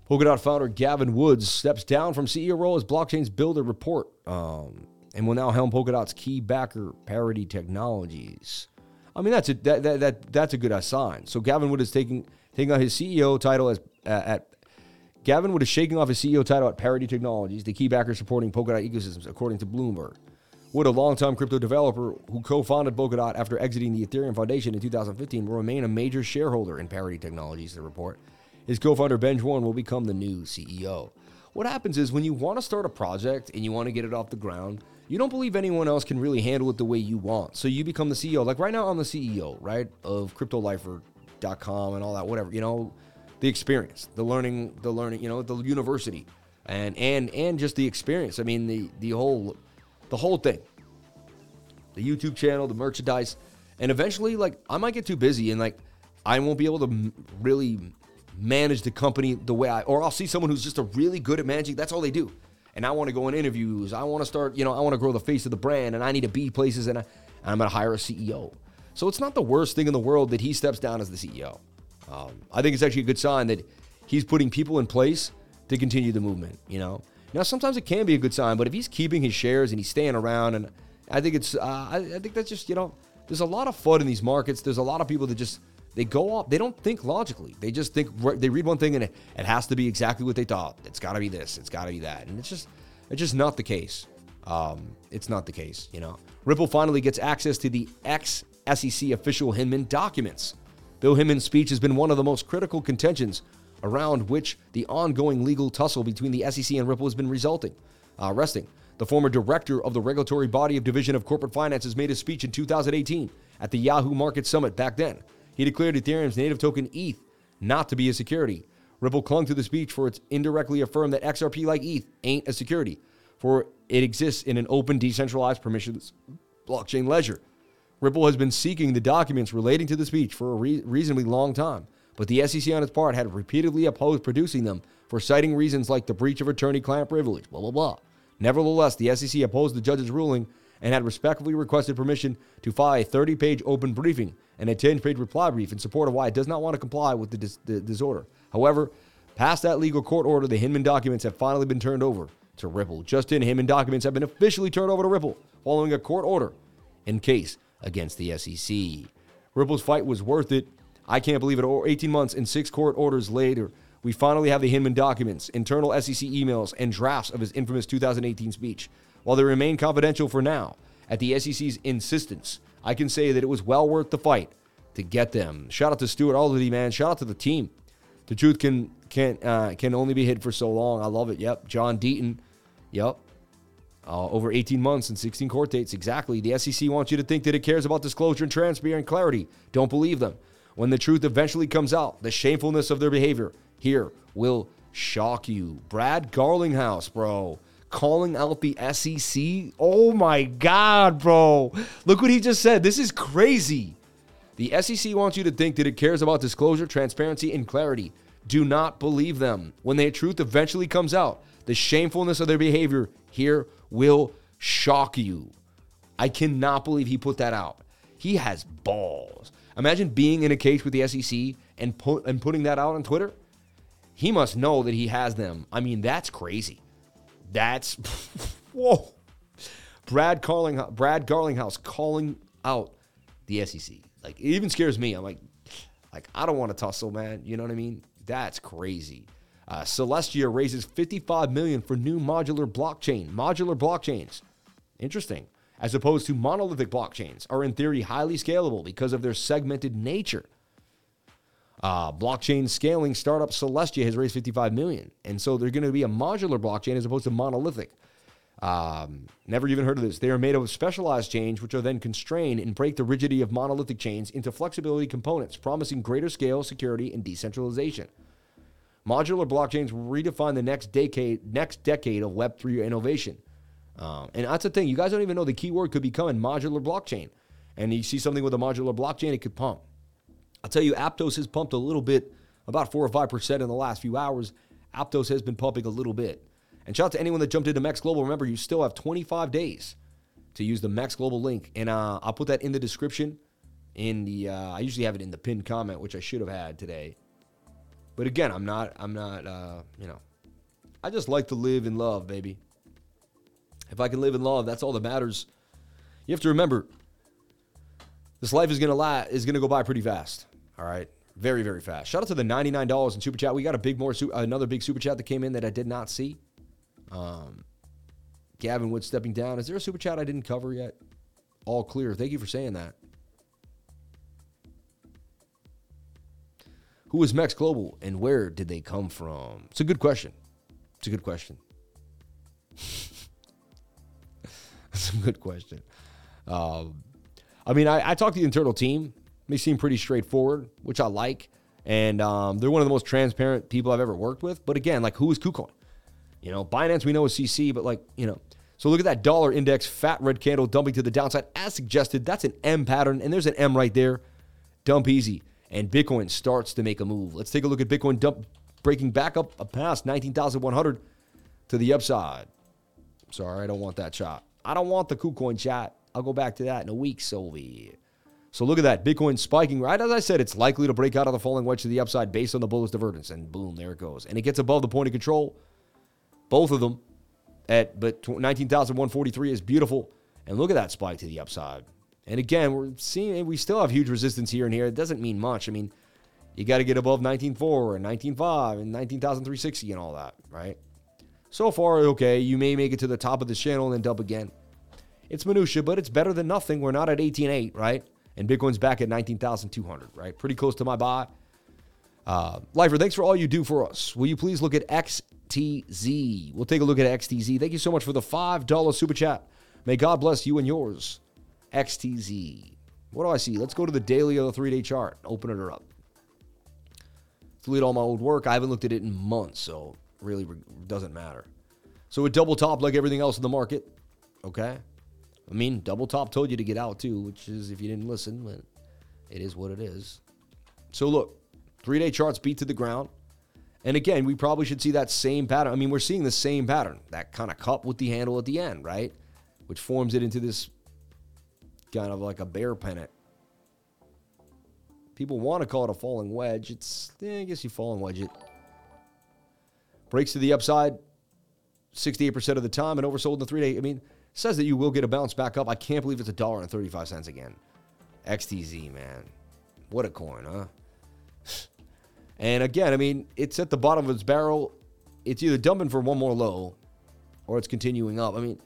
Polkadot founder Gavin Woods steps down from CEO role as blockchain's builder report um, and will now helm Polkadot's key backer, Parity Technologies. I mean, that's a that, that, that that's a good sign. So Gavin Wood is taking taking on his CEO title as uh, at Gavin Wood is shaking off his CEO title at Parity Technologies, the key backer supporting Polkadot ecosystems, according to Bloomberg. Wood, a longtime crypto developer who co-founded Polkadot after exiting the Ethereum Foundation in 2015, will remain a major shareholder in Parity Technologies. The report. His co founder, Ben Schwarn, will become the new CEO. What happens is when you want to start a project and you want to get it off the ground, you don't believe anyone else can really handle it the way you want. So you become the CEO. Like right now, I'm the CEO, right, of CryptoLifer.com and all that, whatever. You know, the experience, the learning, the learning, you know, the university, and and and just the experience. I mean, the the whole, the whole thing. The YouTube channel, the merchandise, and eventually, like I might get too busy and like I won't be able to really manage the company the way I, or I'll see someone who's just a really good at managing. That's all they do. And I want to go in interviews. I want to start, you know, I want to grow the face of the brand and I need to be places and, I, and I'm going to hire a CEO. So it's not the worst thing in the world that he steps down as the CEO. Um, I think it's actually a good sign that he's putting people in place to continue the movement, you know. Now, sometimes it can be a good sign, but if he's keeping his shares and he's staying around, and I think it's, uh, I, I think that's just, you know, there's a lot of fun in these markets. There's a lot of people that just they go off. They don't think logically. They just think they read one thing and it, it has to be exactly what they thought. It's got to be this. It's got to be that. And it's just it's just not the case. Um, it's not the case. You know, Ripple finally gets access to the ex SEC official Hinman documents. Bill Hinman's speech has been one of the most critical contentions around which the ongoing legal tussle between the SEC and Ripple has been resulting, uh, resting. The former director of the regulatory body of Division of Corporate Finances made a speech in 2018 at the Yahoo Market Summit back then he declared Ethereum's native token ETH not to be a security. Ripple clung to the speech for its indirectly affirmed that XRP like ETH ain't a security, for it exists in an open, decentralized, permissionless blockchain ledger. Ripple has been seeking the documents relating to the speech for a re- reasonably long time, but the SEC on its part had repeatedly opposed producing them for citing reasons like the breach of attorney client privilege, blah, blah, blah. Nevertheless, the SEC opposed the judge's ruling and had respectfully requested permission to file a 30 page open briefing and a 10 page reply brief in support of why it does not want to comply with the, dis- the disorder. However, past that legal court order, the Hinman documents have finally been turned over to Ripple. Just in, Hinman documents have been officially turned over to Ripple following a court order in case against the SEC. Ripple's fight was worth it. I can't believe it. Or 18 months and six court orders later, we finally have the Hinman documents, internal SEC emails, and drafts of his infamous 2018 speech. While they remain confidential for now, at the SEC's insistence, I can say that it was well worth the fight to get them. Shout out to Stuart Alderoty, man. Shout out to the team. The truth can can uh, can only be hid for so long. I love it. Yep, John Deaton. Yep. Uh, over 18 months and 16 court dates. Exactly. The SEC wants you to think that it cares about disclosure and transparency and clarity. Don't believe them. When the truth eventually comes out, the shamefulness of their behavior here will shock you. Brad Garlinghouse, bro calling out the SEC. Oh my God, bro. Look what he just said. This is crazy. The SEC wants you to think that it cares about disclosure, transparency, and clarity. Do not believe them. When the truth eventually comes out, the shamefulness of their behavior here will shock you. I cannot believe he put that out. He has balls. Imagine being in a cage with the SEC and put and putting that out on Twitter. He must know that he has them. I mean, that's crazy. That's whoa. Brad Carling, Brad Garlinghouse calling out the SEC. Like it even scares me. I'm like, like I don't want to tussle, man. You know what I mean? That's crazy. Uh, Celestia raises 55 million for new modular blockchain. Modular blockchains, interesting, as opposed to monolithic blockchains, are in theory highly scalable because of their segmented nature. Uh, blockchain scaling startup Celestia has raised 55 million, and so they're going to be a modular blockchain as opposed to monolithic. Um, never even heard of this. They are made of specialized chains, which are then constrained and break the rigidity of monolithic chains into flexibility components, promising greater scale, security, and decentralization. Modular blockchains will redefine the next decade, next decade of Web3 innovation. Um, and that's the thing. You guys don't even know the keyword could become modular blockchain. And you see something with a modular blockchain, it could pump. I'll tell you, Aptos has pumped a little bit, about 4 or 5% in the last few hours. Aptos has been pumping a little bit. And shout out to anyone that jumped into Max Global. Remember, you still have 25 days to use the Max Global link. And uh, I'll put that in the description. In the, uh, I usually have it in the pinned comment, which I should have had today. But again, I'm not, I'm not, uh, you know, I just like to live in love, baby. If I can live in love, that's all that matters. You have to remember, this life is gonna lie, is gonna go by pretty fast. All right, very very fast. Shout out to the ninety nine dollars in super chat. We got a big more another big super chat that came in that I did not see. Um, Gavin Wood stepping down. Is there a super chat I didn't cover yet? All clear. Thank you for saying that. Who is Mex Global and where did they come from? It's a good question. It's a good question. It's a good question. Um, I mean, I, I talked to the internal team. They seem pretty straightforward, which I like. And um, they're one of the most transparent people I've ever worked with. But again, like, who is KuCoin? You know, Binance we know is CZ, but like, you know, so look at that dollar index, fat red candle dumping to the downside as suggested. That's an M pattern, and there's an M right there. Dump easy and Bitcoin starts to make a move. Let's take a look at Bitcoin dump breaking back up past 19,100 to the upside. Sorry, I don't want that shot. I don't want the KuCoin shot. I'll go back to that in a week, Sylvie. So look at that. Bitcoin spiking. Right as I said, it's likely to break out of the falling wedge to the upside based on the bullish divergence. And boom, there it goes. And it gets above the point of control. Both of them at but 19,143 is beautiful. And look at that spike to the upside. And again, we're seeing we still have huge resistance here and here. It doesn't mean much. I mean, you got to get above 19.4 and 19.5 and 19,360 and all that, right? So far, okay. You may make it to the top of the channel and then dump again. It's minutia, but it's better than nothing. We're not at 18.8, right? And Bitcoin's back at 19,200, right? Pretty close to my buy. Uh, Lifer, thanks for all you do for us. Will you please look at XTZ? We'll take a look at XTZ. Thank you so much for the $5 super chat. May God bless you and yours. XTZ. What do I see? Let's go to the daily of the three day chart. Open it up. Delete all my old work. I haven't looked at it in months, so really doesn't matter. So it double top like everything else in the market. Okay. I mean, double top told you to get out too, which is if you didn't listen, but it is what it is. So look, three day charts beat to the ground. And again, we probably should see that same pattern. I mean, we're seeing the same pattern, that kind of cup with the handle at the end, right? Which forms it into this kind of like a bear pennant. People want to call it a falling wedge. It's, eh, I guess you falling wedge it. Breaks to the upside 68% of the time and oversold in the three day. I mean, says that you will get a bounce back up. I can't believe it's a dollar and 35 cents again. XTZ, man. What a coin, huh? And again, I mean, it's at the bottom of its barrel. It's either dumping for one more low or it's continuing up. I mean,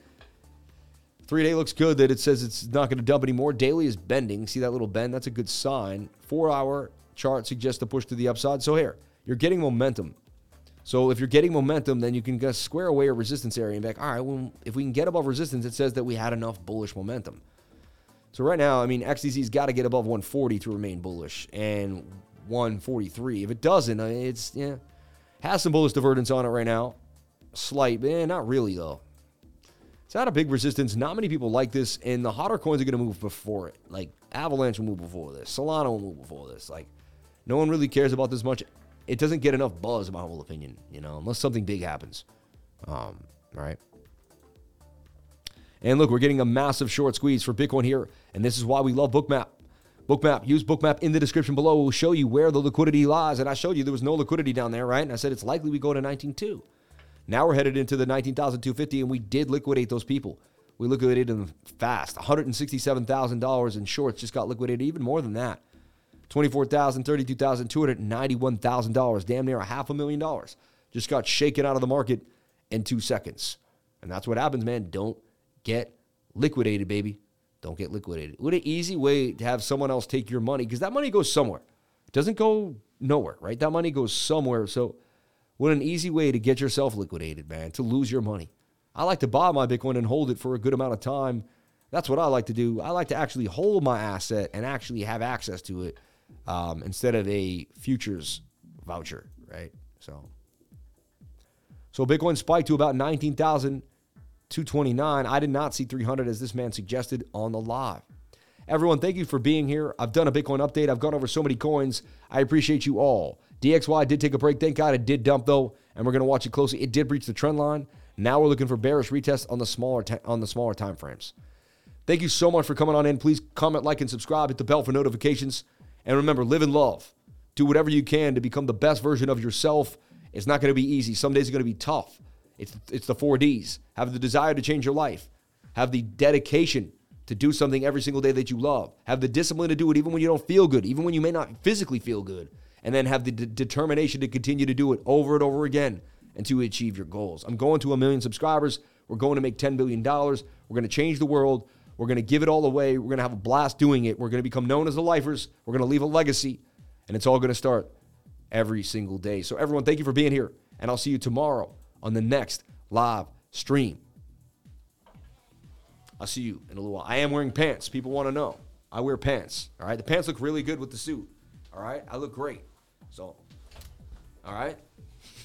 Three day looks good that it says it's not going to dump anymore. Daily is bending. See that little bend? That's a good sign. Four hour chart suggests a push to the upside. So here, you're getting momentum. So if you're getting momentum, then you can just square away a resistance area and be like, all right, well, if we can get above resistance, it says that we had enough bullish momentum. So right now, I mean, XTZ's got to get above 140 to remain bullish and 143. If it doesn't, uh, it's, yeah, has some bullish divergence on it right now. Slight, but eh, not really though. It's not a big resistance. Not many people like this, and the hotter coins are going to move before it. Like Avalanche will move before this. Solana will move before this. Like no one really cares about this much. It doesn't get enough buzz, in my whole opinion. You know, unless something big happens. Um, right. And look, we're getting a massive short squeeze for Bitcoin here, and this is why we love Bookmap. Bookmap, use Bookmap in the description below. We'll show you where the liquidity lies. And I showed you there was no liquidity down there, right? And I said it's likely we go to 19.2. Now we're headed into the 19,250, and we did liquidate those people. We liquidated them fast. $167,000 in shorts just got liquidated, even more than that. $24,000, $32,000, $291,000, damn near a half a million dollars. Just got shaken out of the market in two seconds. And that's what happens, man. Don't get liquidated, baby. Don't get liquidated. What an easy way to have someone else take your money because that money goes somewhere. It doesn't go nowhere, right? That money goes somewhere. So, what an easy way to get yourself liquidated, man, to lose your money. I like to buy my Bitcoin and hold it for a good amount of time. That's what I like to do. I like to actually hold my asset and actually have access to it um, instead of a futures voucher, right? So, so Bitcoin spiked to about 19,229. I did not see 300 as this man suggested on the live. Everyone, thank you for being here. I've done a Bitcoin update. I've gone over so many coins. I appreciate you all. DXY did take a break. Thank God it did dump though, and we're going to watch it closely. It did breach the trend line. Now we're looking for bearish retest on the smaller on the smaller time frames. Thank you so much for coming on in. Please comment, like, and subscribe. Hit the bell for notifications. And remember, live in love. Do whatever you can to become the best version of yourself. It's not going to be easy. Some days are going to be tough. It's, it's the four D's. Have the desire to change your life. Have the dedication to do something every single day that you love. Have the discipline to do it even when you don't feel good, even when you may not physically feel good. And then have the d- determination to continue to do it over and over again and to achieve your goals. I'm going to a million subscribers. We're going to make $10 billion. We're going to change the world. We're going to give it all away. We're going to have a blast doing it. We're going to become known as the lifers. We're going to leave a legacy. And it's all going to start every single day. So, everyone, thank you for being here. And I'll see you tomorrow on the next live stream. I'll see you in a little while. I am wearing pants. People want to know. I wear pants. All right. The pants look really good with the suit. All right. I look great. So, all right.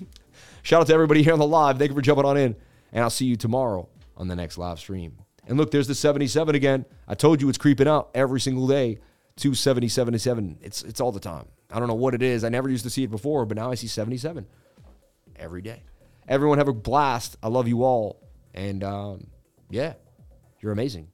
Shout out to everybody here on the live. Thank you for jumping on in. And I'll see you tomorrow on the next live stream. And look, there's the 77 again. I told you it's creeping up every single day to 70, 77. It's, it's all the time. I don't know what it is. I never used to see it before, but now I see 77 every day. Everyone have a blast. I love you all. And um, yeah, you're amazing.